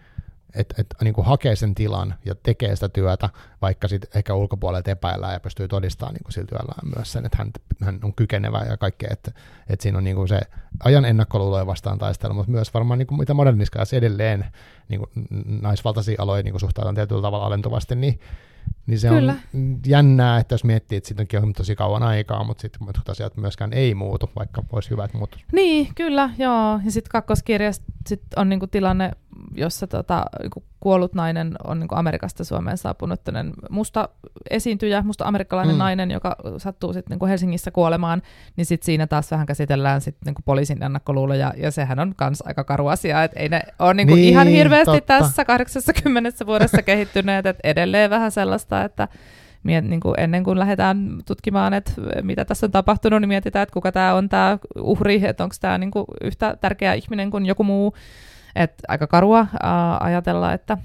Speaker 1: että et, niin hakee sen tilan ja tekee sitä työtä, vaikka sitten ehkä ulkopuolelta epäillään ja pystyy todistamaan niin kuin sillä työllään myös sen, että hän, hän on kykenevä ja kaikkea, että, että siinä on niin kuin se ajan ennakkoluuloja vastaan taistelu, mutta myös varmaan niin kuin mitä moderniskaassa edelleen niin kuin naisvaltaisia aloja niin kuin suhtaudutaan tietyllä tavalla alentuvasti, niin niin se Kyllä. on jännää, että jos miettii, että siitä on tosi kauan aikaa, mutta sitten jotkut asiat myöskään ei muutu, vaikka olisi hyvä, että muuttuisi.
Speaker 2: Niin, kyllä, joo. Ja sitten kakkoskirjassa sit on niinku tilanne, jossa tota, kuollut nainen on niinku Amerikasta Suomeen saapunut musta esiintyjä, musta amerikkalainen mm. nainen, joka sattuu sitten niinku Helsingissä kuolemaan, niin sitten siinä taas vähän käsitellään sit niinku poliisin ennakkoluuloja, ja sehän on myös aika karu asia, että ei ne ole niinku niin, ihan hirveästi totta. tässä 80 vuodessa kehittyneet, että edelleen vähän sellaista, että miet, niin kuin ennen kuin lähdetään tutkimaan, että mitä tässä on tapahtunut, niin mietitään, että kuka tämä on tämä uhri, että onko tämä niin kuin yhtä tärkeä ihminen kuin joku muu. Et aika karua ää, ajatella, että,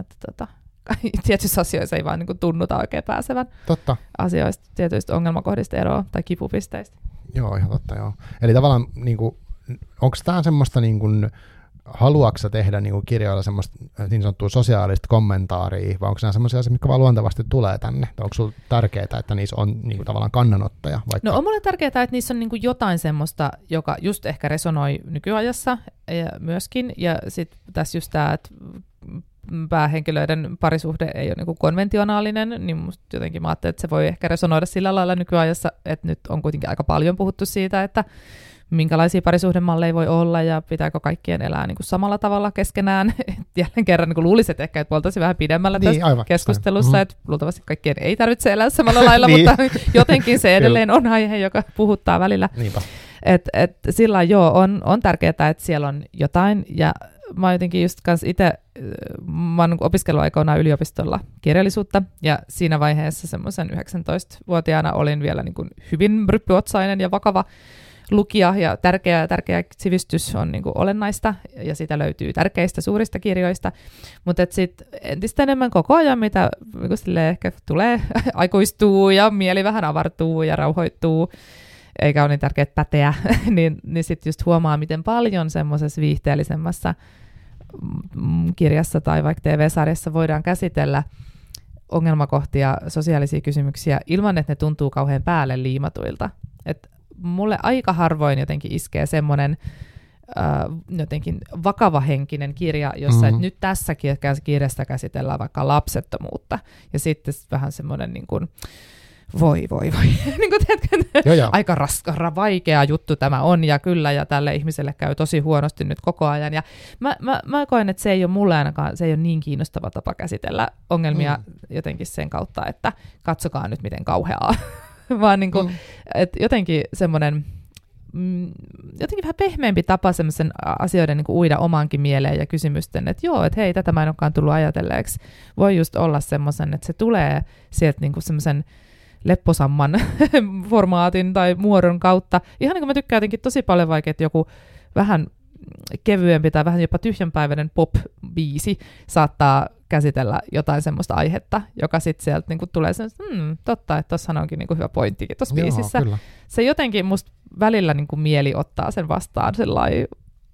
Speaker 2: että tota, tietyissä asioissa ei vaan niin kuin tunnuta oikein pääsevän
Speaker 1: totta.
Speaker 2: asioista, tietyistä ongelmakohdista eroa tai kipupisteistä.
Speaker 1: Joo, ihan totta, joo. Eli tavallaan niin kuin, onko tämä semmoista niin kuin, haluatko tehdä niin kuin kirjoilla semmoista niin sanottua sosiaalista kommentaaria, vai onko nämä semmoisia asioita, mitkä vaan luontevasti tulee tänne? onko sinulle tärkeää, että niissä on niin kuin, tavallaan kannanottoja? Vaikka?
Speaker 2: No on mulle tärkeää, että niissä on niin kuin jotain semmoista, joka just ehkä resonoi nykyajassa ja myöskin, ja sitten tässä just tämä, että päähenkilöiden parisuhde ei ole niin kuin konventionaalinen, niin musta jotenkin mä ajattelin, että se voi ehkä resonoida sillä lailla nykyajassa, että nyt on kuitenkin aika paljon puhuttu siitä, että minkälaisia parisuhdemalleja voi olla ja pitääkö kaikkien elää niin kuin samalla tavalla keskenään. Jälleen kerran niin luulisin, että ehkä oltaisiin vähän pidemmällä niin, tässä aivan, keskustelussa, mm-hmm. että luultavasti kaikkien ei tarvitse elää samalla lailla, niin. mutta jotenkin se edelleen on aihe, joka puhuttaa välillä. Niinpä. Et, et sillä joo, on, on tärkeää, että siellä on jotain, ja mä jotenkin just kans itse, mä oon opiskeluaikoina yliopistolla kirjallisuutta, ja siinä vaiheessa semmoisen 19-vuotiaana olin vielä niin kuin hyvin ryppyotsainen ja vakava lukija ja tärkeä, tärkeä sivistys on niin kuin olennaista ja sitä löytyy tärkeistä suurista kirjoista, mutta sitten entistä enemmän koko ajan, mitä niin ehkä tulee, aikuistuu ja mieli vähän avartuu ja rauhoittuu, eikä ole niin tärkeää päteä, niin, niin sitten just huomaa, miten paljon semmoisessa viihteellisemmässä mm, kirjassa tai vaikka TV-sarjassa voidaan käsitellä ongelmakohtia, sosiaalisia kysymyksiä ilman, että ne tuntuu kauhean päälle liimatuilta. Et mulle aika harvoin jotenkin iskee semmoinen äh, jotenkin vakavahenkinen kirja, jossa mm-hmm. et nyt tässä kirjassa käsitellään vaikka lapsettomuutta. Ja sitten vähän semmoinen niin kuin, voi voi voi, niin kuin teetkö, joo, joo. aika raskara, vaikea juttu tämä on, ja kyllä, ja tälle ihmiselle käy tosi huonosti nyt koko ajan, ja mä, mä, mä koen, että se ei ole mulle ainakaan, se ei ole niin kiinnostava tapa käsitellä ongelmia mm. jotenkin sen kautta, että katsokaa nyt miten kauheaa, vaan niin kuin, mm. että jotenkin semmoinen, mm, jotenkin vähän pehmeämpi tapa semmoisen asioiden niin kuin uida omaankin mieleen ja kysymysten, että joo, että hei, tätä mä en olekaan tullut ajatelleeksi. Voi just olla semmoisen, että se tulee sieltä niin semmoisen lepposamman formaatin tai muodon kautta. Ihan niin kuin mä tykkään jotenkin tosi paljon vaikka, että joku vähän kevyempi tai vähän jopa tyhjänpäiväinen pop-biisi saattaa käsitellä jotain semmoista aihetta, joka sitten sieltä niinku tulee sen, hmm, totta, että tuossahan onkin niinku hyvä pointtikin tuossa biisissä. Kyllä. Se jotenkin musta välillä niinku mieli ottaa sen vastaan sellainen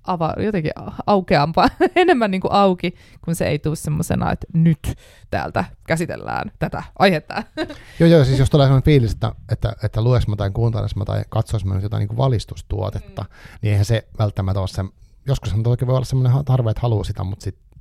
Speaker 2: ava, jotenkin aukeampaa, enemmän niin kuin auki, kun se ei tule semmoisena, että nyt täältä käsitellään tätä aihetta.
Speaker 1: Joo, joo, siis jos tulee sellainen fiilis, että, että, että lues mä tai kuunteles mä tai katsois mä jotain niin kuin valistustuotetta, mm. niin eihän se välttämättä ole se, joskus on toki voi olla semmoinen tarve, että haluaa sitä, mutta sitten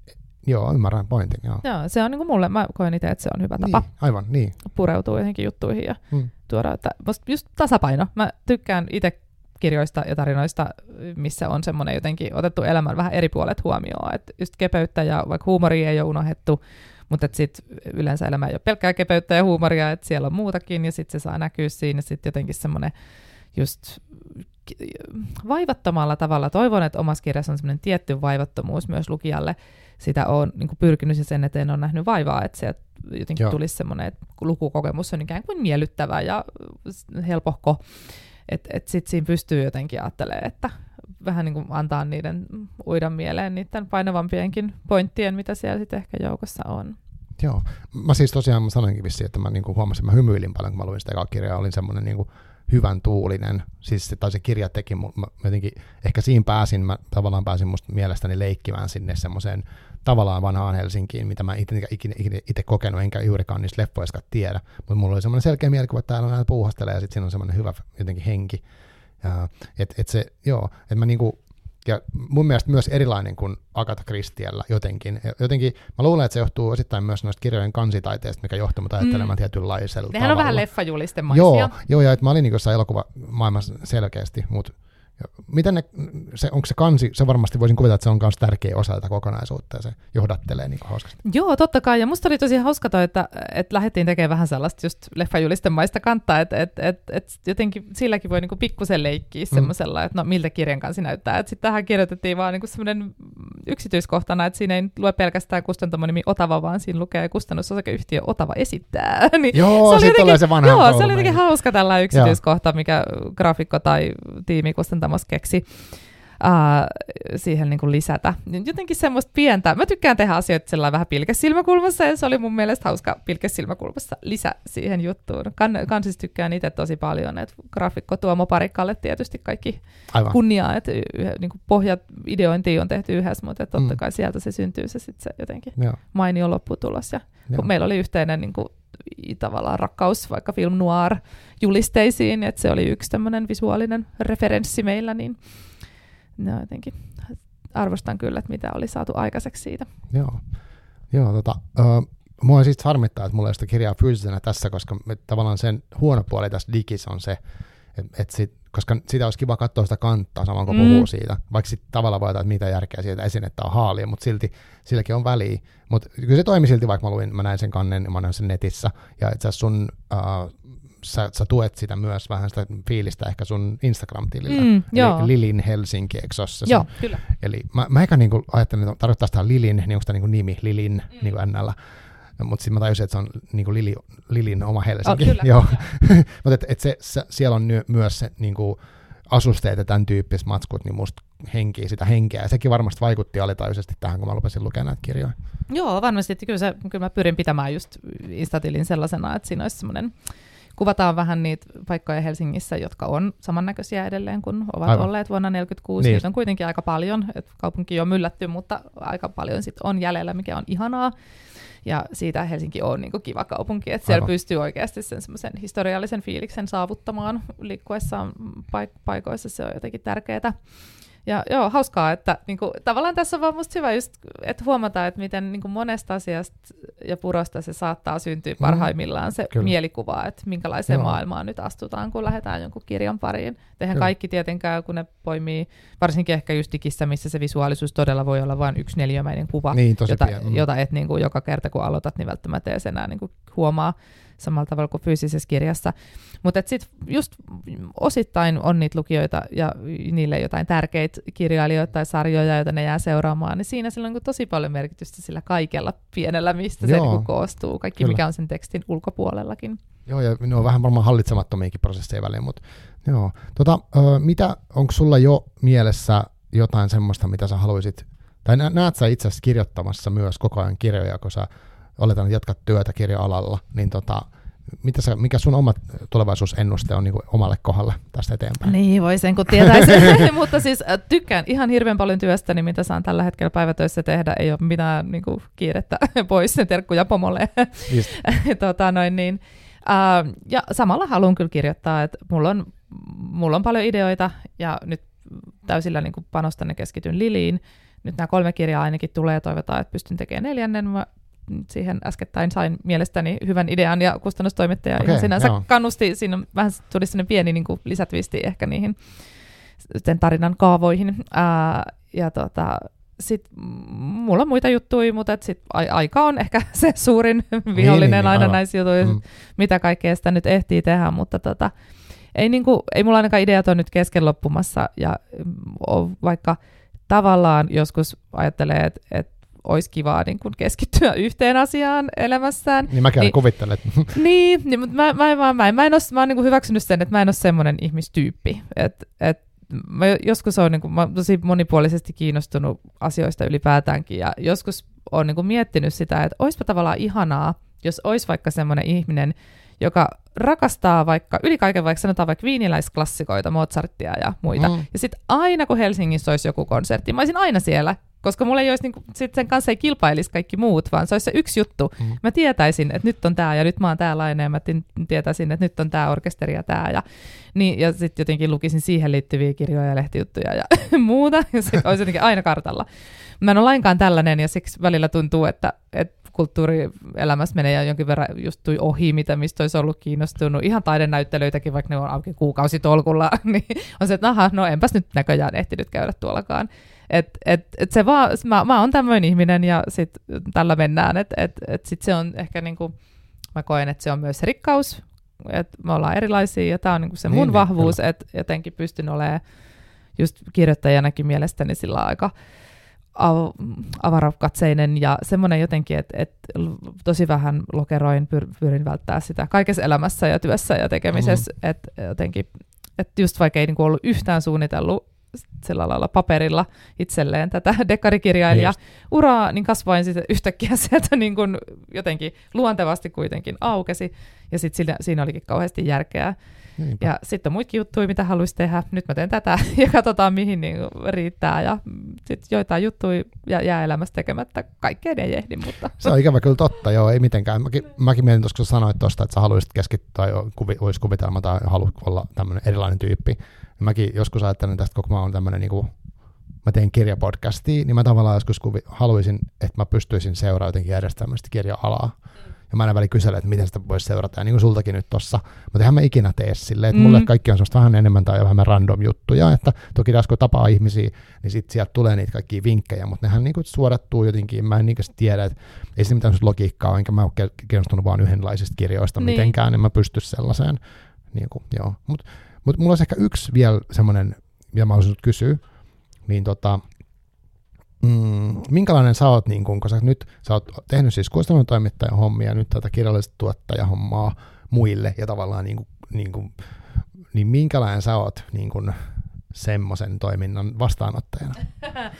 Speaker 1: Joo, ymmärrän pointin, joo.
Speaker 2: Joo, se on niin kuin mulle, mä koen itse, että se on hyvä tapa.
Speaker 1: Niin, aivan, niin.
Speaker 2: Pureutuu johonkin juttuihin ja hmm. tuoda, että just tasapaino. Mä tykkään itse kirjoista ja tarinoista, missä on semmoinen jotenkin otettu elämän vähän eri puolet huomioon. Että just kepeyttä ja vaikka huumoria ei ole unohdettu, mutta sitten yleensä elämä ei ole pelkkää kepeyttä ja huumoria, että siellä on muutakin ja sitten se saa näkyä siinä sitten jotenkin semmoinen just vaivattomalla tavalla. Toivon, että omassa kirjassa on semmoinen tietty vaivattomuus myös lukijalle. Sitä on niin pyrkinyt ja sen eteen on nähnyt vaivaa, että sieltä jotenkin Joo. tulisi semmoinen, että lukukokemus on ikään kuin miellyttävä ja helpohko että et sitten siinä pystyy jotenkin ajattelemaan, että vähän niin kuin antaa niiden uida mieleen niiden painavampienkin pointtien, mitä siellä sitten ehkä joukossa on.
Speaker 1: Joo. Mä siis tosiaan mä sanoinkin vissiin, että mä niin kuin huomasin, että mä hymyilin paljon, kun mä luin sitä kirjaa, olin semmoinen niin kuin hyvän tuulinen. Siis se, tai se kirja teki, mä jotenkin, ehkä siinä pääsin, mä tavallaan pääsin musta mielestäni leikkimään sinne semmoiseen tavallaan vanhaan Helsinkiin, mitä mä itse, ikinä, itse kokenut, enkä juurikaan niistä leffoista tiedä. Mutta mulla oli semmoinen selkeä mielikuva, että täällä on näitä puuhastelee, ja sitten siinä on semmoinen hyvä jotenkin henki. Että et se, joo, että mä niinku, ja mun mielestä myös erilainen kuin Agatha Christiellä jotenkin. Jotenkin mä luulen, että se johtuu osittain myös noista kirjojen kansitaiteesta, mikä johtuu mut ajattelemaan mm. tietynlaisella
Speaker 2: Nehän tavalla. on vähän leffajulistemaisia.
Speaker 1: Joo, joo ja että mä olin niin jossain elokuvamaailmassa selkeästi, mutta miten ne, se, onko se kansi, se varmasti voisin kuvitella, että se on myös tärkeä osa tätä kokonaisuutta ja se johdattelee niin hauskasti.
Speaker 2: Joo, totta kai. Ja musta oli tosi hauska toi, että, että lähdettiin tekemään vähän sellaista just leffajulisten maista kantaa, että, että, että, että jotenkin silläkin voi niinku pikkusen leikkiä mm. semmoisella, että no miltä kirjan kanssa näyttää. Että sitten tähän kirjoitettiin vaan niinku semmoinen yksityiskohtana, että siinä ei lue pelkästään kustantamon Otava, vaan siinä lukee kustannusosakeyhtiö Otava esittää.
Speaker 1: niin joo, sitten tulee se vanha
Speaker 2: Joo, se oli jotenkin hauska tällä yksityiskohta, joo. mikä graafikko tai tiimi kustantamo Amos keksi uh, siihen niin kuin lisätä. Jotenkin semmoista pientä, mä tykkään tehdä asioita sellainen vähän pilkesilmäkulmassa, ja se oli mun mielestä hauska pilkesilmäkulmassa lisä siihen juttuun. Kan, kansis tykkään itse tosi paljon, että graafikko Tuomo Parikkalle tietysti kaikki Aivan. kunniaa, että niin kuin pohjat ideointiin on tehty yhdessä, mutta totta mm. kai sieltä se syntyy se sitten se jotenkin Joo. mainio lopputulos. Ja Joo. meillä oli yhteinen niin kuin, tavallaan rakkaus vaikka film noir julisteisiin, että se oli yksi tämmöinen visuaalinen referenssi meillä, niin no jotenkin arvostan kyllä, että mitä oli saatu aikaiseksi siitä.
Speaker 1: Joo, Joo tota, uh, mua siis harmittaa, että mulla ei sitä kirjaa fyysisenä tässä, koska me, tavallaan sen huono puoli tässä digissä on se, että et sit, koska sitä olisi kiva katsoa sitä kantaa saman kun mm. puhuu siitä, vaikka sitten tavallaan voi että mitä järkeä siitä esinettä on haalia, mutta silti silläkin on väliä. Mutta kyllä se toimi silti, vaikka mä, luin, mä näin sen kannen, mä näin sen netissä, ja itse asiassa sun uh, sä, sä tuet sitä myös vähän sitä fiilistä ehkä sun Instagram-tilillä. Mm, Eli Lilin Helsinki, eikö se
Speaker 2: Joo, kyllä.
Speaker 1: Eli mä, mä ehkä niinku ajattelin, että tarkoittaa sitä Lilin, niin onko sitä niinku nimi, Lilin, mm. niin kuin NL. Mutta sitten mä tajusin, että se on niinku Lili, Lilin oma Helsinki. Oh,
Speaker 2: kyllä. Joo.
Speaker 1: Mutta et, et se, se, siellä on ny, myös se niinku, asusteet ja tämän tyyppiset matskut, niin musta henkii sitä henkeä. Ja sekin varmasti vaikutti alitajuisesti tähän, kun mä lupasin lukea näitä kirjoja.
Speaker 2: Joo, varmasti. Kyllä, se, kyllä mä pyrin pitämään just Instatilin sellaisena, että siinä olisi semmoinen kuvataan vähän niitä paikkoja Helsingissä, jotka on samannäköisiä edelleen kuin ovat Aivan. olleet vuonna 1946. Niin. Niitä on kuitenkin aika paljon, että kaupunki on myllätty, mutta aika paljon sit on jäljellä, mikä on ihanaa. Ja siitä Helsinki on niin kiva kaupunki, että siellä Aivan. pystyy oikeasti sen semmoisen historiallisen fiiliksen saavuttamaan liikkuessaan paik- paikoissa, se on jotenkin tärkeää. Ja joo, hauskaa, että niin kuin, tavallaan tässä on vaan musta hyvä just, että huomataan, että miten niin kuin monesta asiasta ja purosta se saattaa syntyä mm. parhaimmillaan se Kyllä. mielikuva, että minkälaiseen joo. maailmaan nyt astutaan, kun lähdetään jonkun kirjan pariin. Tehän kaikki tietenkään, kun ne poimii, varsinkin ehkä just digissä, missä se visuaalisuus todella voi olla vain yksi neliömäinen kuva,
Speaker 1: niin,
Speaker 2: jota, jota et niin kuin, joka kerta kun aloitat, niin välttämättä edes enää niin kuin, huomaa samalla tavalla kuin fyysisessä kirjassa. Mutta sitten just osittain on niitä lukijoita ja niille jotain tärkeitä kirjailijoita tai sarjoja, joita ne jää seuraamaan, niin siinä sillä on niin tosi paljon merkitystä sillä kaikella pienellä, mistä Joo, se niin koostuu, kaikki kyllä. mikä on sen tekstin ulkopuolellakin.
Speaker 1: Joo, ja ne on vähän varmaan hallitsemattomiakin prosesseja väliin, mutta joo. Tota, ö, mitä, onko sulla jo mielessä jotain semmoista, mitä sä haluaisit, tai näet sä itse asiassa kirjoittamassa myös koko ajan kirjoja, kun sä oletan, että jatkat työtä kirja-alalla, niin tota, mitä sä, mikä sun oma tulevaisuusennuste on niin kuin omalle kohdalle tästä eteenpäin?
Speaker 2: Niin, voi sen kun tietäisi. Mutta siis äh, tykkään ihan hirveän paljon työstäni, mitä saan tällä hetkellä päivätöissä tehdä. Ei ole mitään niin kuin, kiirettä pois, terkkuja pomolle. tota, noin, niin. Uh, ja samalla haluan kyllä kirjoittaa, että mulla on, mulla on paljon ideoita ja nyt täysillä niin panostan ja keskityn Liliin. Nyt nämä kolme kirjaa ainakin tulee ja toivotaan, että pystyn tekemään neljännen. Mä siihen äskettäin sain mielestäni hyvän idean ja kustannustoimittaja okay, sinänsä joo. kannusti, siinä vähän tuli sellainen pieni niin kuin lisätvisti ehkä niihin sen tarinan kaavoihin. Ää, ja tota, sit mulla on muita juttuja, mutta sit aika on ehkä se suurin vihollinen niin, niin, aina näissä jutuissa, mm. mitä kaikkea sitä nyt ehtii tehdä, mutta tota, ei, niinku, ei mulla ainakaan ideat on nyt kesken loppumassa, ja vaikka tavallaan joskus ajattelee, että et olisi kivaa niin kuin keskittyä yhteen asiaan elämässään.
Speaker 1: Niin mäkin niin, kuvittelen.
Speaker 2: niin, niin, mutta mä, mä, mä, mä, mä en ole, mä oon niin kuin hyväksynyt sen, että mä en ole semmoinen ihmistyyppi. Et, et, mä joskus on niin kuin, mä tosi monipuolisesti kiinnostunut asioista ylipäätäänkin ja joskus on niin kuin miettinyt sitä, että olisipa tavallaan ihanaa, jos olisi vaikka semmoinen ihminen, joka rakastaa vaikka, yli kaiken vaikka sanotaan vaikka viiniläisklassikoita, Mozartia ja muita. Mm. Ja sitten aina kun Helsingissä olisi joku konsertti, mä olisin aina siellä, koska mulla ei olisi, niin kuin, sit sen kanssa ei kilpailisi kaikki muut, vaan se olisi se yksi juttu. Mm. Mä tietäisin, että nyt on tämä ja nyt mä oon täällä ja mä tietäisin, että nyt on tämä orkesteri ja tämä. Ja, niin, ja sitten jotenkin lukisin siihen liittyviä kirjoja ja lehtijuttuja ja muuta, ja se olisi jotenkin aina kartalla. Mä en ole lainkaan tällainen, ja siksi välillä tuntuu, että, että kulttuurielämässä menee ja jonkin verran just tui ohi, mitä mistä olisi ollut kiinnostunut. Ihan taidenäyttelyitäkin, vaikka ne on auki kuukausitolkulla, niin on se, että aha, no enpäs nyt näköjään ehtinyt käydä tuollakaan. Et, et, et se vaan, mä, mä oon tämmöinen ihminen ja sit tällä mennään, että et, et sit se on ehkä niinku, mä koen, että se on myös rikkaus, että me ollaan erilaisia ja tämä on niinku se mun niin, vahvuus, niin, että jotenkin pystyn olemaan just kirjoittajanakin mielestäni sillä aika av- avarakatseinen ja semmoinen jotenkin, että et tosi vähän lokeroin, pyr, pyrin välttää sitä kaikessa elämässä ja työssä ja tekemisessä, mm-hmm. että jotenkin, että just vaikka ei niinku ollut yhtään suunnitellut sillä lailla paperilla itselleen tätä dekkarikirjailija uraa, niin kasvoin sitten yhtäkkiä sieltä niin kuin jotenkin luontevasti kuitenkin aukesi, ja sitten siinä, siinä olikin kauheasti järkeä. Niinpä. Ja sitten on muitakin juttuja, mitä haluaisi tehdä. Nyt mä teen tätä ja katsotaan, mihin niin riittää. Ja sitten joitain juttuja jää elämässä tekemättä. Kaikkeen ei ehdi, mutta...
Speaker 1: Se on ikävä kyllä totta, joo, ei mitenkään. Mäkin, mäkin mietin tuossa, kun sanoit tuosta, että sä haluaisit keskittyä tai kuvi, olisi kuvitelma tai haluat olla tämmöinen erilainen tyyppi. Mäkin joskus ajattelen tästä, kun mä oon tämmöinen niin kuin, mä teen kirjapodcastia, niin mä tavallaan joskus kuvi, haluaisin, että mä pystyisin seuraamaan jotenkin järjestelmästä kirja-alaa. Mm. Ja mä aina väli kyselen, että miten sitä voisi seurata, ja niin kuin sultakin nyt tossa. Mutta eihän mä ikinä tee silleen, että mm. mulle kaikki on semmoista vähän enemmän tai vähän random juttuja, että toki tässä kun tapaa ihmisiä, niin sitten sieltä tulee niitä kaikkia vinkkejä, mutta nehän niin kuin suodattuu jotenkin, mä en niin tiedä, että ei se mitään logiikkaa, enkä mä ole kiinnostunut vaan yhdenlaisista kirjoista niin. mitenkään, en mä pysty sellaiseen. Niin kuin, joo. Mutta mut mulla olisi ehkä yksi vielä semmoinen, mitä mä olisin kysyä, niin tota, mm, minkälainen sä oot, niin kun, kun sä nyt sä oot tehnyt siis kustannustoimittajan hommia, nyt tätä kirjallista tuottajahommaa muille ja tavallaan niin kuin, niin, kuin, niin minkälainen sä oot niin kuin semmoisen toiminnan vastaanottajana?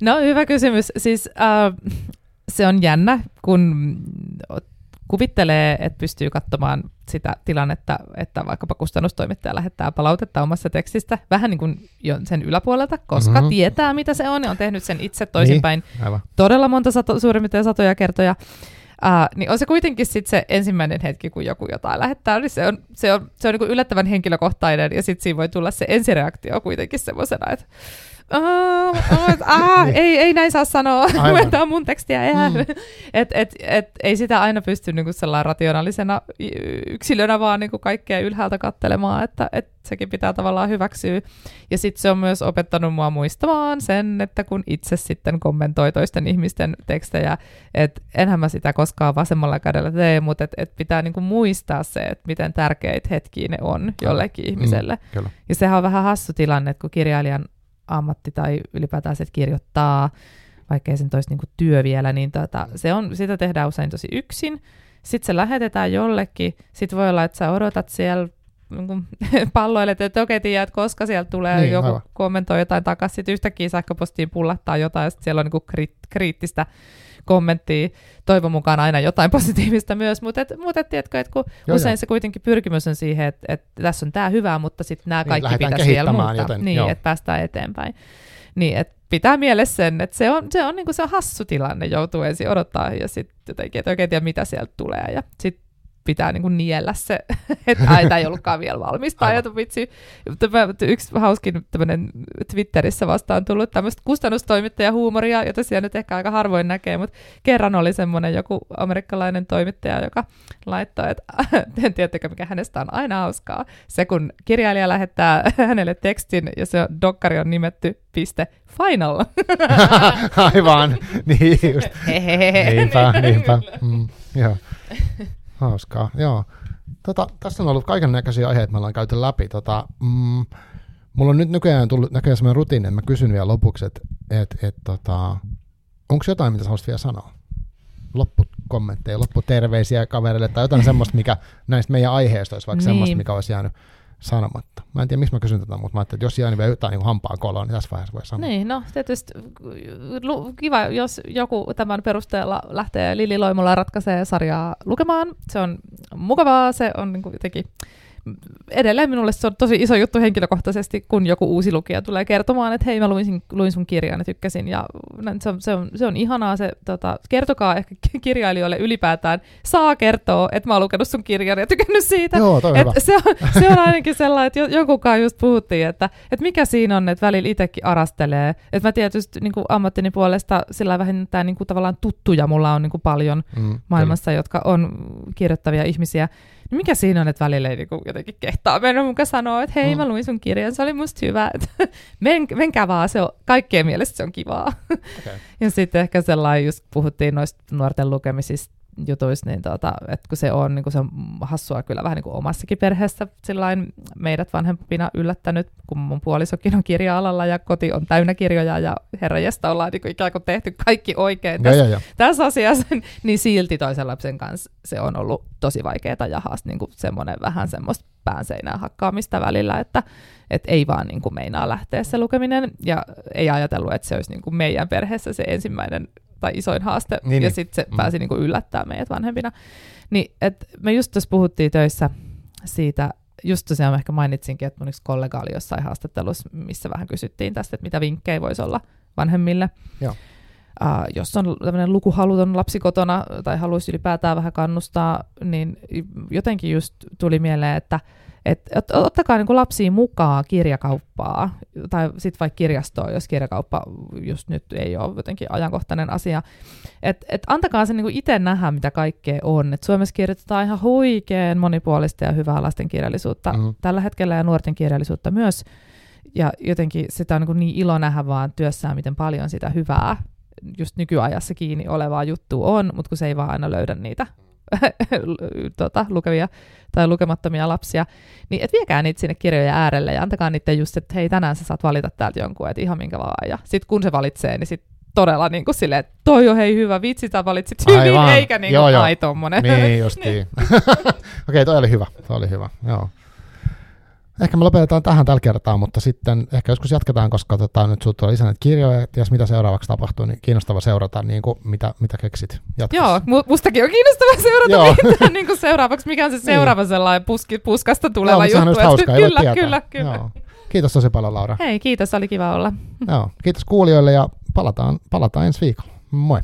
Speaker 2: No hyvä kysymys. Siis äh, se on jännä, kun kuvittelee, että pystyy katsomaan sitä tilannetta, että vaikkapa kustannustoimittaja lähettää palautetta omassa tekstistä vähän niin kuin jo sen yläpuolelta, koska mm-hmm. tietää, mitä se on, ja on tehnyt sen itse toisinpäin niin, todella monta sato, suurimmiten satoja kertoja. Uh, niin on se kuitenkin sit se ensimmäinen hetki, kun joku jotain lähettää, niin se on, se on, se on niin yllättävän henkilökohtainen, ja sitten siinä voi tulla se ensireaktio kuitenkin semmoisena, että ah, niin. ei, ei näin saa sanoa, on mun tekstiä. Mm. et, et, et, ei sitä aina pysty niinku sellainen rationaalisena yksilönä vaan niinku kaikkea ylhäältä kattelemaan, että et sekin pitää tavallaan hyväksyä. Ja sitten se on myös opettanut mua muistamaan sen, että kun itse sitten kommentoi toisten ihmisten tekstejä, että enhän mä sitä koskaan vasemmalla kädellä tee, mutta et, et pitää niinku muistaa se, että miten tärkeitä hetkiä ne on jollekin mm, ihmiselle. Mm, ja sehän on vähän hassu tilanne, että kun kirjailijan ammatti tai ylipäätään se, että kirjoittaa, vaikkei sen toisi niinku työ vielä, niin tota, se on, sitä tehdään usein tosi yksin. Sitten se lähetetään jollekin, sitten voi olla, että sä odotat siellä niinku palloilet, että okei, tiedät, koska sieltä tulee niin, joku aivan. kommentoi jotain takaisin, sitten yhtäkkiä sähköpostiin pullattaa jotain, ja sitten siellä on niinku kriittistä kommenttia, toivon mukaan aina jotain positiivista myös, mutta et, mut et, tiedätkö, että kun joo, usein joo. se kuitenkin pyrkimys on siihen, että, että tässä on tämä hyvä, mutta sitten nämä niin, kaikki niin, pitäisi vielä muuttaa, joten, niin, että päästään eteenpäin. Niin, että pitää mielessä sen, että se on, se on, niin kuin se on hassu tilanne, joutuu ensin odottaa ja sitten jotenkin, että oikein tiedä, mitä sieltä tulee. Ja sitten pitää niin kuin niellä se, että ai, tämä ei ollutkaan vielä valmista. Ja vitsi, yksi hauskin tämmöinen Twitterissä vastaan tullut tämmöistä kustannustoimittajahuumoria, jota siellä nyt ehkä aika harvoin näkee, mutta kerran oli semmoinen joku amerikkalainen toimittaja, joka laittoi, että en tiedättekö mikä hänestä on aina hauskaa. Se kun kirjailija lähettää hänelle tekstin ja se dokkari on nimetty piste final.
Speaker 1: Aivan, niin just. niinpä, niinpä. Mm, joo. Hauskaa, joo. Tota, tässä on ollut kaiken näköisiä aiheita, me ollaan käyty läpi. Tota, mm, mulla on nyt nykyään tullut näköjään sellainen rutiini, mä kysyn vielä lopuksi, että et, et, tota, onko jotain, mitä sä haluaisit vielä sanoa? Loppukommentteja, lopputerveisiä kavereille tai jotain semmoista, mikä näistä meidän aiheista olisi vaikka niin. semmoista, mikä olisi jäänyt sanomatta. Mä en tiedä, miksi mä kysyn tätä, mutta mä ajattelin, että jos jää vielä jotain niin hampaan koloon, niin tässä vaiheessa voi sanoa.
Speaker 2: Niin, no tietysti kiva, jos joku tämän perusteella lähtee Lili Loimola ratkaisee sarjaa lukemaan. Se on mukavaa, se on niin kuin jotenkin edelleen minulle se on tosi iso juttu henkilökohtaisesti, kun joku uusi lukija tulee kertomaan, että hei mä luin, luin sun kirjan ja tykkäsin. Ja se on, se on, se on ihanaa. Se, tota, kertokaa ehkä kirjailijoille ylipäätään, saa kertoa, että mä oon lukenut sun kirjan ja tykännyt siitä.
Speaker 1: Joo,
Speaker 2: et se, on, se on ainakin sellainen, että jonkunkaan just puhuttiin, että, että mikä siinä on, että välillä itsekin arastelee. Että mä tietysti niin kuin ammattini puolesta sillä vähintään niin kuin tavallaan tuttuja mulla on niin kuin paljon mm, maailmassa, kyllä. jotka on kirjoittavia ihmisiä. Niin mikä siinä on, että välillä ei niin jotenkin kehtaa mennä mukaan sanoa, että hei, mm. mä luin sun kirjan, se oli musta hyvä. Että men, menkää vaan, se on, kaikkien mielestä se on kivaa. Okay. ja sitten ehkä sellainen, just puhuttiin noista nuorten lukemisista, jutuissa, niin tota, että kun se on, niin kun se on hassua kyllä vähän niin kuin omassakin perheessä sillain meidät vanhempina yllättänyt, kun mun puolisokin on kirja-alalla ja koti on täynnä kirjoja ja herrajesta ollaan niin kuin ikään kuin tehty kaikki oikein tässä, ja, ja, ja. tässä asiassa, niin silti toisen lapsen kanssa se on ollut tosi vaikeaa ja haast, niin kuin semmoinen vähän semmoista päänseinää hakkaamista välillä, että et ei vaan niin kuin meinaa lähteä se lukeminen ja ei ajatellut, että se olisi niin kuin meidän perheessä se ensimmäinen tai isoin haaste, niin, ja niin. sitten se mm. pääsi niinku yllättämään meidät vanhempina. Niin, et me just tässä puhuttiin töissä siitä, just tosiaan ehkä mainitsinkin, että mun yksi kollega oli jossain haastattelussa, missä vähän kysyttiin tästä, että mitä vinkkejä voisi olla vanhemmille. Joo. Uh, jos on tämmöinen lukuhaluton lapsi kotona tai haluaisi ylipäätään vähän kannustaa, niin jotenkin just tuli mieleen, että et, et, ottakaa niin lapsiin mukaan kirjakauppaa, tai sitten vaikka kirjastoa, jos kirjakauppa just nyt ei ole jotenkin ajankohtainen asia. Et, et antakaa se niin itse nähdä, mitä kaikkea on. Et Suomessa kirjoitetaan ihan huikean monipuolista ja hyvää lastenkirjallisuutta mm-hmm. tällä hetkellä ja nuorten kirjallisuutta myös. Ja jotenkin sitä on niin, niin ilo nähdä vaan työssään, miten paljon sitä hyvää just nykyajassa kiinni olevaa juttua on, mutta kun se ei vaan aina löydä niitä tota, lukevia tai lukemattomia lapsia, niin et viekää niitä sinne kirjojen äärelle ja antakaa niiden just, että hei tänään sä saat valita täältä jonkun, että ihan minkä vaan. Ja sitten kun se valitsee, niin sitten todella niin kuin silleen, että toi on hei hyvä, vitsi sä valitsit hyvin, Aivan. eikä niin kuin, ai tommonen.
Speaker 1: Niin justiin. Okei, okay, toi oli hyvä, toi oli hyvä, joo. Ehkä me lopetetaan tähän tällä kertaa, mutta sitten ehkä joskus jatketaan, koska tota, nyt sinulla tulee lisää näitä kirjoja, ja ties mitä seuraavaksi tapahtuu, niin kiinnostava seurata, niin kuin, mitä, mitä keksit jatkossa.
Speaker 2: Joo, mustakin on kiinnostava seurata, Joo. mitä niin kuin seuraavaksi, mikä on se niin. seuraava niin. sellainen puski, puskasta tuleva
Speaker 1: Joo,
Speaker 2: juttu.
Speaker 1: Se hauskaa,
Speaker 2: kyllä, kyllä, kyllä, kyllä.
Speaker 1: Joo. Kiitos tosi paljon, Laura.
Speaker 2: Hei, kiitos, oli kiva olla.
Speaker 1: Joo, kiitos kuulijoille ja palataan, palataan ensi viikolla. Moi.